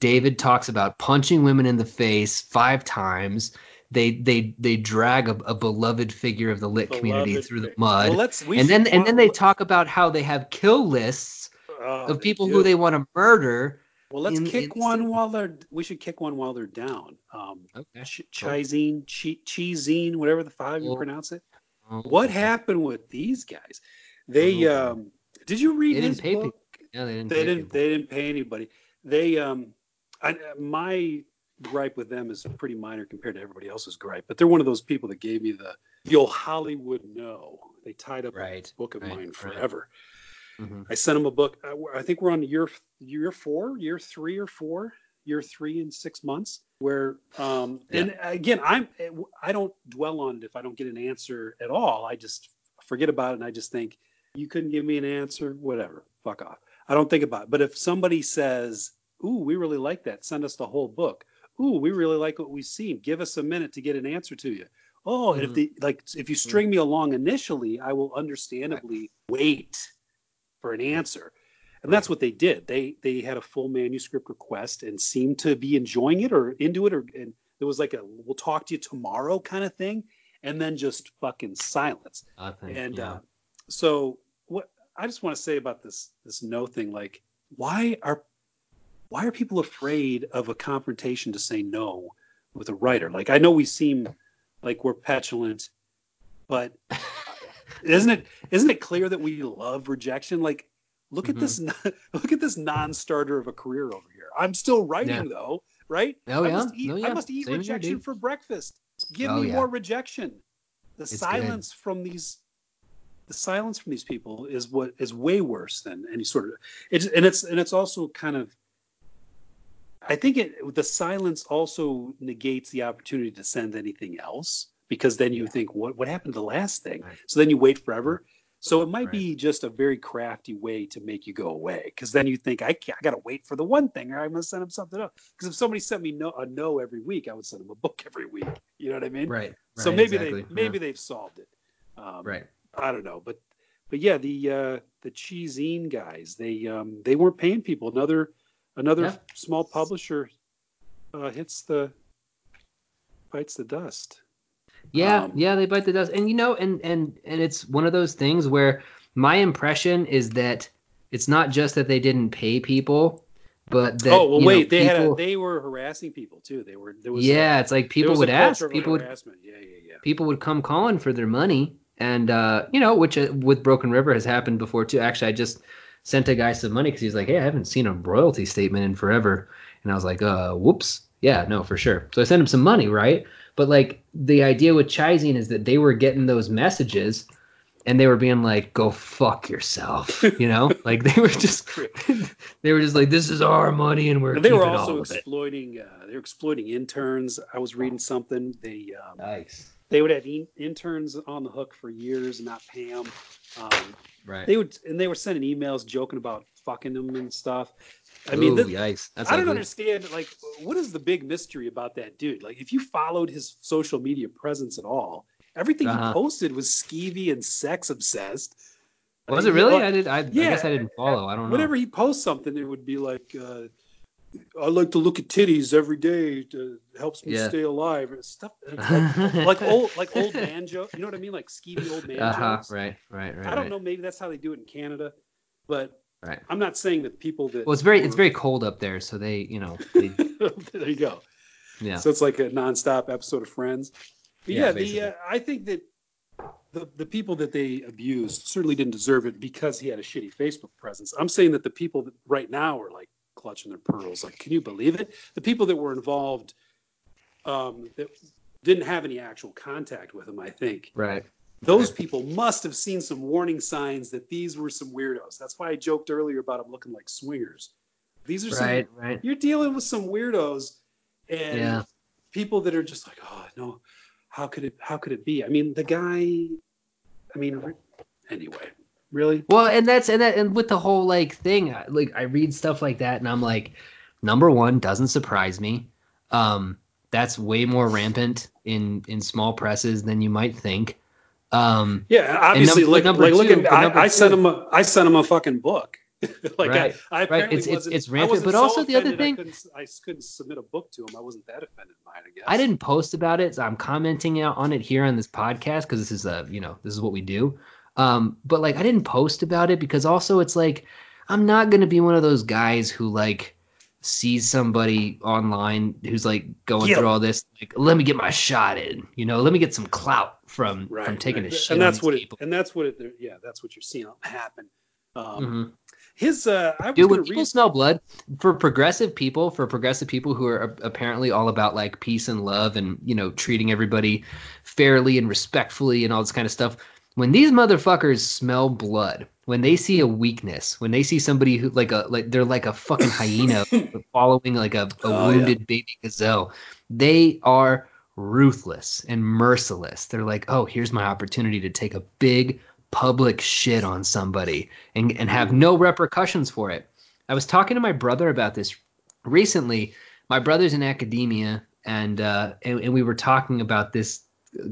Speaker 1: David talks about punching women in the face five times. They they they drag a, a beloved figure of the lit community
Speaker 2: Beloved
Speaker 1: through the mud.
Speaker 2: Well, let's we
Speaker 1: and then and then they talk about how they have kill lists
Speaker 2: Oh,
Speaker 1: of people who they want to murder.
Speaker 2: Well, let's
Speaker 1: in-
Speaker 2: kick
Speaker 1: in-
Speaker 2: one while they're. We should kick one while they're down. Um,
Speaker 1: Okay.
Speaker 2: Ch- Chizine, Chi- Cheesine, whatever the five you
Speaker 1: Oh.
Speaker 2: pronounce it.
Speaker 1: Oh,
Speaker 2: What happened with these guys? They
Speaker 1: Oh.
Speaker 2: um, did you read
Speaker 1: They
Speaker 2: his book?
Speaker 1: No, they didn't.
Speaker 2: They
Speaker 1: pay
Speaker 2: didn't.
Speaker 1: people.
Speaker 2: They didn't pay anybody. They um, I, my gripe with them is pretty minor compared to everybody else's gripe. But they're one of those people that gave me the old Hollywood no. They tied up
Speaker 1: Right,
Speaker 2: a book of
Speaker 1: right,
Speaker 2: mine
Speaker 1: right.
Speaker 2: forever.
Speaker 1: Mhm.
Speaker 2: I sent them a book. I, I think we're on year year four, year three or four, year three in six months. Where um, and again, I'm I don't dwell on it if I don't get an answer at all. I just forget about it and I just think you couldn't give me an answer, whatever, fuck off. I don't think about it. But if somebody says, "Ooh, we really like that," send us the whole book. Ooh, we really like what we've seen. Give us a minute to get an answer to you. Oh, and if
Speaker 1: Mhm.
Speaker 2: the like, if you string me along initially, I will understandably wait for an answer. And that's what they did. They they had a full manuscript request and seemed to be enjoying it or into it, or and there was like a "we'll talk to you tomorrow" kind of thing, and then just fucking silence.
Speaker 1: Nothing,
Speaker 2: And
Speaker 1: yeah.
Speaker 2: uh, so what I just want to say about this this no thing, like why are why are people afraid of a confrontation to say no with a writer? Like I know we seem like we're petulant, but isn't it isn't it clear that we love rejection? Like look at mm-hmm. this look at this non-starter of a career over here. I'm still writing
Speaker 1: Yeah.
Speaker 2: though, right?
Speaker 1: Oh,
Speaker 2: I oh,
Speaker 1: yeah.
Speaker 2: must eat,
Speaker 1: No,
Speaker 2: I must eat
Speaker 1: Same
Speaker 2: rejection for breakfast. Give
Speaker 1: Oh,
Speaker 2: me
Speaker 1: yeah.
Speaker 2: more rejection. The
Speaker 1: good.
Speaker 2: silence from these the silence from these people is what is way worse than any sort of it's and it's and it's also kind of I think it the silence also negates the opportunity to send anything else because then you think, what what happened to the last thing? So then you wait forever. So it might
Speaker 1: Right.
Speaker 2: be just a very crafty way to make you go away, because then you think I can't, I got to wait for the one thing, or I'm gonna send them something else. Because if somebody sent me no, a no every week, I would send them a book every week. You know what I mean?
Speaker 1: Right.
Speaker 2: So maybe
Speaker 1: exactly.
Speaker 2: they maybe they've solved it. Um,
Speaker 1: Right.
Speaker 2: I don't know, but but yeah, the uh, the Cheesine guys, they um, they weren't paying people. Another another
Speaker 1: Yeah.
Speaker 2: small publisher uh, hits the bites the dust.
Speaker 1: Yeah,
Speaker 2: Um,
Speaker 1: yeah, they bite the dust, and you know, and and and it's one of those things where my impression is that it's not just that they didn't pay people, but that
Speaker 2: oh well,
Speaker 1: you know,
Speaker 2: wait, they
Speaker 1: people,
Speaker 2: had a, they were harassing people too. They were there was
Speaker 1: yeah,
Speaker 2: a,
Speaker 1: it's like people would ask, people would
Speaker 2: harassment. Yeah, yeah, yeah.
Speaker 1: people would come calling for their money, and uh, you know, which uh, with Broken River has happened before too. Actually, I just sent a guy some money because he's like, hey, I haven't seen a royalty statement in forever, and I was like, uh, whoops, yeah, no, for sure. So I sent him some money, right? But like the idea with Chizine is that they were getting those messages and they were being like, "Go fuck yourself," you know, like they were just, they were just like, "This is our money and we're
Speaker 2: And they were also
Speaker 1: of it."
Speaker 2: exploiting. Uh, they were exploiting interns. I was reading something. They um,
Speaker 1: Nice,
Speaker 2: they would have in- interns on the hook for years and not pay them. Um,
Speaker 1: right?
Speaker 2: they would and they were sending emails joking about fucking them and stuff. I
Speaker 1: mean,
Speaker 2: mean,
Speaker 1: Ooh,
Speaker 2: th-
Speaker 1: yikes, that's
Speaker 2: I don't
Speaker 1: ugly.
Speaker 2: understand. Like, what is the big mystery about that dude? Like, if you followed his social media presence at all, everything
Speaker 1: Uh-huh.
Speaker 2: he posted was skeevy and sex obsessed.
Speaker 1: Was
Speaker 2: Uh,
Speaker 1: it really?
Speaker 2: he-
Speaker 1: I did. I, I guess I didn't follow. I don't know.
Speaker 2: Whenever he posts something, it would be like, uh, "I like to look at titties every day. To, helps me
Speaker 1: Yeah.
Speaker 2: stay alive." Stuff like, like old, like old man joke. You know what I mean? Like skeevy old man
Speaker 1: Uh-huh,
Speaker 2: jokes.
Speaker 1: right, right, right.
Speaker 2: I don't
Speaker 1: right.
Speaker 2: know. Maybe that's how they do it in Canada, but
Speaker 1: Right.
Speaker 2: I'm not saying that people that.
Speaker 1: Well, it's very it's very cold up there, so they, you know, they,
Speaker 2: there you go.
Speaker 1: yeah.
Speaker 2: So it's like a nonstop episode of Friends. But
Speaker 1: Yeah,
Speaker 2: yeah, the uh, I think that the the people that they abused certainly didn't deserve it because he had a shitty Facebook presence. I'm saying that the people that right now are like clutching their pearls. Like, can you believe it? The people that were involved um, that didn't have any actual contact with him, I think
Speaker 1: right.
Speaker 2: those people must have seen some warning signs that these were some weirdos. That's why I joked earlier about them looking like swingers. These are some
Speaker 1: Right, right.
Speaker 2: you're dealing with some weirdos and
Speaker 1: Yeah.
Speaker 2: people that are just like, oh no, how could it how could it be? I mean, the guy I mean anyway, really?
Speaker 1: Well, and that's and that and with the whole like thing, I- like I read stuff like that, and I'm like, number one doesn't surprise me. Um, that's way more rampant in in small presses than you might think. Um,
Speaker 2: Yeah, obviously
Speaker 1: number-
Speaker 2: like,
Speaker 1: number
Speaker 2: like look at I, I sent him a I sent him a fucking book. like
Speaker 1: Right,
Speaker 2: I, I
Speaker 1: right.
Speaker 2: apparently
Speaker 1: It's- it's- it's rampant, but
Speaker 2: so
Speaker 1: also the other thing-
Speaker 2: I couldn't I couldn't submit a book to him. I wasn't that offended by it, I guess.
Speaker 1: I didn't post about it. So I'm commenting out on it here on this podcast because this is a you know this is what we do. Um, but like I didn't post about it because also it's like I'm not gonna be one of those guys who like sees somebody online who's like going through all this like let me get my shot in you know let me get some clout from
Speaker 2: right
Speaker 1: from taking a
Speaker 2: right.
Speaker 1: shit
Speaker 2: and that's what
Speaker 1: people.
Speaker 2: it and that's what it yeah that's what you're seeing happen um
Speaker 1: Mhm.
Speaker 2: his uh i
Speaker 1: Dude, when people
Speaker 2: read
Speaker 1: smell blood, for progressive people, for progressive people who are apparently all about like peace and love and you know treating everybody fairly and respectfully and all this kind of stuff, when these motherfuckers smell blood, when they see a weakness, when they see somebody who like a like they're like a fucking hyena following like a, a
Speaker 2: Oh, yeah.
Speaker 1: wounded baby gazelle, they are ruthless and merciless. They're like, oh, here's my opportunity to take a big public shit on somebody and, and have no repercussions for it. I was talking to my brother about this recently. My brother's in academia, and uh, and, and we were talking about this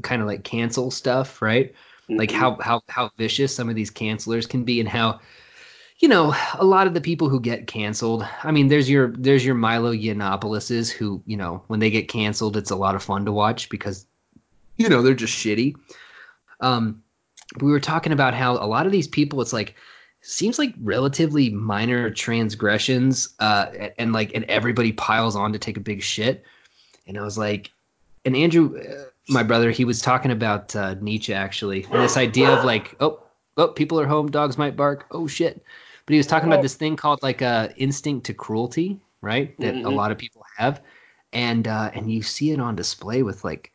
Speaker 1: kind of like cancel stuff, right? Like
Speaker 2: Mhm.
Speaker 1: how how how vicious some of these cancelers can be, and how you know a lot of the people who get canceled. I mean, there's your there's your Milo Yiannopoulos who you know when they get canceled, it's a lot of fun to watch because you know they're just shitty. Um, we were talking about how a lot of these people, it's like seems like relatively minor transgressions, uh, and, and like and everybody piles on to take a big shit. And I was like, and Andrew, uh, my brother, he was talking about uh, Nietzsche actually, and this idea of like, oh, oh, people are home, dogs might bark, oh shit. But he was talking about this thing called like a instinct to cruelty, right? That a
Speaker 2: Mhm.
Speaker 1: lot of people have, and uh, and you see it on display with like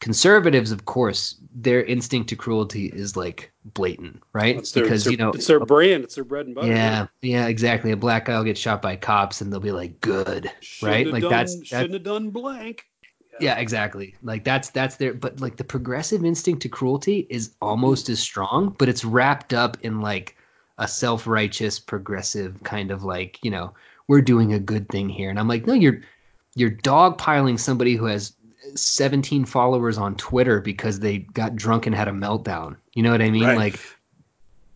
Speaker 1: conservatives, of course, their instinct to cruelty is like blatant, right?
Speaker 2: it's their,
Speaker 1: because
Speaker 2: their,
Speaker 1: you know,
Speaker 2: it's their brand it's their bread and butter
Speaker 1: yeah, yeah, exactly. A black guy will get shot by cops, and they'll be like, "Good,"
Speaker 2: Shouldn't
Speaker 1: right? Like
Speaker 2: done,
Speaker 1: that's that's
Speaker 2: shouldn't have done blank
Speaker 1: yeah, exactly. Like that's that's their but like the progressive instinct to cruelty is almost as strong, but it's wrapped up in like a self-righteous progressive kind of like, you know, we're doing a good thing here. And I'm like, no, you're you're dogpiling somebody who has 17 followers on Twitter because they got drunk and had a meltdown. You know what I mean?
Speaker 2: Right.
Speaker 1: Like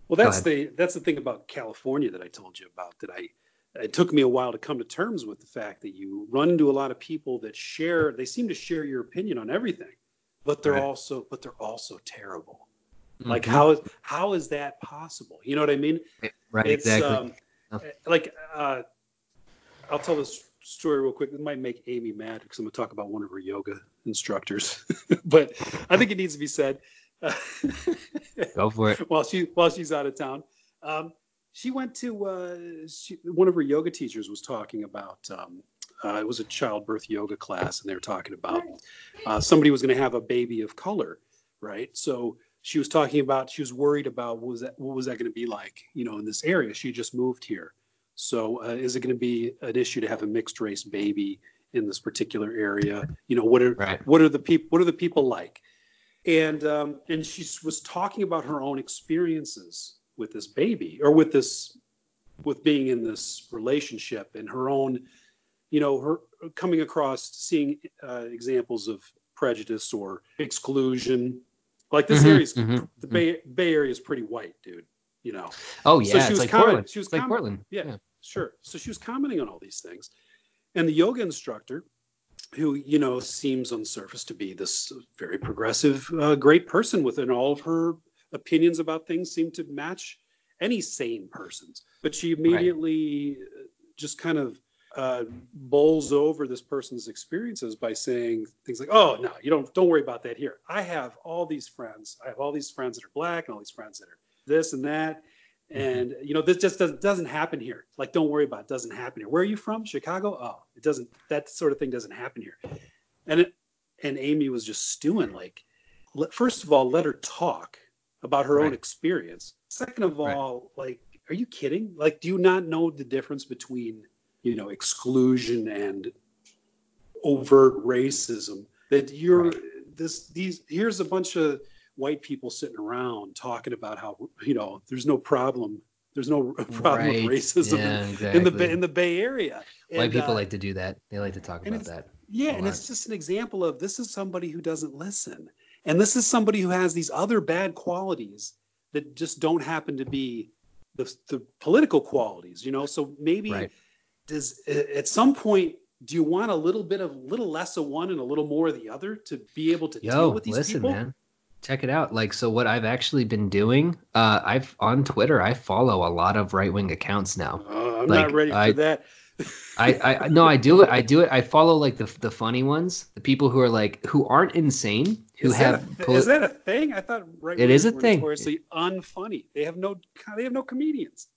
Speaker 2: Well, that's the that's the thing about California that I told you about. That I it took me a while to come to terms with the fact that you run into a lot of people that share. They seem to share your opinion on everything, but they're
Speaker 1: Right.
Speaker 2: also but they're also terrible. Like
Speaker 1: Mhm.
Speaker 2: how is how is that possible? You know what I mean?
Speaker 1: right
Speaker 2: it's
Speaker 1: exactly.
Speaker 2: um,
Speaker 1: Oh.
Speaker 2: like uh, I'll tell this story real quick. It might make Amy mad because I'm going to talk about one of her yoga instructors, but I think it needs to be said.
Speaker 1: Go for it.
Speaker 2: while she while she's out of town. Um, she went to uh, she, one of her yoga teachers was talking about um, uh, it was a childbirth yoga class, and they were talking about uh, somebody was going to have a baby of color, right? So she was talking about she was worried about what was that what was that going to be like, you know, in this area. She just moved here, so uh, is it going to be an issue to have a mixed race baby in this particular area? You know, what are
Speaker 1: Right.
Speaker 2: what are the people what are the people like? and um, and she was talking about her own experiences with this baby or with this with being in this relationship and her own you know her coming across seeing uh, examples of prejudice or exclusion like this
Speaker 1: Mhm,
Speaker 2: area is
Speaker 1: mhm,
Speaker 2: the
Speaker 1: mhm.
Speaker 2: bay bay area is pretty white dude you know
Speaker 1: Oh
Speaker 2: So
Speaker 1: yeah,
Speaker 2: she
Speaker 1: it's
Speaker 2: was
Speaker 1: like
Speaker 2: comment-
Speaker 1: Portland.
Speaker 2: she was
Speaker 1: it's like Portland.
Speaker 2: yeah. Sure. So she was commenting on all these things. And the yoga instructor, who, you know, seems on the surface to be this very progressive, uh, great person within all of her opinions about things, seem to match any sane person's. But she immediately uh just kind of uh, bowls over this person's experiences by saying things like, "Oh no, you don't. Don't worry about that here. I have all these friends. I have all these friends that are black and all these friends that are this and that." And you know, this just doesn't, doesn't happen here. Like, don't worry about it. it. Doesn't happen here. Where are you from? Chicago? Oh, it doesn't. That sort of thing doesn't happen here. And it, and Amy was just stewing. Like, let, first of all, let her talk about her own experience. Second of
Speaker 1: Right.
Speaker 2: all, like, are you kidding? Like, do you not know the difference between you know exclusion and overt racism? That you're
Speaker 1: Right.
Speaker 2: this these here's a bunch of white people sitting around talking about how you know there's no problem there's no problem
Speaker 1: Right.
Speaker 2: with racism
Speaker 1: Yeah,
Speaker 2: in,
Speaker 1: exactly.
Speaker 2: in the Bay, in the Bay Area.
Speaker 1: White people
Speaker 2: uh,
Speaker 1: like to do that. They like to talk about that.
Speaker 2: yeah, and it's just an example of this is somebody who doesn't listen, and this is somebody who has these other bad qualities that just don't happen to be the, the political qualities, you know. So maybe
Speaker 1: Right.
Speaker 2: does at some point do you want a little bit of little less of one and a little more of the other to be able to deal with these
Speaker 1: listen,
Speaker 2: people?
Speaker 1: man. Check it out. Like, so what I've actually been doing, uh, I've on Twitter, I follow a lot of right wing accounts now.
Speaker 2: Uh, I'm
Speaker 1: Like,
Speaker 2: not ready
Speaker 1: I-
Speaker 2: for that.
Speaker 1: I, I no, I do it. I do it. I follow like the the funny ones, the people who are like who aren't insane, who
Speaker 2: is
Speaker 1: have.
Speaker 2: that a,
Speaker 1: poli-
Speaker 2: is that a thing? I thought right
Speaker 1: It is a thing.
Speaker 2: notoriously unfunny. They have no they have no comedians.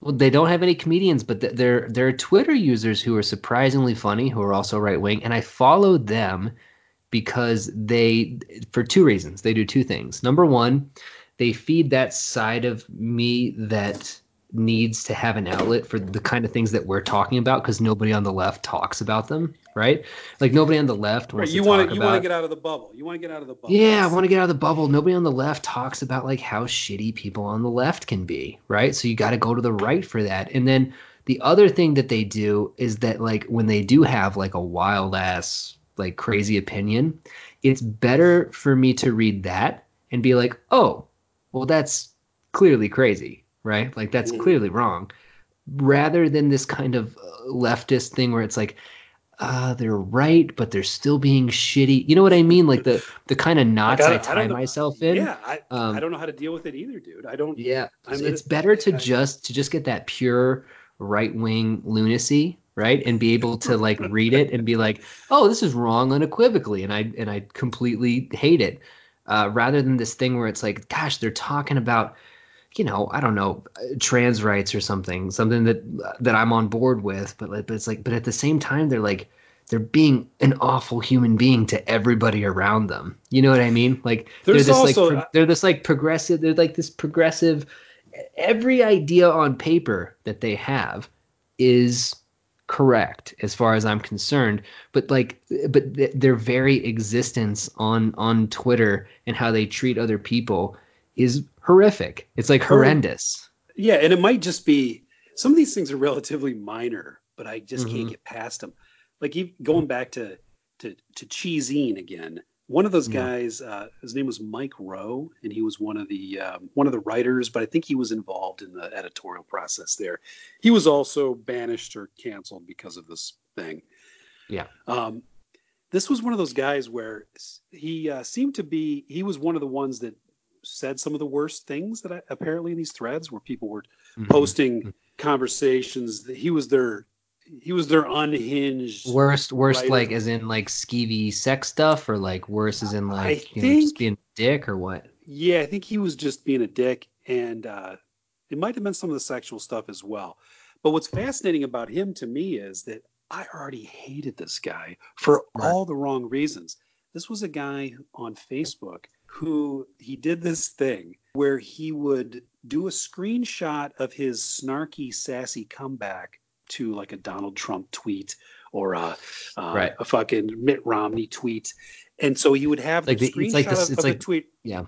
Speaker 1: well, they don't have any comedians, but th- they're they're Twitter users who are surprisingly funny, who are also right wing, and I follow them because they for two reasons. They do two things. Number one, they feed that side of me that needs to have an outlet for the kind of things that we're talking about because nobody on the left talks about them, right? Like nobody on the left
Speaker 2: Right, you
Speaker 1: to
Speaker 2: want
Speaker 1: talk
Speaker 2: you
Speaker 1: about.
Speaker 2: want to get out of the bubble. You want to get out of the bubble.
Speaker 1: Yeah, I want to get out of the bubble. Nobody on the left talks about like how shitty people on the left can be, right? So you got to go to the right for that. And then the other thing that they do is that like when they do have like a wild ass like crazy opinion, it's better for me to read that and be like, "Oh, well that's clearly crazy." Right? Like that's
Speaker 2: Mhm.
Speaker 1: clearly wrong. Rather than this kind of uh, leftist thing where it's like uh, they're right, but they're still being shitty. You know what I mean? Like the the kind of knots
Speaker 2: Like,
Speaker 1: I,
Speaker 2: I don't- I
Speaker 1: tie myself in.
Speaker 2: Yeah, I,
Speaker 1: Um,
Speaker 2: I don't know how to deal with it either, dude. I don't.
Speaker 1: Yeah,
Speaker 2: I'm
Speaker 1: it's better to just to just get that pure right wing lunacy, right, and be able to like read it and be like, oh, this is wrong unequivocally, and I and I completely hate it, uh, rather than this thing where it's like, gosh, they're talking about, you know, I don't know, trans rights or something, something that that I'm on board with, but like, but it's like, but at the same time, they're like. They're being an awful human being to everybody around them. You know what I mean? Like
Speaker 2: There's
Speaker 1: they're this
Speaker 2: also-
Speaker 1: like pro- they're this like progressive. They're like this progressive every idea on paper that they have is correct as far as I'm concerned. But like, but th- their very existence on on Twitter and how they treat other people is horrific. It's like horrendous.
Speaker 2: Yeah, and it might just be some of these things are relatively minor, but I just mm-hmm. can't get past them. Like going back to to to ChiZine again. One of those guys, yeah. uh, his name was Mike Rowe, and he was one of the um, one of the writers, but I think he was involved in the editorial process there. He was also banished or canceled because of this thing.
Speaker 1: Yeah.
Speaker 2: Um, this was one of those guys where he uh, seemed to be. He was one of the ones that said some of the worst things that I, apparently in these threads where people were mm-hmm. posting mm-hmm. conversations. That he was their he was their unhinged
Speaker 1: worst worst writer. like as in like skeevy sex stuff or like worse as in like I you think, know, just being a dick or what
Speaker 2: yeah i think he was just being a dick and uh it might have been some of the sexual stuff as well but what's fascinating about him to me is that i already hated this guy for right. all the wrong reasons this was a guy on facebook who he did this thing where he would do a screenshot of his snarky sassy comeback to like a Donald Trump tweet or a, uh, right. a fucking Mitt Romney tweet. And so he would have like the, the screenshot like this, of, of like, the tweet.
Speaker 1: Yeah.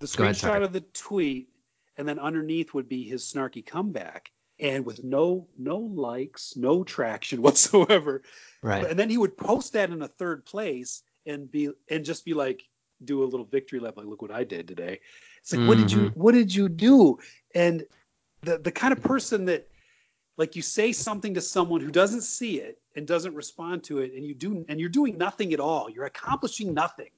Speaker 2: The screenshot ahead, of the tweet, and then underneath would be his snarky comeback. And with no no likes, no traction whatsoever.
Speaker 1: Right.
Speaker 2: And then he would post that in a third place and be and just be like, do a little victory lap, like look what I did today. It's like, mm-hmm. what did you mm-hmm. what did you do? And the the kind of person that like you say something to someone who doesn't see it and doesn't respond to it and you do and you're doing nothing at all you're accomplishing nothing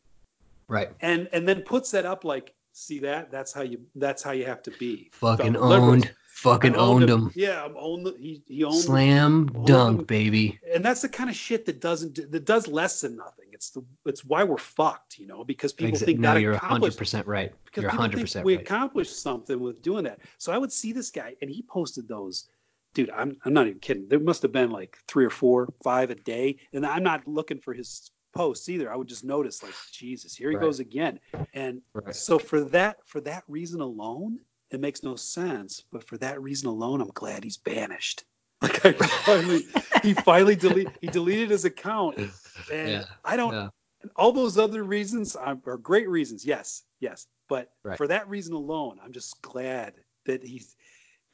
Speaker 1: right
Speaker 2: and and then puts that up like see that that's how you that's how you have to be
Speaker 1: fucking owned fucking owned, owned him. him.
Speaker 2: yeah i'm owned he, he owned
Speaker 1: slam
Speaker 2: owned
Speaker 1: dunk him. baby
Speaker 2: and that's the kind of shit that doesn't that does less than nothing it's the it's why we're fucked you know because people exactly. think
Speaker 1: no you're 100% right
Speaker 2: because
Speaker 1: you're
Speaker 2: 100% right. we accomplished something with doing that so i would see this guy and he posted those dude, I'm I'm not even kidding. There must have been like three or four, five a day, and I'm not looking for his posts either. I would just notice like, Jesus, here he right. goes again. And right. so for that for that reason alone, it makes no sense. But for that reason alone, I'm glad he's banished. Like I finally, he finally delete he deleted his account, and yeah. I don't. Yeah. All those other reasons are, are great reasons. Yes, yes. But right. for that reason alone, I'm just glad that he's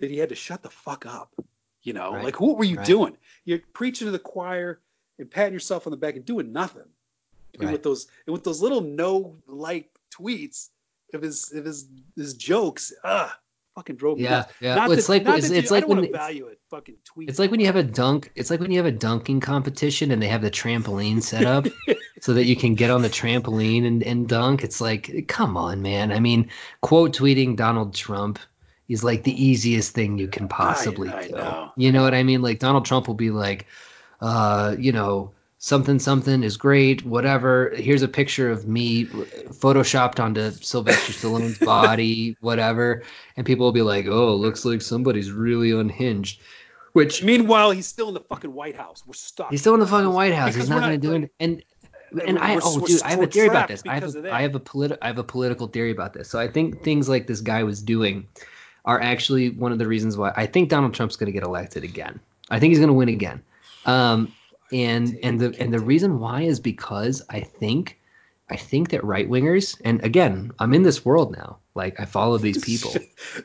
Speaker 2: that he had to shut the fuck up. You know, right. like what were you right. doing? You're preaching to the choir and patting yourself on the back and doing nothing. And with those and with those little no like tweets of his of his his jokes, ah, fucking drove
Speaker 1: me. Yeah, yeah. Not well, it's that, like it's, it's
Speaker 2: you,
Speaker 1: like when
Speaker 2: value it. Fucking tweet.
Speaker 1: It's like when you have a dunk. It's like when you have a dunking competition and they have the trampoline set up so that you can get on the trampoline and, and dunk. It's like, come on, man. I mean, quote tweeting Donald Trump is like the easiest thing you can possibly I, I. Know. You know what I mean? Like Donald Trump will be like, uh, you know, something something is great, whatever. Here's a picture of me photoshopped onto Sylvester Stallone's body, whatever, and people will be like, "Oh, looks like somebody's really unhinged." Which
Speaker 2: meanwhile, he's still in the fucking White House. We're stuck.
Speaker 1: He's still in the fucking White House. He's not, not going to do it. And and I oh dude, I have a theory about this. I have a, I have a politi- I have a political theory about this. So I think things like this guy was doing are actually one of the reasons why I think Donald Trump's going to get elected again. I think he's going to win again. Um, and and the and the reason why is because I think I think that right wingers and again I'm in this world now. Like I follow these people.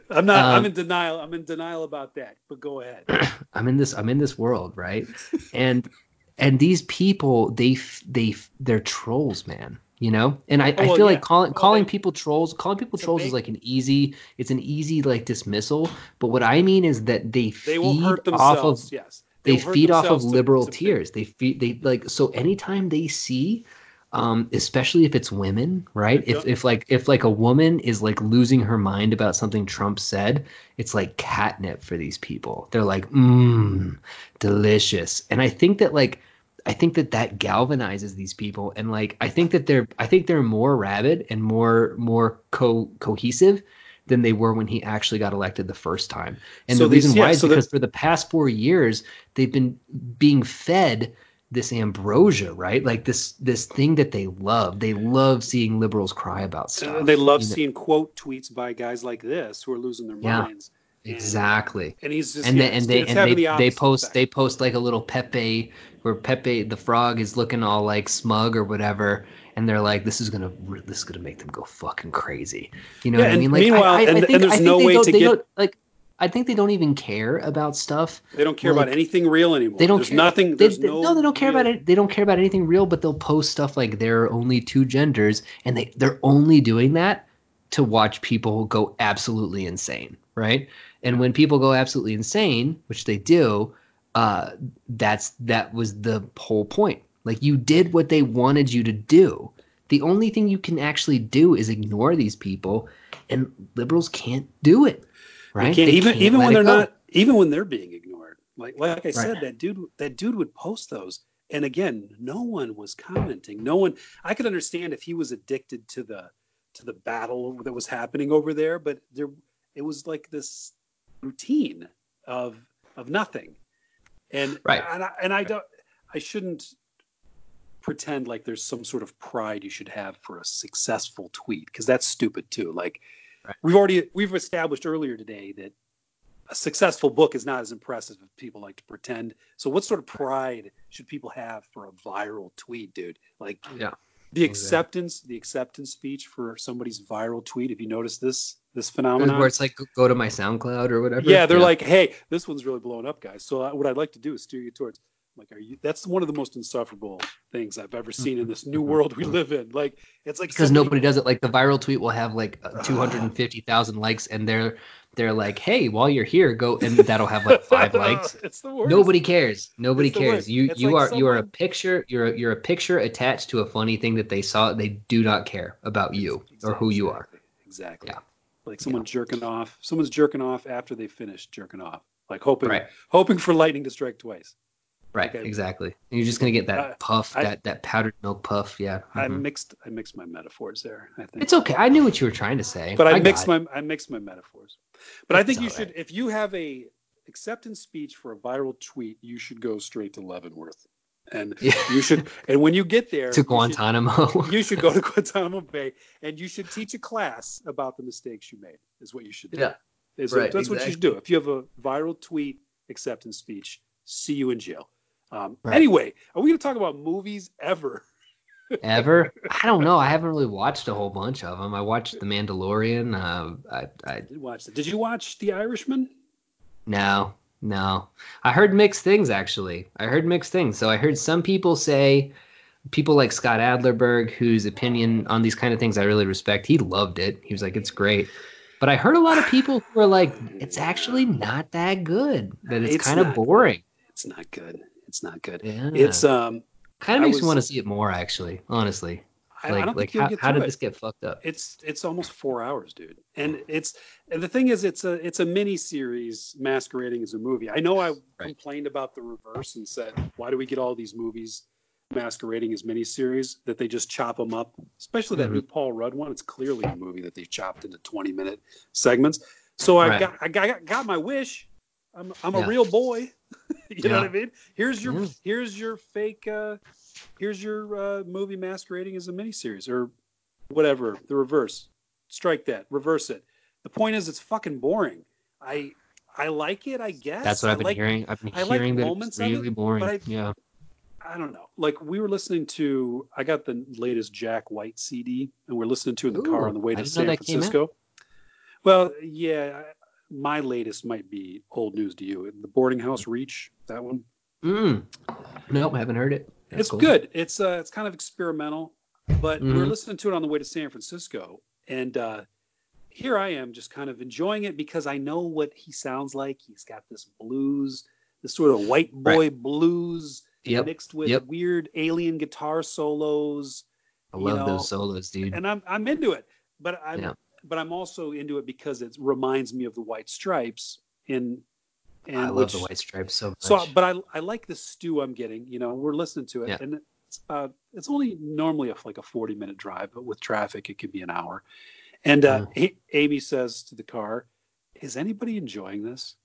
Speaker 2: I'm not. Um, I'm in denial. I'm in denial about that. But go ahead.
Speaker 1: I'm in this. I'm in this world, right? and and these people they they they're trolls, man you know and i, oh, I feel yeah. like calling calling they, people trolls calling people trolls is like an easy it's an easy like dismissal but what i mean is that they, they feed off of
Speaker 2: yes
Speaker 1: they, feed off of liberal to, to tears. They feed they like so anytime they see um especially if it's women right? If if like if like a woman is like losing her mind about something trump said it's like catnip for these people. They're like mmm delicious. And i think that like I think that that galvanizes these people, and like I think that they're I think they're more rabid and more more co cohesive than they were when he actually got elected the first time. And so the reason why is so because for the past four years they've been being fed this ambrosia, right? Like this this thing that they love. They love seeing liberals cry about stuff.
Speaker 2: Uh, they love seeing know? quote tweets by guys like this who are losing their
Speaker 1: yeah.
Speaker 2: minds.
Speaker 1: exactly.
Speaker 2: And he's just
Speaker 1: and
Speaker 2: yeah,
Speaker 1: they, and they and they,
Speaker 2: the
Speaker 1: they post
Speaker 2: effect.
Speaker 1: they post like a little Pepe where Pepe the frog is looking all like smug or whatever, and they're like, "This is gonna this is gonna make them go fucking crazy." You know
Speaker 2: Yeah,
Speaker 1: what I mean? Like, I-
Speaker 2: meanwhile-
Speaker 1: I, I,
Speaker 2: and-
Speaker 1: think,
Speaker 2: and there's
Speaker 1: I think
Speaker 2: no
Speaker 1: they
Speaker 2: way
Speaker 1: don't,
Speaker 2: to
Speaker 1: they
Speaker 2: get-
Speaker 1: don't, like. I think they don't even care about stuff.
Speaker 2: They don't care about anything real anymore.
Speaker 1: They don't
Speaker 2: There's
Speaker 1: care.
Speaker 2: nothing.
Speaker 1: They, they-
Speaker 2: no.
Speaker 1: they don't care
Speaker 2: real-
Speaker 1: about it. They don't care about anything real, but they'll post stuff like there are only two genders, and they they're only doing that to watch people go absolutely insane, right? And when people go absolutely insane, which they do, uh, that's that was the whole point. Like you did what they wanted you to do. The only thing you can actually do is ignore these people, and liberals can't do it.
Speaker 2: They
Speaker 1: Right?
Speaker 2: can't,
Speaker 1: They
Speaker 2: even
Speaker 1: can't
Speaker 2: even when they're
Speaker 1: go.
Speaker 2: not even when they're being ignored. Like like I said, that dude that dude would post those, and again, no one was commenting. No one. I could understand if he was addicted to the to the battle that was happening over there, but there it was like this routine of of nothing, and
Speaker 1: Right.
Speaker 2: and I, and I don't. I shouldn't pretend like there's some sort of pride you should have for a successful tweet because that's stupid too. Like
Speaker 1: Right.
Speaker 2: we've already we've established earlier today that a successful book is not as impressive as people like to pretend. So what sort of pride should people have for a viral tweet, dude? Like
Speaker 1: Yeah.
Speaker 2: the acceptance, the acceptance speech for somebody's viral tweet. If you notice this this phenomenon?
Speaker 1: where it's like go to my SoundCloud or whatever.
Speaker 2: Yeah, they're like, hey, this one's really blowing up, guys. So uh, what I'd like to do is steer you towards. Like, are you? That's one of the most insufferable things I've ever seen in mm-hmm. this new world we live in. Like, it's like
Speaker 1: because
Speaker 2: somebody-
Speaker 1: nobody does it. Like the viral tweet will have like uh, two hundred and fifty thousand likes, and they're they're like, hey, while you're here, go, and that'll have like five likes.
Speaker 2: it's the worst.
Speaker 1: Nobody cares. Nobody
Speaker 2: It's
Speaker 1: cares. You
Speaker 2: It's
Speaker 1: you
Speaker 2: like
Speaker 1: are you are a picture. You're a, you're a picture attached to a funny thing that they saw. They do not care about you or who you are.
Speaker 2: Exactly.
Speaker 1: Yeah.
Speaker 2: Like someone jerking off. Someone's jerking off after they finished jerking off. Like hoping,
Speaker 1: Right.
Speaker 2: hoping for lightning to strike twice.
Speaker 1: Right.
Speaker 2: Okay.
Speaker 1: Exactly. And you're just gonna get that
Speaker 2: I-
Speaker 1: puff,
Speaker 2: I-
Speaker 1: that that powdered milk puff. Yeah.
Speaker 2: I
Speaker 1: Mhm.
Speaker 2: mixed. I mixed my metaphors there. I think.
Speaker 1: It's okay. I knew what you were trying to say.
Speaker 2: but I,
Speaker 1: got
Speaker 2: mixed my I mixed my metaphors. But I think you should
Speaker 1: right.
Speaker 2: if you have a acceptance speech for a viral tweet, you should go straight to Leavenworth. And
Speaker 1: Yeah.
Speaker 2: you should and when you get there
Speaker 1: to
Speaker 2: you should-
Speaker 1: Guantanamo.
Speaker 2: You should, go to Guantanamo Bay and you should teach a class about the mistakes you made. Is what you should do.
Speaker 1: Yeah.
Speaker 2: Is
Speaker 1: Right,
Speaker 2: that's what you should do. If you have a viral tweet acceptance speech, see you in jail. Um,
Speaker 1: Right.
Speaker 2: Anyway, are we going to talk about movies ever?
Speaker 1: Ever? I don't know. I haven't really watched a whole bunch of them. I watched The Mandalorian. Uh, I, I
Speaker 2: I did watch that. Did you watch The Irishman?
Speaker 1: no, no. I heard mixed things actually. I heard mixed things. So I heard some people say, people like Scott Adlerberg, whose opinion on these kind of things I really respect. He loved it. He was like, it's great. But I heard a lot of people who were like, it's actually not that good. That it's,
Speaker 2: It's
Speaker 1: kind of boring.
Speaker 2: It's not good. It's not good.
Speaker 1: Yeah.
Speaker 2: It's um.
Speaker 1: kind of makes me want to see it more actually. Honestly,
Speaker 2: I,
Speaker 1: like
Speaker 2: I don't
Speaker 1: like how, how did
Speaker 2: it.
Speaker 1: this get fucked up?
Speaker 2: It's it's almost four hours, dude. And it's and the thing is, it's a it's a mini series masquerading as a movie. I know I complained about the reverse and said, why do we get all these movies masquerading as mini series that they just chop them up? Especially that
Speaker 1: Mhm.
Speaker 2: new Paul Rudd one. It's clearly a movie that they chopped into twenty minute segments. So I
Speaker 1: Right.
Speaker 2: got I got, got my wish. I'm I'm a real boy. you know what I mean? Here's your
Speaker 1: Yeah.
Speaker 2: here's your fake uh here's your uh, movie masquerading as a miniseries or whatever the reverse strike that reverse it the point is it's fucking boring i i like it i guess
Speaker 1: That's what I've been
Speaker 2: like,
Speaker 1: hearing. I've been
Speaker 2: I like
Speaker 1: hearing that
Speaker 2: moments
Speaker 1: it's
Speaker 2: of it,
Speaker 1: really boring.
Speaker 2: I-
Speaker 1: yeah.
Speaker 2: i don't know like we were listening to i got the latest jack white cd and we're listening to it in the car on the way to san
Speaker 1: that came out.
Speaker 2: francisco well yeah I- my latest might be old news to you the boarding house reach that one
Speaker 1: Mm. Nope, I haven't heard it. That's
Speaker 2: it's
Speaker 1: cool.
Speaker 2: good. It's uh, it's kind of experimental, but we were
Speaker 1: Mhm.
Speaker 2: listening to it on the way to San Francisco, and uh, here I am, just kind of enjoying it because I know what he sounds like. He's got this blues, this sort of white boy blues
Speaker 1: Yep.
Speaker 2: mixed with
Speaker 1: Yep.
Speaker 2: weird alien guitar solos,
Speaker 1: I love
Speaker 2: know,
Speaker 1: those solos, dude.
Speaker 2: and I'm I'm into it. But I'm
Speaker 1: Yeah.
Speaker 2: But I'm also into it because it reminds me of the White Stripes in. And
Speaker 1: I love
Speaker 2: which,
Speaker 1: the White Stripes so much.
Speaker 2: so, but I I like the stew I'm getting. You know, we're listening to it,
Speaker 1: Yeah.
Speaker 2: and it's uh, it's only normally a, like a 40 minute drive, but with traffic, it could be an hour. And uh, A- Amy says to the car, "Is anybody enjoying this?"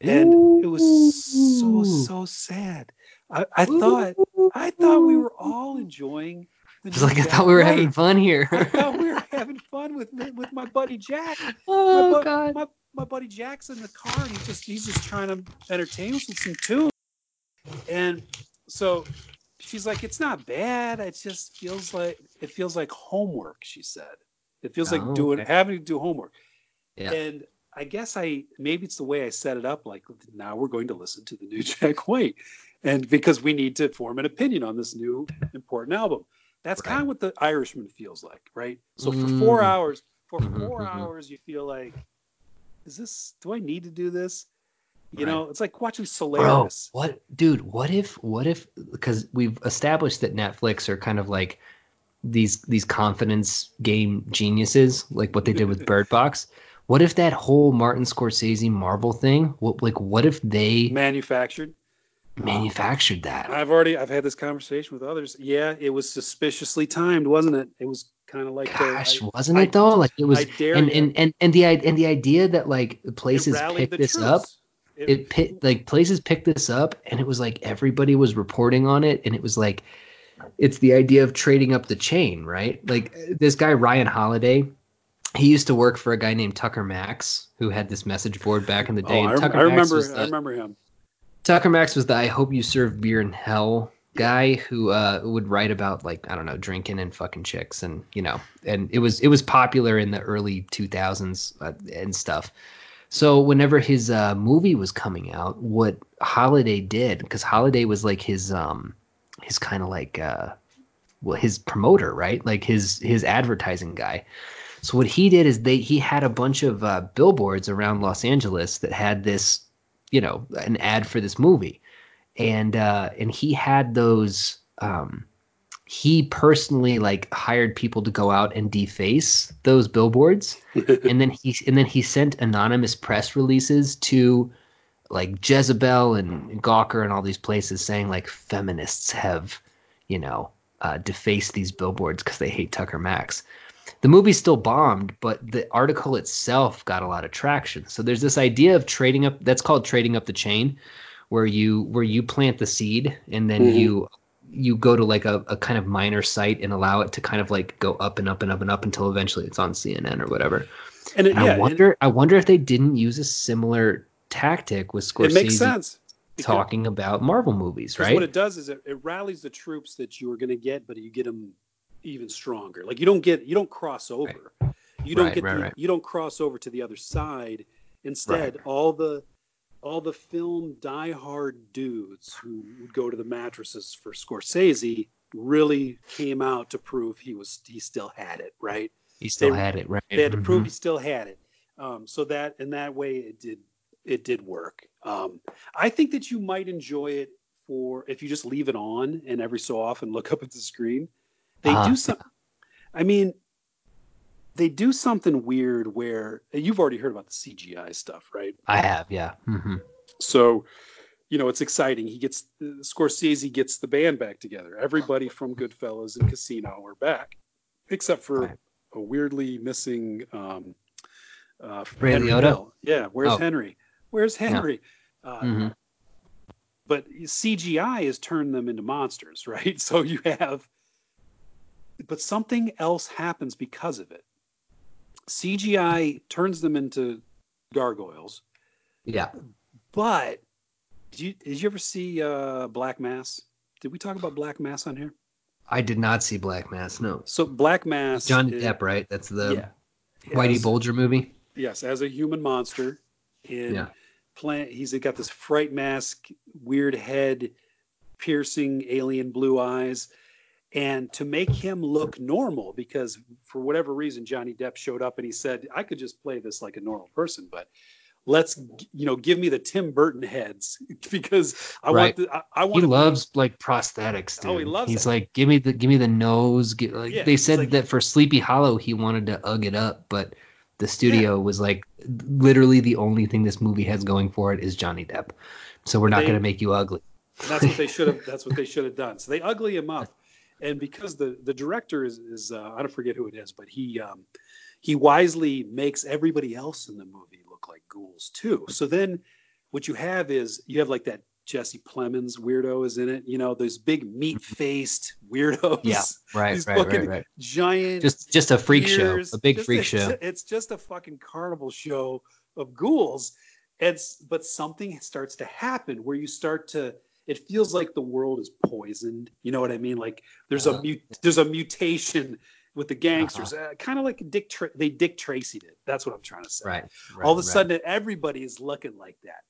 Speaker 2: And it was so so sad. I, I thought I thought we were all enjoying.
Speaker 1: It's like I thought we were having fun here.
Speaker 2: I thought we were having fun with with my buddy Jack.
Speaker 1: oh
Speaker 2: my, bu-
Speaker 1: God.
Speaker 2: my my buddy Jack's in the car and he's just he's just trying to entertain us with some tunes. And so she's like, it's not bad. It just feels like it feels like homework. She said it feels like
Speaker 1: Oh,
Speaker 2: doing
Speaker 1: okay.
Speaker 2: having to do homework.
Speaker 1: Yeah.
Speaker 2: And I guess I maybe it's the way I set it up. Like now we're going to listen to the new Jack White, and because we need to form an opinion on this new important album. That's
Speaker 1: Right.
Speaker 2: kind of what the Irishman feels like, right? So for four
Speaker 1: Mm.
Speaker 2: hours, for
Speaker 1: Mhm,
Speaker 2: 4
Speaker 1: mhm.
Speaker 2: hours, you feel like, is this? Do I need to do this? You
Speaker 1: Right.
Speaker 2: know, it's like watching
Speaker 1: Bro,
Speaker 2: Solaris.
Speaker 1: what, dude? What if, what if? Because we've established that Netflix are kind of like these these confidence game geniuses, like what they did with Bird Box. What if that whole Martin Scorsese Marvel thing? What, like, what if they
Speaker 2: manufactured.
Speaker 1: Manufactured that?
Speaker 2: I've already I've had this conversation with others. Yeah, it was suspiciously timed, wasn't it? It was kind of like the-
Speaker 1: Gosh,
Speaker 2: I-
Speaker 1: wasn't
Speaker 2: I-
Speaker 1: it though? Like it was,
Speaker 2: I dare
Speaker 1: and,
Speaker 2: ya.
Speaker 1: and and and the and the idea that like places picked
Speaker 2: the
Speaker 1: this
Speaker 2: troops.
Speaker 1: up
Speaker 2: It-
Speaker 1: it pit like places picked this up and it was like everybody was reporting on it and it was like it's the idea of trading up the chain right like this guy ryan holiday he used to work for a guy named tucker max who had this message board back in the oh, day
Speaker 2: oh, I,
Speaker 1: tucker
Speaker 2: I remember.
Speaker 1: was
Speaker 2: I remember him.
Speaker 1: Tucker max was the i hope you serve beer in hell guy who uh, would write about like i don't know drinking and fucking chicks and you know and it was it was popular in the early 2000s uh, and stuff so whenever his uh, movie was coming out, what Holiday did, because Holiday was like his um his kind of like uh well his promoter, right? Like his his advertising guy. So what he did is they he had a bunch of uh, billboards around Los Angeles that had this, you know, an ad for this movie, and uh, and he had those. Um, he personally like hired people to go out and deface those billboards and then he and then he sent anonymous press releases to like Jezebel and Gawker and all these places saying like feminists have, you know, uh, defaced these billboards because they hate Tucker Max. The movie still bombed, but the article itself got a lot of traction. So there's this idea of trading up. That's called trading up the chain, where you where you plant the seed and then
Speaker 2: Mhm.
Speaker 1: you you go to like a, a kind of minor site and allow it to kind of like go up and up and up and up until eventually it's on CNN or whatever.
Speaker 2: And it,
Speaker 1: And
Speaker 2: yeah,
Speaker 1: I wonder, I wonder if they didn't use a similar tactic with
Speaker 2: it makes
Speaker 1: Scorsese
Speaker 2: sense.
Speaker 1: Talking about Marvel movies, right?
Speaker 2: what it does is it, it rallies the troops that you were going to get, but you get them even stronger. Like you don't get you don't cross over. You don't
Speaker 1: Right,
Speaker 2: get
Speaker 1: right,
Speaker 2: the,
Speaker 1: right.
Speaker 2: you don't cross over to the other side. Instead, all the all the film diehard dudes who would go to the mattresses for Scorsese really came out to prove he was he still had it, right?
Speaker 1: he still
Speaker 2: they-
Speaker 1: had it, right?
Speaker 2: They had to prove
Speaker 1: Mhm.
Speaker 2: he still had it. Um, so that in that way it did it did work. Um, I think that you might enjoy it for if you just leave it on and every so often look up at the screen. They
Speaker 1: Ah,
Speaker 2: do some. I mean, they do something weird where you've already heard about the CGI stuff, right?
Speaker 1: I have, yeah. hmm
Speaker 2: So, you know, it's exciting. He gets Scorsese gets the band back together. Everybody from Goodfellas and Casino are back, except for
Speaker 1: Right.
Speaker 2: a weirdly missing um, uh, Henry? Hill. Yeah, where's
Speaker 1: Oh.
Speaker 2: Henry? Where's Henry? Uh,
Speaker 1: hmm
Speaker 2: But CGI has turned them into monsters, right? So you have, but something else happens because of it. CGI turns them into gargoyles.
Speaker 1: Yeah.
Speaker 2: But did you, did you ever see uh, Black Mass? Did we talk about Black Mass on here?
Speaker 1: I did not see Black Mass. No.
Speaker 2: So Black Mass,
Speaker 1: John
Speaker 2: is-
Speaker 1: Depp, right? That's the
Speaker 2: yeah,
Speaker 1: Whitey
Speaker 2: As-
Speaker 1: Bulger movie.
Speaker 2: Yes, as a human monster, in
Speaker 1: Yeah.
Speaker 2: plant, he's got this fright mask, weird head, piercing alien blue eyes, and to make him look normal, because for whatever reason Johnny Depp showed up and he said, "I could just play this like a normal person, but." Let's you know, give me the Tim Burton heads because I
Speaker 1: Right.
Speaker 2: want the I, I
Speaker 1: He
Speaker 2: to
Speaker 1: loves like prosthetics, dude.
Speaker 2: Oh, he loves
Speaker 1: He's
Speaker 2: it.
Speaker 1: like, give me the give me the nose. Give, like
Speaker 2: Yeah,
Speaker 1: they said
Speaker 2: like-
Speaker 1: that for Sleepy Hollow, he wanted to ug it up, but the studio was like, literally the only thing this movie has going for it is Johnny Depp. So we're not going to make you ugly.
Speaker 2: And that's what they should have. That's what they should have done. So they ugly him up, and because the the director is is uh, I don't forget who it is, but he um, he wisely makes everybody else in the movie look like ghouls too. So then what you have is you have like that Jesse Plemons weirdo is in it. You know those big meat faced weirdos.
Speaker 1: Yeah, Right,
Speaker 2: These
Speaker 1: right, right, right.
Speaker 2: Giant
Speaker 1: Just just a freak show, a big freak show.
Speaker 2: It's just a fucking carnival show of ghouls. It's but something starts to happen where you start to. It feels like the world is poisoned. You know what I mean? Like there's a
Speaker 1: Uh-huh.
Speaker 2: mut- there's a mutation with the gangsters, uh kind of like Dick. Tra- they Dick Tracy did. That's what I'm trying to say
Speaker 1: Right. right
Speaker 2: all of a
Speaker 1: right.
Speaker 2: sudden everybody is looking like that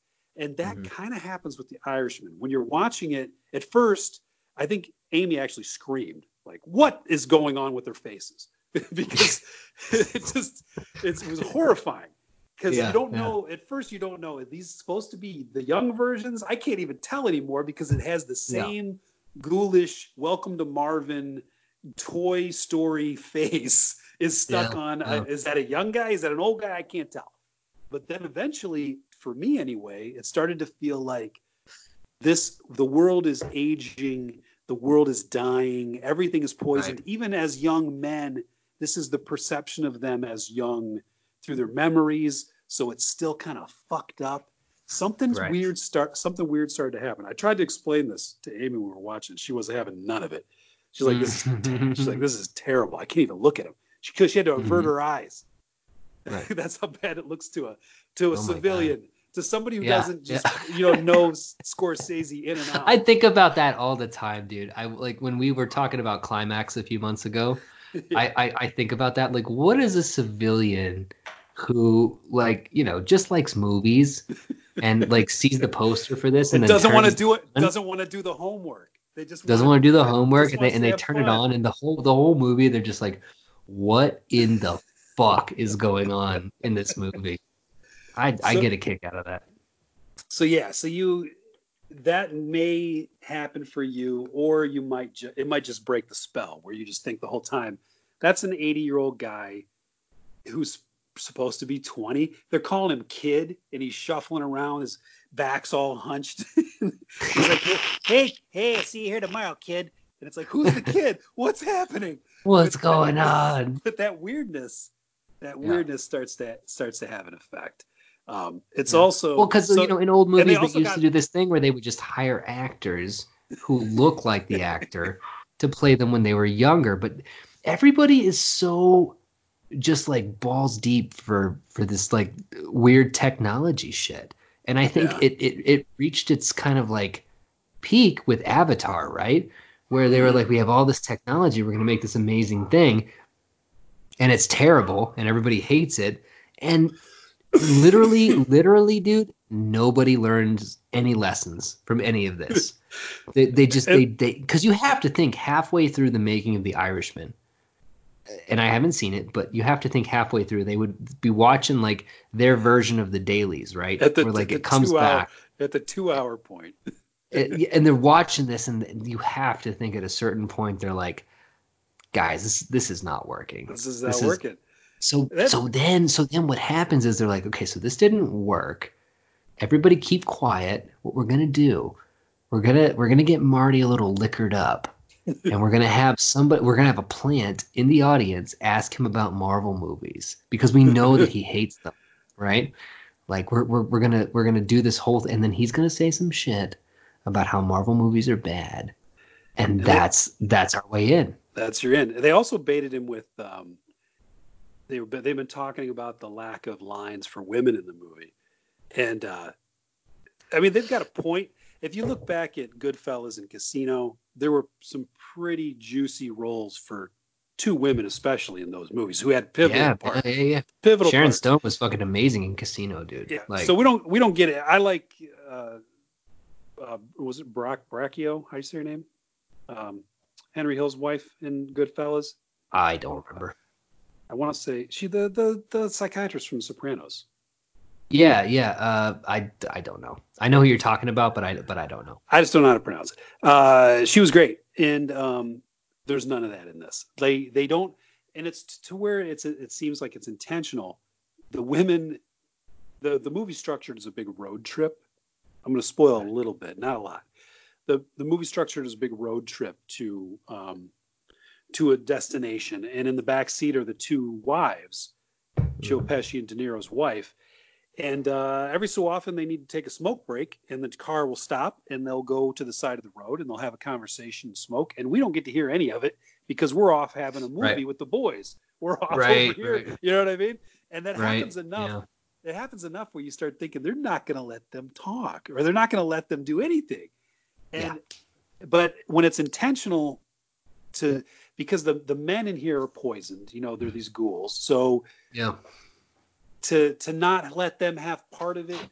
Speaker 2: and that
Speaker 1: Mhm.
Speaker 2: kind of happens with the irishman when you're watching it at first i think amy actually screamed like what is going on with their faces because it just it's, it was horrifying because
Speaker 1: Yeah,
Speaker 2: you don't
Speaker 1: yeah.
Speaker 2: know at first you don't know are these supposed to be the young versions? I can't even tell anymore because it has the
Speaker 1: Yeah.
Speaker 2: same ghoulish welcome to Marwen toy story face is stuck
Speaker 1: Yeah,
Speaker 2: on.
Speaker 1: yeah.
Speaker 2: uh, is that a young guy? Is that an old guy? I can't tell. But then eventually for me anyway it started to feel like this the world is aging the world is dying everything is poisoned. Even as young men this is the perception of them as young through their memories so it's still kind of fucked up something's
Speaker 1: Right.
Speaker 2: weird start something weird started to happen i tried to explain this to amy when we were watching she wasn't having none of it she's like this is ter- she's like this is terrible i can't even look at him She because she, had to avert
Speaker 1: Mhm.
Speaker 2: her eyes
Speaker 1: Right.
Speaker 2: that's how bad it looks to a to a
Speaker 1: Oh
Speaker 2: civilian to somebody who
Speaker 1: Yeah,
Speaker 2: doesn't just
Speaker 1: yeah.
Speaker 2: you know know Scorsese in and out.
Speaker 1: I think about that all the time, dude. I like when we were talking about climax a few months ago. I, I I think about that. Like, what is a civilian who like you know just likes movies and like sees the poster for this and
Speaker 2: doesn't want to do it.
Speaker 1: on?
Speaker 2: Doesn't want to do the homework. They just
Speaker 1: doesn't
Speaker 2: wanna-
Speaker 1: do the homework and they and they turn it on and the whole the whole movie they're just like, what in the fuck is going on in this movie? I I get a kick out of that.
Speaker 2: So yeah, so you that may happen for you, or you might ju- it might just break the spell where you just think the whole time that's an 80 year old guy who's supposed to be 20. They're calling him kid, and he's shuffling around. His back's all hunched. he's like, hey, hey, see you here tomorrow, kid. And it's like, who's the kid? What's happening?
Speaker 1: What's
Speaker 2: But-
Speaker 1: going on?
Speaker 2: But that weirdness, that
Speaker 1: Yeah.
Speaker 2: weirdness starts to starts to have an effect. Um, it's
Speaker 1: Yeah.
Speaker 2: also
Speaker 1: Well, because
Speaker 2: so-
Speaker 1: you know, in old movies, they,
Speaker 2: also
Speaker 1: used
Speaker 2: got-
Speaker 1: to do this thing where they would just hire actors who look like the actor to play them when they were younger. But everybody is so just like balls deep for for this like weird technology shit. And I think
Speaker 2: Yeah.
Speaker 1: it, it it reached its kind of like peak with Avatar, right? Where they were
Speaker 2: Mhm.
Speaker 1: like, we have all this technology, we're gonna make this amazing thing, and it's terrible, and everybody hates it, and literally, literally, dude, nobody learns any lessons from any of this. They, they just they they because you have to think halfway through the making of The Irishman, and I haven't seen it, but you have to think halfway through they would be watching like their version of the dailies, right?
Speaker 2: At the-
Speaker 1: Where like
Speaker 2: the
Speaker 1: it comes
Speaker 2: two hour-
Speaker 1: back,
Speaker 2: at the two hour point.
Speaker 1: and they're watching this, and you have to think at a certain point they're like, guys, this this is not working.
Speaker 2: This is not
Speaker 1: This is-
Speaker 2: working.
Speaker 1: So
Speaker 2: That's-
Speaker 1: so then so then what happens is they're like, okay, so this didn't work. Everybody keep quiet. What we're gonna do, we're gonna we're gonna get Marty a little liquored up. and we're gonna have somebody we're gonna have a plant in the audience ask him about Marvel movies because we know that he hates them, right? Like we're, we're we're gonna we're gonna do this whole and then he's gonna say some shit about how Marvel movies are bad. And
Speaker 2: And they-
Speaker 1: that's that's our way in.
Speaker 2: That's your end. They also baited him with. Um, they were they've been talking about the lack of lines for women in the movie, and uh, I mean they've got a point. If you look back at Goodfellas and Casino, there were some pretty juicy roles for two women, especially in those movies, who had pivotal
Speaker 1: yeah,
Speaker 2: parts.
Speaker 1: yeah, yeah, yeah.
Speaker 2: Pivotal
Speaker 1: Sharon
Speaker 2: parts.
Speaker 1: Stone was fucking amazing in Casino, dude.
Speaker 2: Yeah.
Speaker 1: Like
Speaker 2: so we don't we don't get it. I like uh, uh, was it Brock Braccio? How you say her name? Um, Henry Hill's wife in Goodfellas.
Speaker 1: I don't remember.
Speaker 2: I want to say she the the the psychiatrist from Sopranos.
Speaker 1: Yeah, yeah. Uh, I, I don't know. I know who you're talking about, but I but I don't know.
Speaker 2: I just don't know how to pronounce it. Uh, she was great, and um, there's none of that in this. They they don't, and it's to where it's it seems like it's intentional. The women, the the movie structured as a big road trip. I'm going to spoil a little bit, not a lot. the The movie structured as a big road trip to um, to a destination, and in the back seat are the two wives, Joe Pesci and De Niro's wife. And uh, every so often, they need to take a smoke break, and the car will stop, and they'll go to the side of the road, and they'll have a conversation, and smoke, and we don't get to hear any of it because we're off having a movie
Speaker 1: Right.
Speaker 2: with the boys. We're off
Speaker 1: Right,
Speaker 2: over here.
Speaker 1: right.
Speaker 2: You know what I mean? And that happens enough
Speaker 1: yeah.
Speaker 2: it happens enough where you start thinking they're not going to let them talk or they're not going to let them do anything. And but when it's intentional to because the the men in here are poisoned, you know, they're mm-hmm. these ghouls. So
Speaker 1: Yeah.
Speaker 2: to to not let them have part of it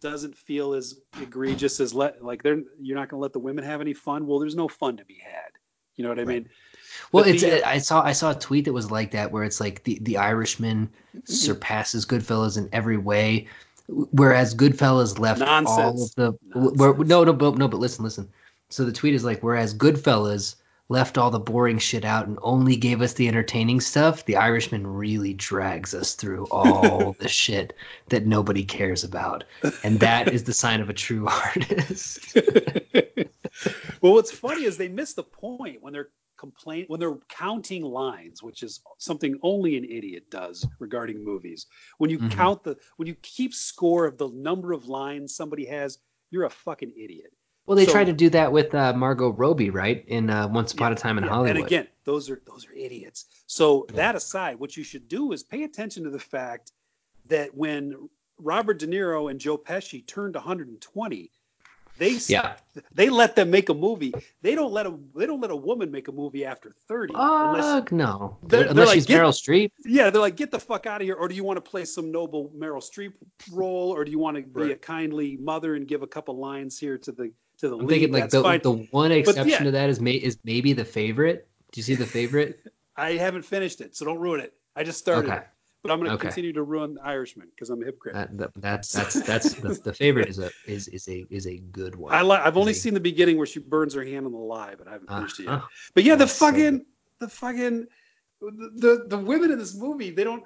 Speaker 2: doesn't feel as egregious as let like they're you're not going to let the women have any fun. Well, there's no fun to be had. You know what I
Speaker 1: Right.
Speaker 2: mean?
Speaker 1: Well,
Speaker 2: But
Speaker 1: it's
Speaker 2: the,
Speaker 1: I saw I saw a tweet that was like that where it's like the the Irishman mm-hmm. surpasses Goodfellas in every way, whereas Goodfellas left all of the where, no no but no but listen listen. So the tweet is like whereas Goodfellas left all the boring shit out and only gave us the entertaining stuff, the Irishman really drags us through all the shit that nobody cares about, and that is the sign of a true artist.
Speaker 2: well, what's funny is they miss the point when they're complain when they're counting lines, which is something only an idiot does regarding movies. When you
Speaker 1: Mhm.
Speaker 2: count the when you keep score of the number of lines somebody has, you're a fucking idiot.
Speaker 1: Well, they
Speaker 2: So-
Speaker 1: tried to do that with uh, Margot Robbie, right? In uh, Once Upon a Time in
Speaker 2: Yeah,
Speaker 1: Hollywood.
Speaker 2: And again, those are those are idiots. So that aside, what you should do is pay attention to the fact that when Robert De Niro and Joe Pesci turned 120, they
Speaker 1: yeah.
Speaker 2: they let them make a movie. They don't let a they don't let a woman make a movie after 30 unless
Speaker 1: no.
Speaker 2: They're- they're
Speaker 1: Unless
Speaker 2: like,
Speaker 1: she's Meryl Streep.
Speaker 2: yeah, they're like get the fuck out of here or do you want to play some noble Meryl Streep role or do you want to be
Speaker 1: Right.
Speaker 2: a kindly mother and give a couple lines here to the to the
Speaker 1: I'm
Speaker 2: lead?
Speaker 1: thinking like the,
Speaker 2: fine.
Speaker 1: the one exception
Speaker 2: yeah.
Speaker 1: to that is may, is maybe the favorite. Do you see the favorite?
Speaker 2: I haven't finished it, so don't ruin it. I just started
Speaker 1: Okay.
Speaker 2: it. But I'm going to
Speaker 1: Okay.
Speaker 2: continue to ruin the Irishman because I'm a hypocrite.
Speaker 1: That, that, that's that's that's the, the favorite is a is is a is a good one.
Speaker 2: I like. I've only
Speaker 1: a-
Speaker 2: seen the beginning where she burns her hand on the lie, but I haven't
Speaker 1: uh,
Speaker 2: finished it yet.
Speaker 1: uh,
Speaker 2: But yeah, the
Speaker 1: That's so
Speaker 2: fucking, the fucking, the, the the women in this movie, they don't.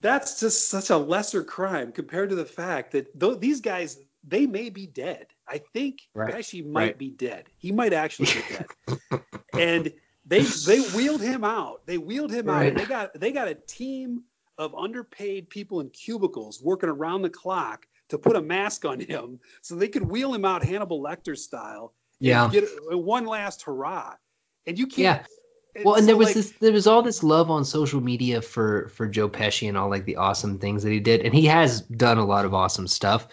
Speaker 2: That's just such a lesser crime compared to the fact that th- these guys, they may be dead. I think
Speaker 1: Right.
Speaker 2: Pesci might
Speaker 1: Right.
Speaker 2: be dead. He might actually be dead. and they they wheeled him out. They wheeled him out, and they got they got a team of underpaid people in cubicles working around the clock to put a mask on him so they could wheel him out Hannibal Lecter style and
Speaker 1: Yeah.
Speaker 2: get one last hurrah. And you can't. Yeah.
Speaker 1: Well, and
Speaker 2: so,
Speaker 1: there was
Speaker 2: like,
Speaker 1: this there was all this love on social media for for Joe Pesci and all like the awesome things that he did, and he has done a lot of awesome stuff.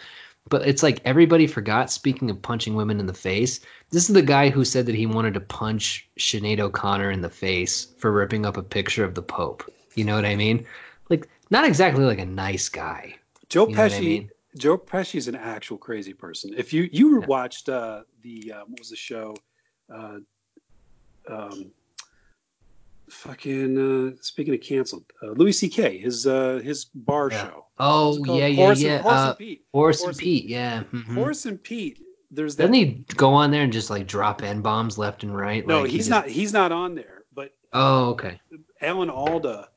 Speaker 1: But it's like everybody forgot. Speaking of punching women in the face, this is the guy who said that he wanted to punch Sinead O'Connor in the face for ripping up a picture of the Pope. You know what I mean? Like, not exactly like a nice guy.
Speaker 2: Joe
Speaker 1: You know
Speaker 2: Pesci.
Speaker 1: I mean?
Speaker 2: Joe Pesci's an actual crazy person. If you you
Speaker 1: Yeah.
Speaker 2: watched uh, the uh, what was the show, uh, um, fucking uh, speaking of canceled, uh, Louis C.K. his uh, his bar
Speaker 1: Yeah.
Speaker 2: show.
Speaker 1: Oh
Speaker 2: What's it called?
Speaker 1: yeah, yeah,
Speaker 2: Horace,
Speaker 1: yeah.
Speaker 2: And, Horace
Speaker 1: uh,
Speaker 2: and Pete.
Speaker 1: Horace
Speaker 2: Horace
Speaker 1: and Pete. Yeah. mhm.
Speaker 2: Horace and Pete. There's that.
Speaker 1: Doesn't he go on there and just like drop n bombs left and right?
Speaker 2: no,
Speaker 1: Like, he
Speaker 2: he's
Speaker 1: just-
Speaker 2: not. He's not on there. But
Speaker 1: Oh, okay.
Speaker 2: Alan Alda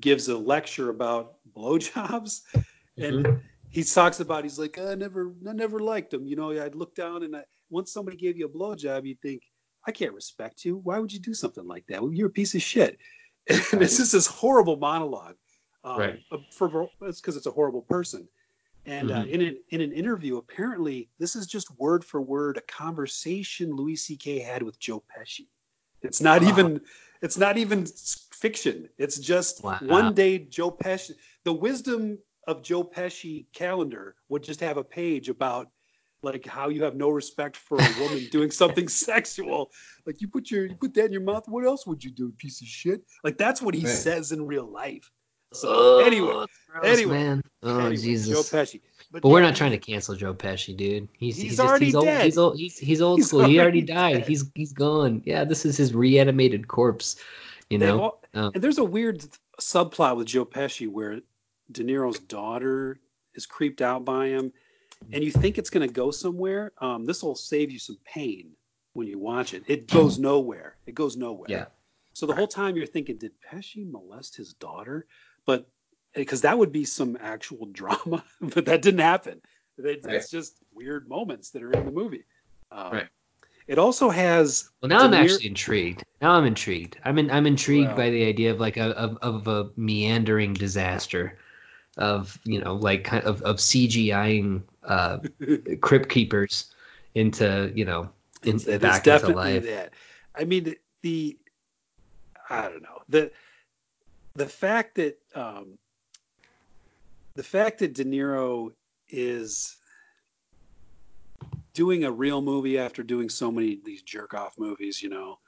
Speaker 2: gives a lecture about blowjobs, and
Speaker 1: Mhm.
Speaker 2: he talks about he's like I never I never liked them. You know, I'd look down and I, once somebody gave you a blowjob, you'd think I can't respect you. Why would you do something like that? Well, you're a piece of shit. And it's just this horrible monologue. Um,
Speaker 1: Right.
Speaker 2: For it's because it's a horrible person. And uh,
Speaker 1: Mhm.
Speaker 2: in an in an interview, apparently this is just word for word a conversation Louis C.K. had with Joe Pesci. It's not
Speaker 1: Wow.
Speaker 2: even it's not even fiction. It's just
Speaker 1: Wow.
Speaker 2: one day Joe Pesci. The wisdom of Joe Pesci calendar would just have a page about like how you have no respect for a woman doing something sexual. Like you put your you put that in your mouth. What else would you do, piece of shit? Like that's what he
Speaker 1: Right.
Speaker 2: says in real life. So
Speaker 1: Oh,
Speaker 2: anyway,
Speaker 1: gross,
Speaker 2: anyway,
Speaker 1: man. Oh
Speaker 2: anyway,
Speaker 1: Jesus.
Speaker 2: Joe Pesci.
Speaker 1: but we're not trying to cancel Joe Pesci, dude. He's
Speaker 2: He's
Speaker 1: he's, just,
Speaker 2: already
Speaker 1: he's old.
Speaker 2: dead.
Speaker 1: He's old. He's, he's old
Speaker 2: He's
Speaker 1: school. He already
Speaker 2: already
Speaker 1: died.
Speaker 2: dead.
Speaker 1: He's he's gone. Yeah, this is his reanimated corpse. You know.
Speaker 2: all-
Speaker 1: Um,
Speaker 2: and there's a weird subplot with Joe Pesci where De Niro's daughter is creeped out by him, and you think it's going to go somewhere. Um, this will save you some pain when you watch it. It goes nowhere. It goes nowhere.
Speaker 1: Yeah.
Speaker 2: So the whole time you're thinking, did Pesci molest his daughter? But because that would be some actual drama, but that didn't happen. It-
Speaker 1: Right.
Speaker 2: It's just weird moments that are in the movie. Um,
Speaker 1: Right.
Speaker 2: It also has.
Speaker 1: well, now I'm actually intrigued. Now I'm intrigued. I'm in, I'm intrigued by the idea of like a of, of a meandering disaster, of you know like kind of of CGIing uh, crypt keepers into you know in,
Speaker 2: It's-
Speaker 1: back into life.
Speaker 2: that. I mean, the, I don't know the the fact that um, the fact that De Niro is doing a real movie after doing so many these jerk off movies, you know,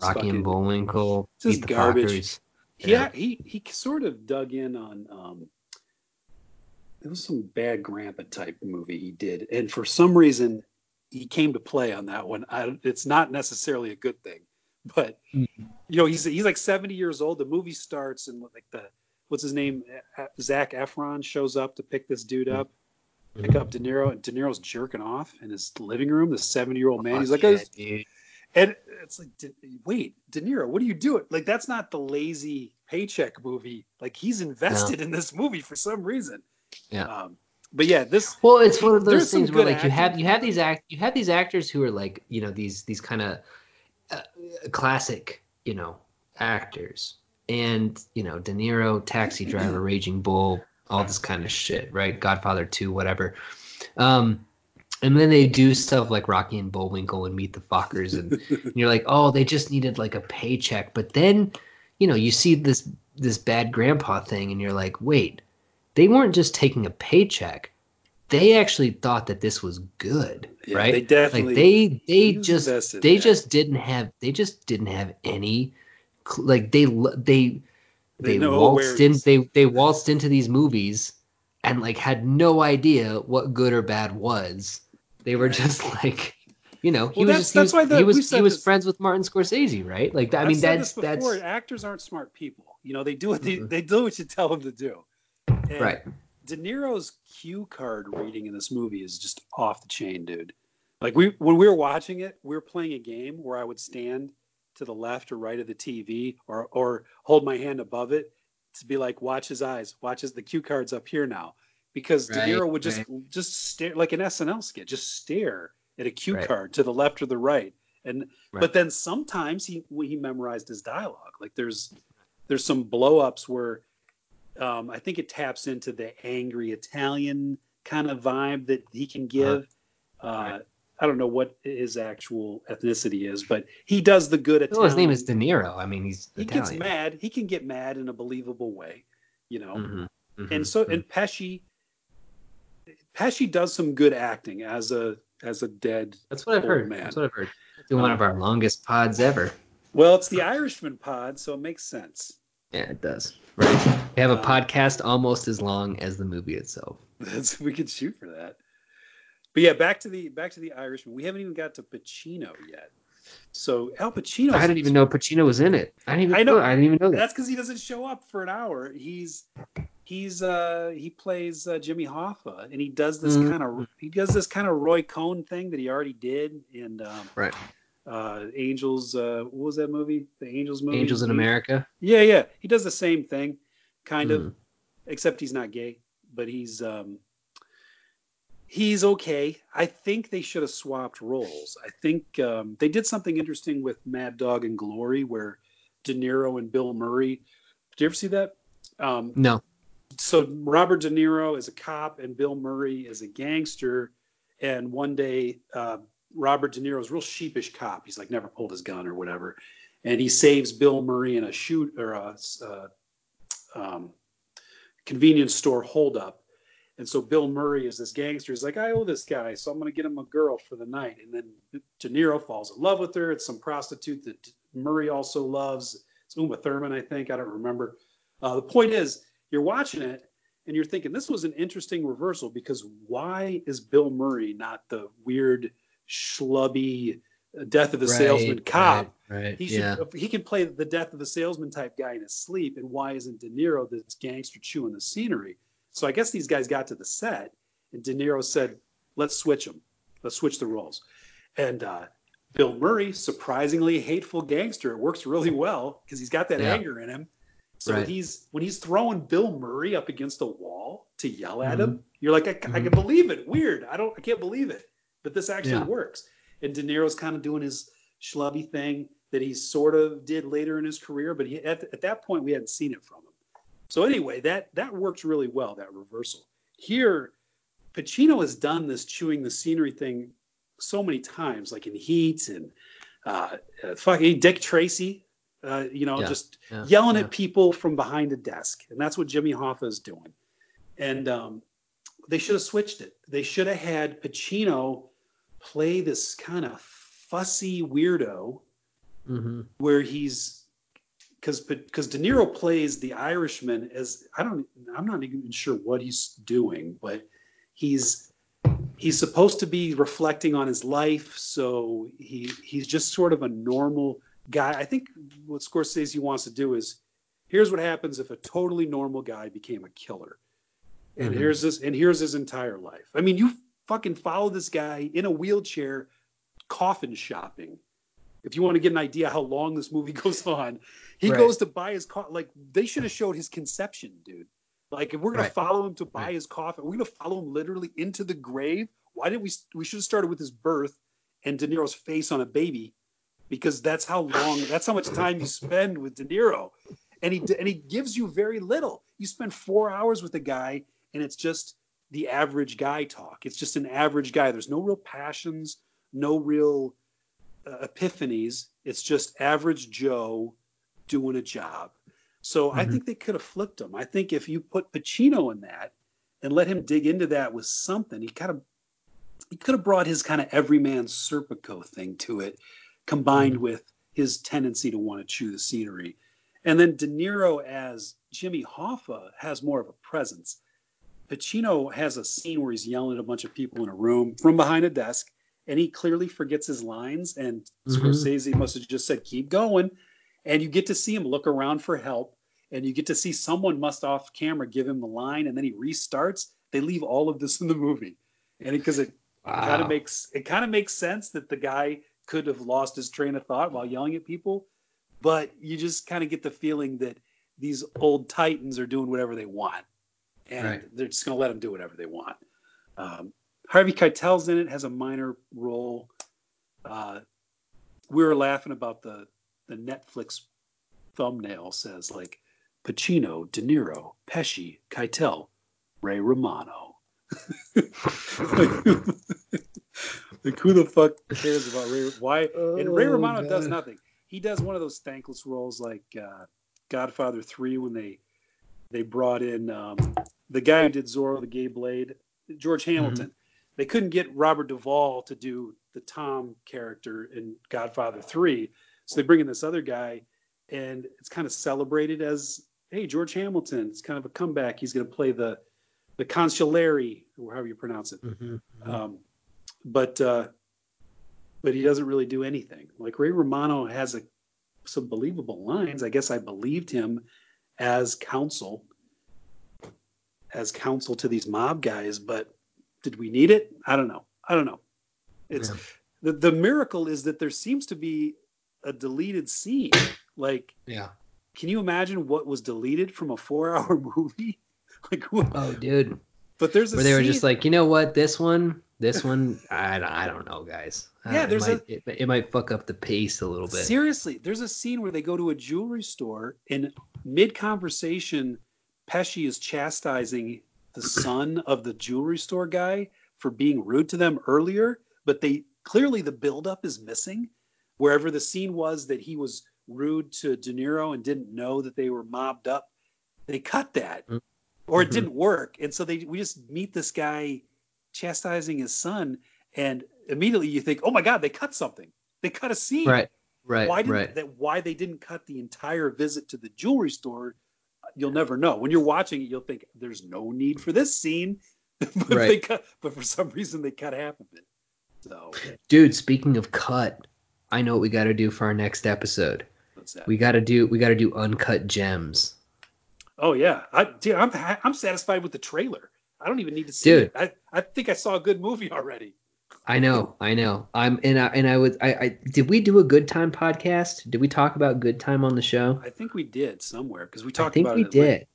Speaker 1: Rocky
Speaker 2: fucking-
Speaker 1: and Bullwinkle,
Speaker 2: Just garbage.
Speaker 1: Yeah.
Speaker 2: he he sort of dug in on um, it was some bad grandpa type movie he did, and for some reason he came to play on that one. I, it's not necessarily a good thing, but
Speaker 1: Mhm.
Speaker 2: you know he's he's like seventy years old. The movie starts and like the what's his name Zac Efron shows up to pick this dude up, pick up De Niro, and De Niro's jerking off in his living room. The seventy year old man, he's like, "Oh, and it's like, wait, De Niro, what are you doing? Like, that's not the lazy paycheck movie. Like, he's invested in this movie for some reason.
Speaker 1: Yeah.
Speaker 2: Um, but yeah, this
Speaker 1: Well, it's one of those things where like you have you have these act you have these actors who are like you know these these kind of uh, classic you know actors and you know De Niro, Taxi Driver, Raging Bull, all this kind of shit, right? Godfather Two, whatever. Um, and then they do stuff like Rocky and Bullwinkle and Meet the Fockers, and, and you're like, oh, they just needed like a paycheck. But then, you know, you see this this bad grandpa thing, and you're like, wait, they weren't just taking a paycheck. They actually thought that this was good,
Speaker 2: Yeah,
Speaker 1: right?
Speaker 2: they definitely-
Speaker 1: like they they just they
Speaker 2: that.
Speaker 1: just didn't have they just didn't have any like they they
Speaker 2: They
Speaker 1: they waltzed in they they waltzed into these movies and like had no idea what good or bad was. They were
Speaker 2: Right.
Speaker 1: just like, you know, he
Speaker 2: Well,
Speaker 1: was
Speaker 2: that's-
Speaker 1: just he
Speaker 2: that's
Speaker 1: was,
Speaker 2: why the-
Speaker 1: he was he was
Speaker 2: this-
Speaker 1: friends with Martin Scorsese, right? Like I mean that's
Speaker 2: before.
Speaker 1: that's
Speaker 2: Actors aren't smart people. You know, they do what they,
Speaker 1: Mhm.
Speaker 2: they do what you tell them to do. And
Speaker 1: right.
Speaker 2: De Niro's cue card reading in this movie is just off the chain, dude. Like we when we were watching it, we were playing a game where I would stand to the left or right of the TV or or hold my hand above it to be like, watch his eyes, watch his the cue cards up here now. Because De Niro would just
Speaker 1: right.
Speaker 2: just stare like an SNL skit, just stare at a cue
Speaker 1: Right.
Speaker 2: card to the left or the right. And
Speaker 1: Right.
Speaker 2: but then sometimes he he memorized his dialogue. Like there's there's some blow ups where um, I think it taps into the angry Italian kind of vibe that he can give. Uh,
Speaker 1: Right.
Speaker 2: I don't know what his actual ethnicity is, but he does the good Italian.
Speaker 1: Well, his name is De Niro. I mean, he's
Speaker 2: He
Speaker 1: Italian.
Speaker 2: gets mad. He can get mad in a believable way, you know.
Speaker 1: Mhm, mhm,
Speaker 2: And so, and Pesci, Pesci does some good acting as a as a dead.
Speaker 1: that's what I've heard.
Speaker 2: man.
Speaker 1: That's what I've heard. Doing one of our longest pods ever.
Speaker 2: Well, it's the Irishman pod, so it makes sense.
Speaker 1: Yeah, it does. Right. We have a
Speaker 2: Um,
Speaker 1: podcast almost as long as the movie itself.
Speaker 2: That's we could shoot for that. But yeah, back to the back to the Irishman. We haven't even got to Pacino yet. So Al Pacino.
Speaker 1: I didn't even know Pacino was in it. I didn't even
Speaker 2: I know.
Speaker 1: I didn't even know that.
Speaker 2: That's because he doesn't show up for an hour. He's he's uh he plays uh, Jimmy Hoffa, and he does this
Speaker 1: Mhm.
Speaker 2: kind of he does this kind of Roy Cohn thing that he already did in um,
Speaker 1: Right.
Speaker 2: Uh, Angels. Uh, what was that movie? The Angels movie.
Speaker 1: Angels in America.
Speaker 2: Yeah, yeah. He does the same thing, kind of
Speaker 1: Mhm.
Speaker 2: except he's not gay, but he's um he's okay. I think they should have swapped roles. I think um, they did something interesting with Mad Dog and Glory, where De Niro and Bill Murray. Did you ever see that? Um,
Speaker 1: No.
Speaker 2: so Robert De Niro is a cop and Bill Murray is a gangster. And one day, uh, Robert De Niro's real sheepish cop. He's like never pulled his gun or whatever, and he saves Bill Murray in a shoot or a uh, um, convenience store holdup. And so Bill Murray is this gangster. He's like, I owe this guy, so I'm going to get him a girl for the night. And then De Niro falls in love with her. It's some prostitute that Murray also loves. It's Uma Thurman, I think. I don't remember. Uh, the point is, you're watching it and you're thinking this was an interesting reversal because why is Bill Murray not the weird, schlubby, uh, death of the salesman cop?
Speaker 1: Right. right,
Speaker 2: He should
Speaker 1: yeah.
Speaker 2: he can play the death of the salesman type guy in his sleep. And why isn't De Niro this gangster chewing the scenery? So I guess these guys got to the set, and De Niro said, "Let's switch them. Let's switch the roles." And uh, Bill Murray, surprisingly hateful gangster, it works really well because he's got that
Speaker 1: Yeah.
Speaker 2: anger in him. So
Speaker 1: Right.
Speaker 2: he's when he's throwing Bill Murray up against a wall to yell at
Speaker 1: Mhm.
Speaker 2: him, you're like, I, I can believe it. Weird. I don't. I can't believe it. But this actually
Speaker 1: Yeah.
Speaker 2: works. And De Niro's kind of doing his schlubby thing that he sort of did later in his career, but he, at, at that point we hadn't seen it from him. So anyway, that that works really well. That reversal here, Pacino has done this chewing the scenery thing so many times, like in Heat and uh, uh, fucking Dick Tracy. Uh, you know,
Speaker 1: Yeah,
Speaker 2: just
Speaker 1: yeah,
Speaker 2: yelling
Speaker 1: yeah.
Speaker 2: at people from behind a desk, and that's what Jimmy Hoffa is doing. and um, they should have switched it. They should have had Pacino play this kind of fussy weirdo
Speaker 1: Mm-hmm.
Speaker 2: where he's because because De Niro plays the Irishman as I don't I'm not even sure what he's doing, but he's he's supposed to be reflecting on his life, so he he's just sort of a normal guy. I think what Scorsese wants to do is here's what happens if a totally normal guy became a killer. And
Speaker 1: Mhm.
Speaker 2: here's this and here's his entire life. I mean, you fucking follow this guy in a wheelchair coffin shopping. If you want to get an idea how long this movie goes on, he
Speaker 1: Right.
Speaker 2: goes to buy his car. Like they should have showed his conception, dude. Like if we're gonna
Speaker 1: Right.
Speaker 2: follow him to buy
Speaker 1: Right.
Speaker 2: his coffin, we're gonna follow him literally into the grave. Why didn't we? We should have started with his birth and De Niro's face on a baby, because that's how long. That's how much time you spend with De Niro, and he and he gives you very little. You spend four hours with a guy, and it's just the average guy talk. It's just an average guy. There's no real passions, no real uh, epiphanies. It's just average Joe doing a job. So I
Speaker 1: Mhm.
Speaker 2: think they could have flipped him. I think if you put Pacino in that and let him dig into that with something, he kind of he could have brought his kind of everyman Serpico thing to it, combined with his tendency to want to chew the scenery. And then De Niro as Jimmy Hoffa has more of a presence. Pacino has a scene where he's yelling at a bunch of people in a room from behind a desk, and he clearly forgets his lines. And
Speaker 1: Mhm.
Speaker 2: Scorsese must have just said, "Keep going," and you get to see him look around for help, and you get to see someone must off camera give him the line, and then he restarts. They leave all of this in the movie, and because it, kind of makes it kind of makes sense that the guy could have lost his train of thought while yelling at people, but you just kind of get the feeling that these old titans are doing whatever they want, and
Speaker 1: Right.
Speaker 2: they're just going to let them do whatever they want. Um, Harvey Keitel's in it, has a minor role. Uh, we were laughing about the the Netflix thumbnail says like Pacino, De Niro, Pesci, Keitel, Ray Romano. like who the fuck cares about Ray? Why? and Ray
Speaker 1: Oh,
Speaker 2: Romano does nothing. He does one of those thankless roles like uh, Godfather Three when they they brought in um, the guy who did Zorro the Gay Blade, George Hamilton. They couldn't get Robert Duvall to do the Tom character in Godfather Three, so they bring in this other guy, and it's kind of celebrated as, hey, George Hamilton. It's kind of a comeback. He's going to play the the consulary, or however you pronounce it.
Speaker 1: Mhm.
Speaker 2: Um, but uh, but he doesn't really do anything. Like Ray Romano has a, some believable lines. I guess I believed him as counsel, as counsel to these mob guys. But did we need it? I don't know. I don't know. It's
Speaker 1: Yeah.
Speaker 2: the the miracle is that there seems to be a deleted scene. Like,
Speaker 1: Yeah.
Speaker 2: can you imagine what was deleted from a four hour movie? Like,
Speaker 1: Oh, dude.
Speaker 2: but there's a
Speaker 1: Where they were just like, you know what? This one, this one, I, I don't know, guys.
Speaker 2: Yeah,
Speaker 1: don't-
Speaker 2: there's
Speaker 1: it might, it, it might fuck up the pace a little bit.
Speaker 2: Seriously, there's a scene where they go to a jewelry store and mid conversation, Pesci is chastising the son of the jewelry store guy for being rude to them earlier, but they clearly the buildup is missing. Wherever the scene was that he was rude to De Niro and didn't know that they were mobbed up, they cut that.
Speaker 1: Mm.
Speaker 2: Or it
Speaker 1: Mhm.
Speaker 2: didn't work. And so they we just meet this guy chastising his son, and immediately you think, oh my God, they cut something. They cut a scene
Speaker 1: Right. Right.
Speaker 2: why didn't
Speaker 1: right.
Speaker 2: that why they didn't cut the entire visit to the jewelry store you'll never know. When you're watching it you'll think there's no need for this scene. But they cut but for some reason they cut half of it. So.
Speaker 1: Dude, speaking of cut, I know what we got to do for our next episode.
Speaker 2: what's that?
Speaker 1: We got to do we got to do uncut gems.
Speaker 2: oh yeah. I, dude, I'm I'm satisfied with the trailer. I don't even need to see
Speaker 1: Dude.
Speaker 2: it. I, I think I saw a good movie already
Speaker 1: I know, I know. I'm and I and I was I, I did we do a good time podcast? Did we talk about good time on the show?
Speaker 2: I think we did somewhere because we talked.
Speaker 1: I
Speaker 2: think
Speaker 1: we
Speaker 2: it at length.
Speaker 1: did.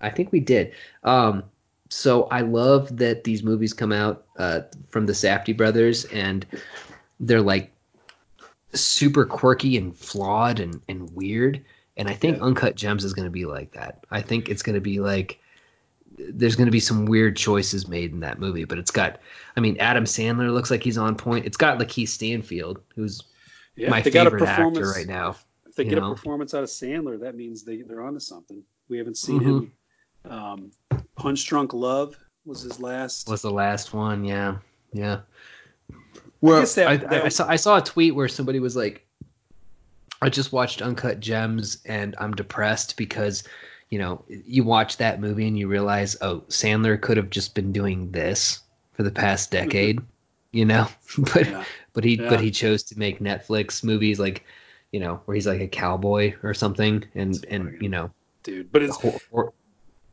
Speaker 1: I think we did. Um, so I love that these movies come out uh, from the Safdie brothers, and they're like super quirky and flawed and, and weird. And I think
Speaker 2: Yeah.
Speaker 1: Uncut Gems is going to be like that. I think it's going to be like there's going to be some weird choices made in that movie, but it's got. I mean, Adam Sandler looks like he's on point. It's got Lakeith Stanfield, who's
Speaker 2: yeah,
Speaker 1: my
Speaker 2: if they got a
Speaker 1: favorite actor
Speaker 2: performance
Speaker 1: right now.
Speaker 2: if they get
Speaker 1: know?
Speaker 2: a performance out of Sandler that means they, they're onto something we haven't seen
Speaker 1: Mhm.
Speaker 2: him um, Punch Drunk Love was his last.
Speaker 1: Was the last one? Yeah, yeah.
Speaker 2: Well,
Speaker 1: I,
Speaker 2: I, that,
Speaker 1: I,
Speaker 2: that-
Speaker 1: I saw I saw a tweet where somebody was like, "I just watched Uncut Gems and I'm depressed because." You know, you watch that movie and you realize, oh, Sandler could have just been doing this for the past mm-hmm. decade, you know, but
Speaker 2: yeah.
Speaker 1: but he
Speaker 2: Yeah.
Speaker 1: but he chose to make Netflix movies like, you know, where he's like a cowboy or something, and and you know,
Speaker 2: dude. But it's
Speaker 1: hor- hor-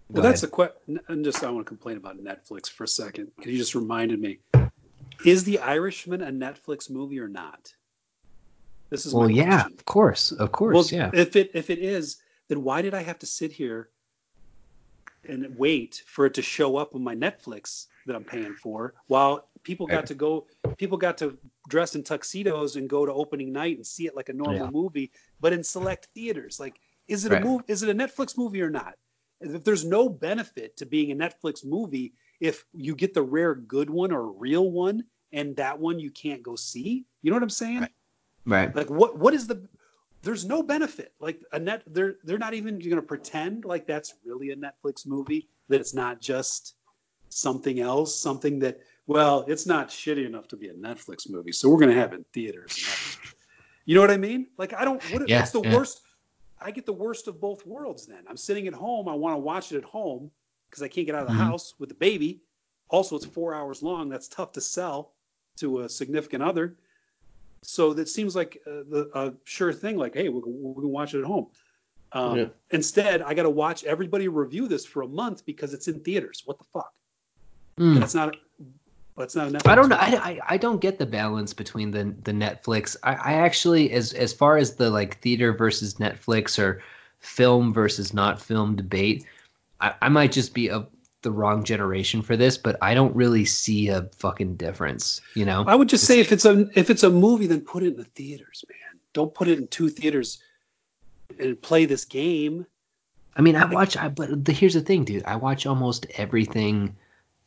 Speaker 2: well, that's the question. I'm just I want to complain about Netflix for a second. You just reminded me. Is The Irishman a Netflix movie or not? This is
Speaker 1: well, yeah,
Speaker 2: question.
Speaker 1: of course, of course,
Speaker 2: well,
Speaker 1: yeah.
Speaker 2: If it if it is, then why did I have to sit here and wait for it to show up on my Netflix that I'm paying for while people got to go people got to dress in tuxedos and go to opening night and see it like a normal
Speaker 1: Yeah.
Speaker 2: movie, but in select theaters. Like is it
Speaker 1: Right.
Speaker 2: a move is it a Netflix movie or not? If there's no benefit to being a Netflix movie if you get the rare good one or real one and that one you can't go see. You know what I'm saying?
Speaker 1: Right. Right.
Speaker 2: Like what what is the there's no benefit. Like a net they're they're not even gonna pretend like that's really a Netflix movie, that it's not just something else, something that well, it's not shitty enough to be a Netflix movie, so we're gonna have it in theaters. You know what I mean? Like I don't what
Speaker 1: Yeah,
Speaker 2: what's the
Speaker 1: yeah.
Speaker 2: worst I get the worst of both worlds then. I'm sitting at home, I want to watch it at home because I can't get out of the
Speaker 1: Mhm.
Speaker 2: house with the baby. Also, it's four hours long. That's tough to sell to a significant other. So that seems like uh, the a sure thing. Like, hey, we're, we're gonna watch it at home. Um,
Speaker 1: Yeah.
Speaker 2: Instead, I got to watch everybody review this for a month because it's in theaters. What the fuck?
Speaker 1: Hmm.
Speaker 2: That's not. That's not a Netflix.
Speaker 1: I don't know. I, I, I don't get the balance between the the Netflix. I, I actually, as as far as the like theater versus Netflix or film versus not film debate, I, I might just be of the wrong generation for this, but I don't really see a fucking difference. You know,
Speaker 2: I would just say if it's a if it's a movie, then put it in the theaters, man. Don't put it in two theaters and play this game.
Speaker 1: I mean, I watch. I but the, here's the thing, dude. I watch almost everything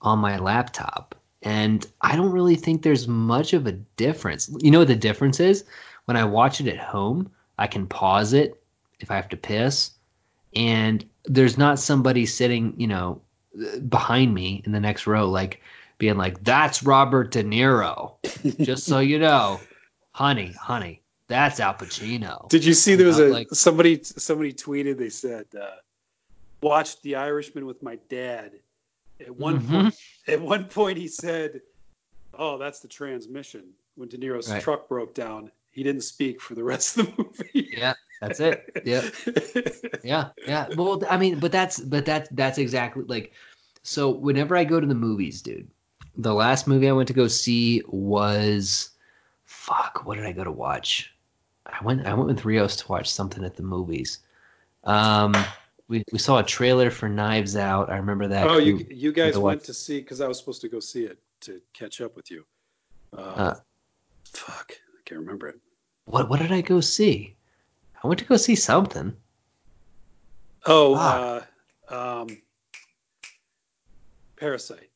Speaker 1: on my laptop, and I don't really think there's much of a difference. You know what the difference is? When I watch it at home, I can pause it if I have to piss, and there's not somebody sitting, you know, behind me in the next row, like being like, "That's Robert De Niro." Just so you know, honey, honey, that's Al Pacino.
Speaker 2: Did you see there was a
Speaker 1: like-
Speaker 2: somebody somebody tweeted they said uh, watched The Irishman with my dad. At one
Speaker 1: Mhm.
Speaker 2: point, at one point he said, "Oh, that's the transmission." When De Niro's
Speaker 1: Right.
Speaker 2: truck broke down, he didn't speak for the rest of the movie.
Speaker 1: Yeah, that's it. Yeah. yeah yeah well i mean but that's but that's that's exactly like so whenever i go to the movies dude the last movie i went to go see was fuck what did i go to watch i went i went with rios to watch something at the movies um we, we saw a trailer for knives out i remember that
Speaker 2: oh, you you guys went
Speaker 1: what?
Speaker 2: to see because I was supposed to go see it to catch up with you. Uh,
Speaker 1: Uh.
Speaker 2: fuck, I can't remember it.
Speaker 1: what what did i go see i went to go see something
Speaker 2: Oh, uh, um, Parasite.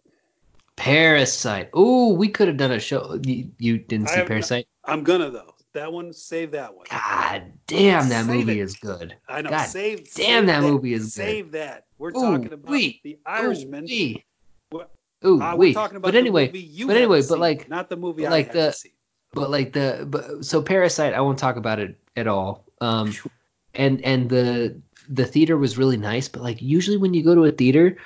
Speaker 1: parasite Oh, we could have done a show you, you didn't see parasite
Speaker 2: I'm gonna though. That one, save that one.
Speaker 1: god damn that
Speaker 2: Save
Speaker 1: movie
Speaker 2: it.
Speaker 1: is good
Speaker 2: I know.
Speaker 1: God
Speaker 2: save.
Speaker 1: damn,
Speaker 2: save
Speaker 1: that movie is good.
Speaker 2: Save that. We're
Speaker 1: Ooh,
Speaker 2: talking about
Speaker 1: wee.
Speaker 2: the Irishman.
Speaker 1: Ooh, Ooh,
Speaker 2: Uh, we're talking about
Speaker 1: but
Speaker 2: the
Speaker 1: anyway,
Speaker 2: movie you
Speaker 1: but anyway, but like-
Speaker 2: not the movie
Speaker 1: like the-
Speaker 2: seen.
Speaker 1: but like the but, so Parasite, I won't talk about it at all. Um, and and the the theater was really nice, but like usually when you go to a theater,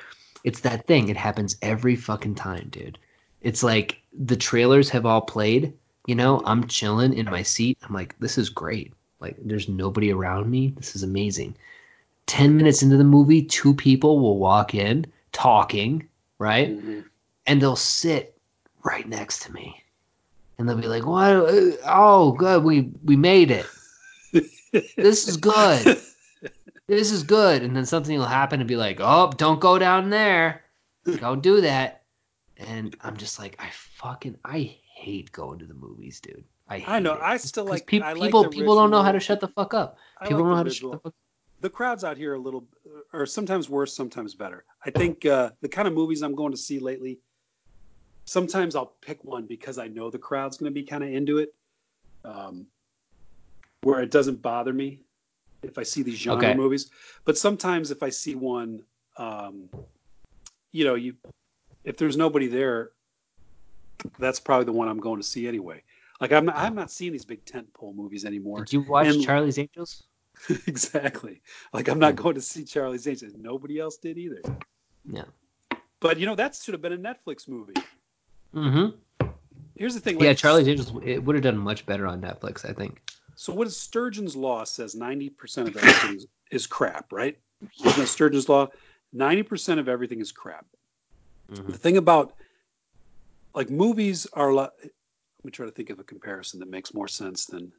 Speaker 1: it's that thing. It happens every fucking time, dude. It's like the trailers have all played. You know, I'm chilling in my seat. I'm like, this is great. Like, there's nobody around me. This is amazing. Ten minutes into the movie, two people will walk in talking, right?
Speaker 2: Mhm.
Speaker 1: and they'll sit right next to me and they'll be like what oh good we we made it this is good this is good and then something will happen and be like oh don't go down there don't do that and i'm just like i fucking i hate going to the movies dude i hate
Speaker 2: I know.
Speaker 1: it.
Speaker 2: I still like.
Speaker 1: peop-
Speaker 2: I like
Speaker 1: people people don't know how to shut the fuck up
Speaker 2: I
Speaker 1: people
Speaker 2: like
Speaker 1: don't know how to shut the fuck
Speaker 2: the crowds out here are a little, or sometimes worse, sometimes better. I think uh, the kind of movies I'm going to see lately, sometimes I'll pick one because I know the crowd's going to be kind of into it, um, where it doesn't bother me if I see these genre
Speaker 1: Okay.
Speaker 2: movies. But sometimes if I see one um, you know, you if there's nobody there, that's probably the one I'm going to see anyway. Like I'm not, I'm not seeing these big tent pole movies anymore.
Speaker 3: Did you watch
Speaker 2: And-
Speaker 3: Charlie's Angels?
Speaker 2: exactly. Like I'm not going to see Charlie's Angels. Nobody else did either.
Speaker 3: Yeah.
Speaker 2: But you know that should have been a Netflix movie.
Speaker 3: Mm-hmm.
Speaker 2: Here's the thing.
Speaker 3: Yeah, Charlie's Angels. It would have done much better on Netflix, I think.
Speaker 2: So what is Sturgeon's law says 90% of everything is, is crap, right? Isn't that Sturgeon's law? 90% of everything is crap.
Speaker 3: Mhm.
Speaker 2: The thing about like movies are a lot let me try to think of a comparison that makes more sense than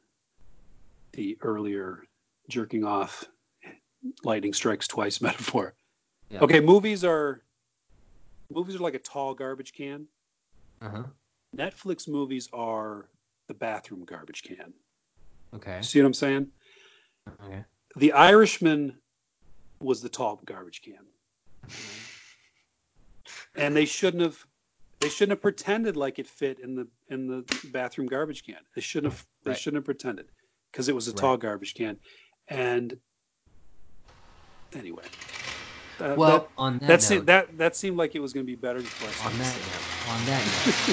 Speaker 2: the earlier jerking off lightning strikes twice metaphor.
Speaker 3: Yeah.
Speaker 2: Okay, movies are movies are like a tall garbage can.
Speaker 3: Uh-huh.
Speaker 2: Netflix movies are the bathroom garbage can.
Speaker 3: Okay.
Speaker 2: See what I'm saying?
Speaker 3: Okay.
Speaker 2: The Irishman was the tall garbage can. And they shouldn't have they shouldn't have pretended like it fit in the in the bathroom garbage can. They shouldn't have they
Speaker 3: Right.
Speaker 2: shouldn't have pretended because it was a
Speaker 3: Right.
Speaker 2: tall garbage can. And anyway. Uh, that,
Speaker 3: Well,
Speaker 2: that,
Speaker 3: on that
Speaker 2: that,
Speaker 3: note,
Speaker 2: seemed, that that seemed like it was going to be better before I
Speaker 3: on that note, on that note,